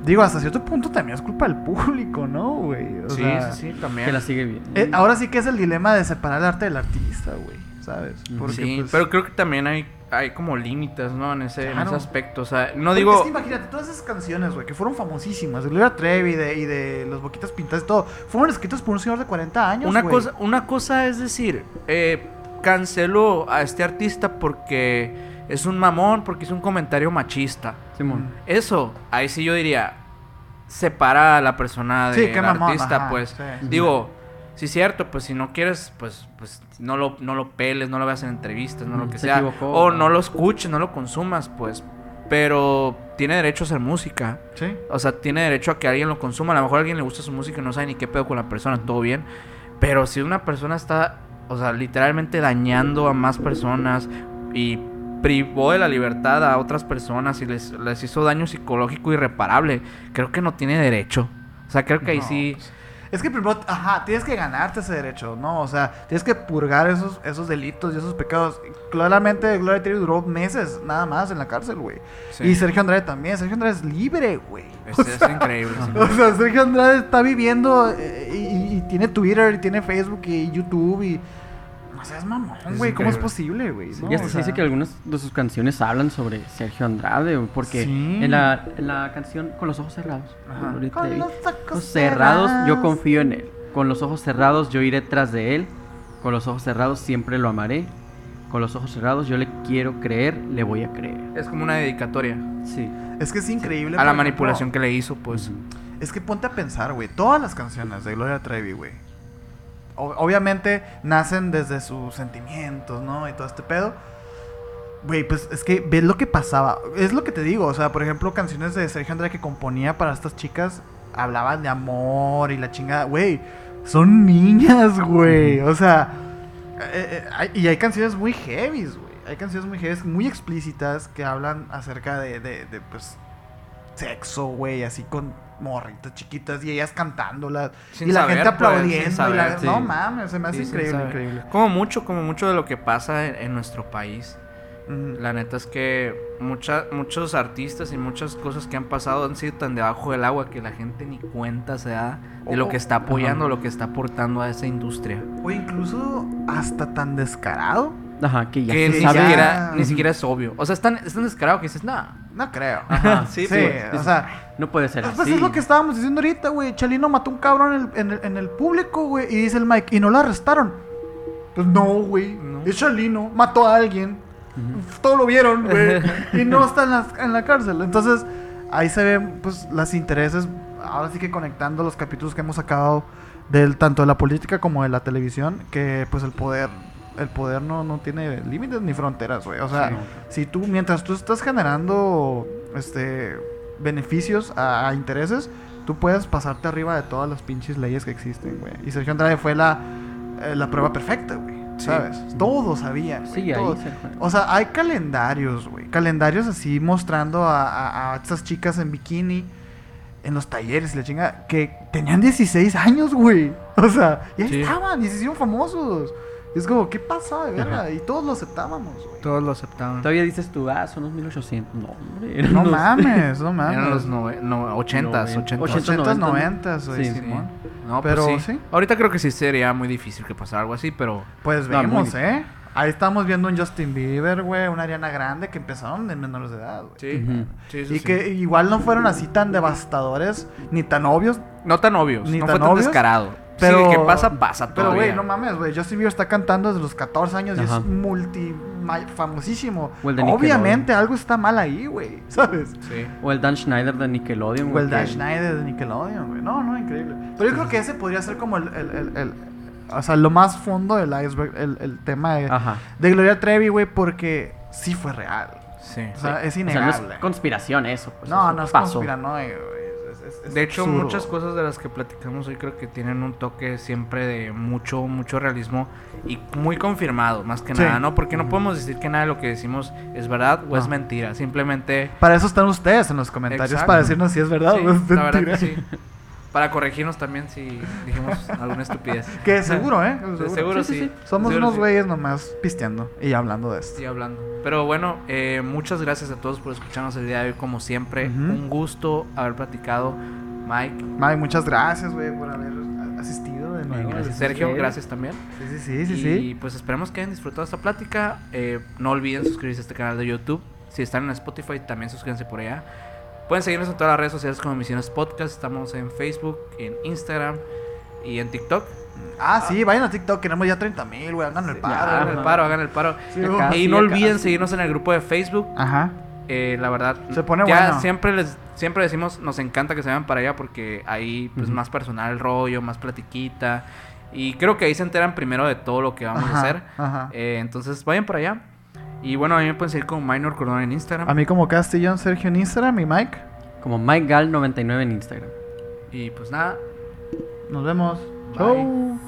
Speaker 2: Digo, hasta cierto punto también es culpa del público, ¿no, güey? O
Speaker 1: Sí,
Speaker 2: sea,
Speaker 1: sí, sí, también.
Speaker 3: Que la sigue bien.
Speaker 2: eh, ahora sí que es el dilema de separar el arte del artista, güey, ¿sabes? Porque,
Speaker 1: sí,
Speaker 2: pues,
Speaker 1: pero creo que también hay, hay como límites, ¿no? En ese, en ese aspecto. O sea, no
Speaker 2: Porque
Speaker 1: digo.
Speaker 2: Es que imagínate, todas esas canciones, güey, que fueron famosísimas, de Gloria Trevi y de, y de Los Boquitas Pintadas y todo, fueron escritas por un señor de 40 años,
Speaker 1: Una
Speaker 2: güey.
Speaker 1: cosa, una cosa es decir, eh, canceló a este artista porque es un mamón, porque hizo un comentario machista.
Speaker 3: Simón.
Speaker 1: Eso, ahí sí yo diría, separa a la persona
Speaker 2: Sí,
Speaker 1: del
Speaker 2: mamón,
Speaker 1: artista,
Speaker 2: ajá,
Speaker 1: pues.
Speaker 2: sí, sí.
Speaker 1: Digo, sí, cierto, pues si no quieres, pues, pues no lo, no lo peles, no lo veas en entrevistas, no lo
Speaker 3: Mm,
Speaker 1: que
Speaker 3: se
Speaker 1: sea.
Speaker 3: equivocó.
Speaker 1: O no lo escuches, no lo consumas, pues. Pero tiene derecho a hacer música.
Speaker 2: Sí.
Speaker 1: O sea, tiene derecho a que alguien lo consuma. A lo mejor a alguien le gusta su música y no sabe ni qué pedo con la persona, todo bien. Pero si una persona está, o sea, literalmente dañando a más personas y privó de la libertad a otras personas y les, les hizo daño psicológico irreparable, creo que no tiene derecho. O sea, creo que ahí sí...
Speaker 2: pues, Es que primero, ajá, tienes que ganarte ese derecho, ¿no? O sea, tienes que purgar esos, esos delitos y esos pecados. Claramente, Gloria Trevi duró meses nada más en la cárcel, güey.
Speaker 1: Sí.
Speaker 2: Y Sergio Andrade también. Sergio Andrade es libre, güey.
Speaker 1: Es,
Speaker 2: O
Speaker 1: es
Speaker 2: sea,
Speaker 1: increíble. sí.
Speaker 2: O sea, Sergio Andrade está viviendo eh, y, y tiene Twitter, y tiene Facebook y YouTube y... No seas mamón, güey. ¿Cómo es posible, güey? No,
Speaker 3: y hasta
Speaker 2: o
Speaker 3: se dice que algunas de sus canciones hablan sobre Sergio Andrade, porque
Speaker 2: Sí.
Speaker 3: en, la, en la canción Con los ojos cerrados,
Speaker 2: Ajá.
Speaker 3: Gloria
Speaker 2: Con
Speaker 3: Trevi,
Speaker 2: los ojos
Speaker 3: ojos cerrados, yo confío en él. Con los ojos cerrados, yo iré tras de él. Con los ojos cerrados, siempre lo amaré. Con los ojos cerrados, yo le quiero creer, le voy a creer.
Speaker 1: Es como una dedicatoria
Speaker 3: Sí.
Speaker 2: Es que es increíble.
Speaker 1: a la manipulación que le hizo, pues.
Speaker 2: Es que ponte a pensar, güey. Todas las canciones de Gloria Trevi, güey. Obviamente nacen desde sus sentimientos, ¿no? Y todo este pedo. Güey, pues es que ves lo que pasaba. Es lo que te digo. O sea, por ejemplo, canciones de Sergio Andrade que componía para estas chicas hablaban de amor y la chingada. Güey, son niñas, güey. O sea, eh, eh, y hay canciones muy heavies, güey. Hay canciones muy heavies, muy explícitas que hablan acerca de, de, de, pues, sexo, güey, así con morritas chiquitas y ellas cantándolas.
Speaker 1: Sin
Speaker 2: y la
Speaker 1: saber,
Speaker 2: gente
Speaker 1: pues,
Speaker 2: aplaudiendo.
Speaker 1: sin
Speaker 2: y la-
Speaker 1: saber,
Speaker 3: sí.
Speaker 2: No mames, se me hace
Speaker 1: Sí,
Speaker 2: increíble.
Speaker 1: Como mucho, como mucho de lo que pasa en, en nuestro país. La neta es que mucha, muchos artistas y muchas cosas que han pasado han sido tan debajo del agua que la gente ni cuenta se da de lo que está apoyando, lo que está aportando a esa industria.
Speaker 2: O incluso hasta tan descarado.
Speaker 3: Ajá, que ya
Speaker 1: que
Speaker 3: se
Speaker 1: ni
Speaker 3: sabe.
Speaker 1: siquiera, ni
Speaker 2: Ujú.
Speaker 1: siquiera es obvio. O sea, es tan, es tan descarado que dices, nah.
Speaker 2: No creo.
Speaker 1: Ajá,
Speaker 2: sí,
Speaker 1: sí, pues,
Speaker 2: o sea,
Speaker 3: No puede ser
Speaker 2: Pues
Speaker 3: así.
Speaker 2: es lo que estábamos diciendo ahorita, güey. Chalino mató un cabrón en el, en el- en el público, güey. Y dice el Mike, y no lo arrestaron. Pues no, güey.
Speaker 1: No.
Speaker 2: Es Chalino, mató a alguien. Todo lo vieron, güey. y no está en la, en la cárcel. Entonces, ahí se ven, pues, los intereses. Ahora sí que conectando los capítulos que hemos sacado del tanto de la política como de la televisión. Que, pues, el poder. El poder no, no tiene límites ni fronteras, güey. O sea,
Speaker 3: Sí.
Speaker 2: si tú, mientras tú estás generando este beneficios a, a intereses, tú puedes pasarte arriba de todas las pinches leyes que existen, güey. Y Sergio Andrade fue la, eh, la prueba perfecta, güey.
Speaker 1: Sí.
Speaker 2: ¿Sabes? Todos sabían. güey,
Speaker 3: Sí, ahí se fue.
Speaker 2: O sea, hay calendarios, güey. Calendarios así mostrando a, a, a estas chicas en bikini en los talleres y la chinga que tenían 16 años, güey. O sea, y ahí
Speaker 1: Sí.
Speaker 2: estaban y se hicieron famosos. Y es como, ¿qué pasa, de verdad? Y todos lo aceptábamos, güey.
Speaker 1: Todos lo aceptaban.
Speaker 3: Todavía dices tú, ah, son los 1800. No, hombre.
Speaker 2: No
Speaker 3: los-
Speaker 2: mames, no mames.
Speaker 1: Eran los nove- no, 80s, 80s.
Speaker 2: 80s, 90s, güey. Simón.
Speaker 1: No,
Speaker 2: Pero,
Speaker 1: pero sí.
Speaker 2: sí.
Speaker 1: Ahorita creo que sí sería muy difícil que pasara algo así, pero
Speaker 2: Pues
Speaker 3: No, muy
Speaker 2: vemos. ¿eh? Ahí estamos viendo un Justin Bieber, güey, una Ariana Grande que empezaron de menores de edad, güey.
Speaker 1: sí.
Speaker 3: Ujú.
Speaker 1: sí, eso
Speaker 2: Y
Speaker 1: sí.
Speaker 2: que igual no fueron así tan devastadores ni tan obvios.
Speaker 1: No tan obvios,
Speaker 2: Ni
Speaker 1: no
Speaker 2: tan
Speaker 1: fue tan descarado.
Speaker 2: Pero-
Speaker 1: sí, que pasa, pasa
Speaker 2: Pero,
Speaker 1: todavía.
Speaker 2: güey, no mames, güey. Justin Bieber está cantando desde los 14 años y es multi famosísimo.
Speaker 3: O el
Speaker 2: Obviamente algo está mal ahí, güey. ¿Sabes?
Speaker 1: Sí.
Speaker 3: O el Dan Schneider de Nickelodeon.
Speaker 2: O
Speaker 3: güey,
Speaker 2: el
Speaker 3: que-
Speaker 2: Dash Schneider de Nickelodeon, güey. No, no, increíble. Pero yo creo que ese podría ser como el, el, el- el- o sea, lo más fondo del iceberg, el, el tema de,
Speaker 3: Ajá.
Speaker 2: de Gloria Trevi, güey, porque sí fue real.
Speaker 1: Sí.
Speaker 2: O sea, es
Speaker 3: O sea, no
Speaker 2: innegable.
Speaker 3: es conspiración eso. Pues,
Speaker 2: no,
Speaker 3: eso
Speaker 2: no es
Speaker 3: pasó.
Speaker 2: conspiranoia, güey.
Speaker 1: De hecho,
Speaker 2: absurdo.
Speaker 1: muchas cosas de las que platicamos hoy creo que tienen un toque siempre de mucho, mucho realismo y muy confirmado, más que
Speaker 2: Sí.
Speaker 1: nada, ¿no? Porque no podemos decir que nada de lo que decimos es verdad o es mentira. Simplemente.
Speaker 2: Para eso están ustedes en los comentarios,
Speaker 1: Exacto.
Speaker 2: para decirnos si es verdad
Speaker 1: Sí,
Speaker 2: o es
Speaker 1: la verdad
Speaker 2: mentira.
Speaker 1: que sí. Para corregirnos también si dijimos alguna estupidez.
Speaker 2: Que seguro, ¿eh?
Speaker 1: De seguro
Speaker 3: Sí,
Speaker 1: sí.
Speaker 3: sí, sí.
Speaker 2: Somos
Speaker 1: Seguro
Speaker 2: unos
Speaker 1: sí.
Speaker 2: güeyes nomás pisteando y hablando de esto.
Speaker 1: Estoy hablando. Pero bueno, eh, muchas gracias a todos por escucharnos el día de hoy, como siempre.
Speaker 2: Ujú.
Speaker 1: Un gusto haber platicado. Mike,
Speaker 2: Mike, muchas gracias, güey, por haber asistido de nuevo.
Speaker 3: Gracias.
Speaker 1: Sergio,
Speaker 3: ustedes.
Speaker 1: gracias también.
Speaker 2: Sí, sí, sí, sí,
Speaker 1: y
Speaker 2: sí.
Speaker 1: pues esperemos que hayan disfrutado esta plática. Eh, no olviden suscribirse a este canal de YouTube. Si están en Spotify, también suscríbanse por allá. Pueden seguirnos en todas las redes sociales como Misiones Podcast. Estamos en Facebook, en Instagram y en TikTok.
Speaker 2: Ah, sí, vayan a TikTok, queremos ya 30 mil, güey, hagan el paro.
Speaker 1: hagan el paro, hagan el paro.
Speaker 2: Sí,
Speaker 3: casi,
Speaker 1: y no olviden
Speaker 3: casi.
Speaker 1: seguirnos en el grupo de Facebook.
Speaker 2: Ajá.
Speaker 1: Eh, la verdad,
Speaker 2: Se pone
Speaker 1: ya
Speaker 2: bueno.
Speaker 1: siempre les siempre decimos, nos encanta que se vayan para allá porque ahí pues más personal el rollo, más platiquita Y creo que ahí se enteran primero de todo lo que vamos
Speaker 2: Ajá,
Speaker 1: a hacer.
Speaker 2: ajá.
Speaker 1: Eh, entonces vayan para allá. Y bueno, a mí me pueden seguir como Minor Cordón en Instagram.
Speaker 2: A mí como Castellón Sergio en Instagram y Mike.
Speaker 3: Como Mike Gal 99 en Instagram.
Speaker 1: Y pues nada,
Speaker 2: Nos vemos.
Speaker 1: Bye.
Speaker 2: Chau.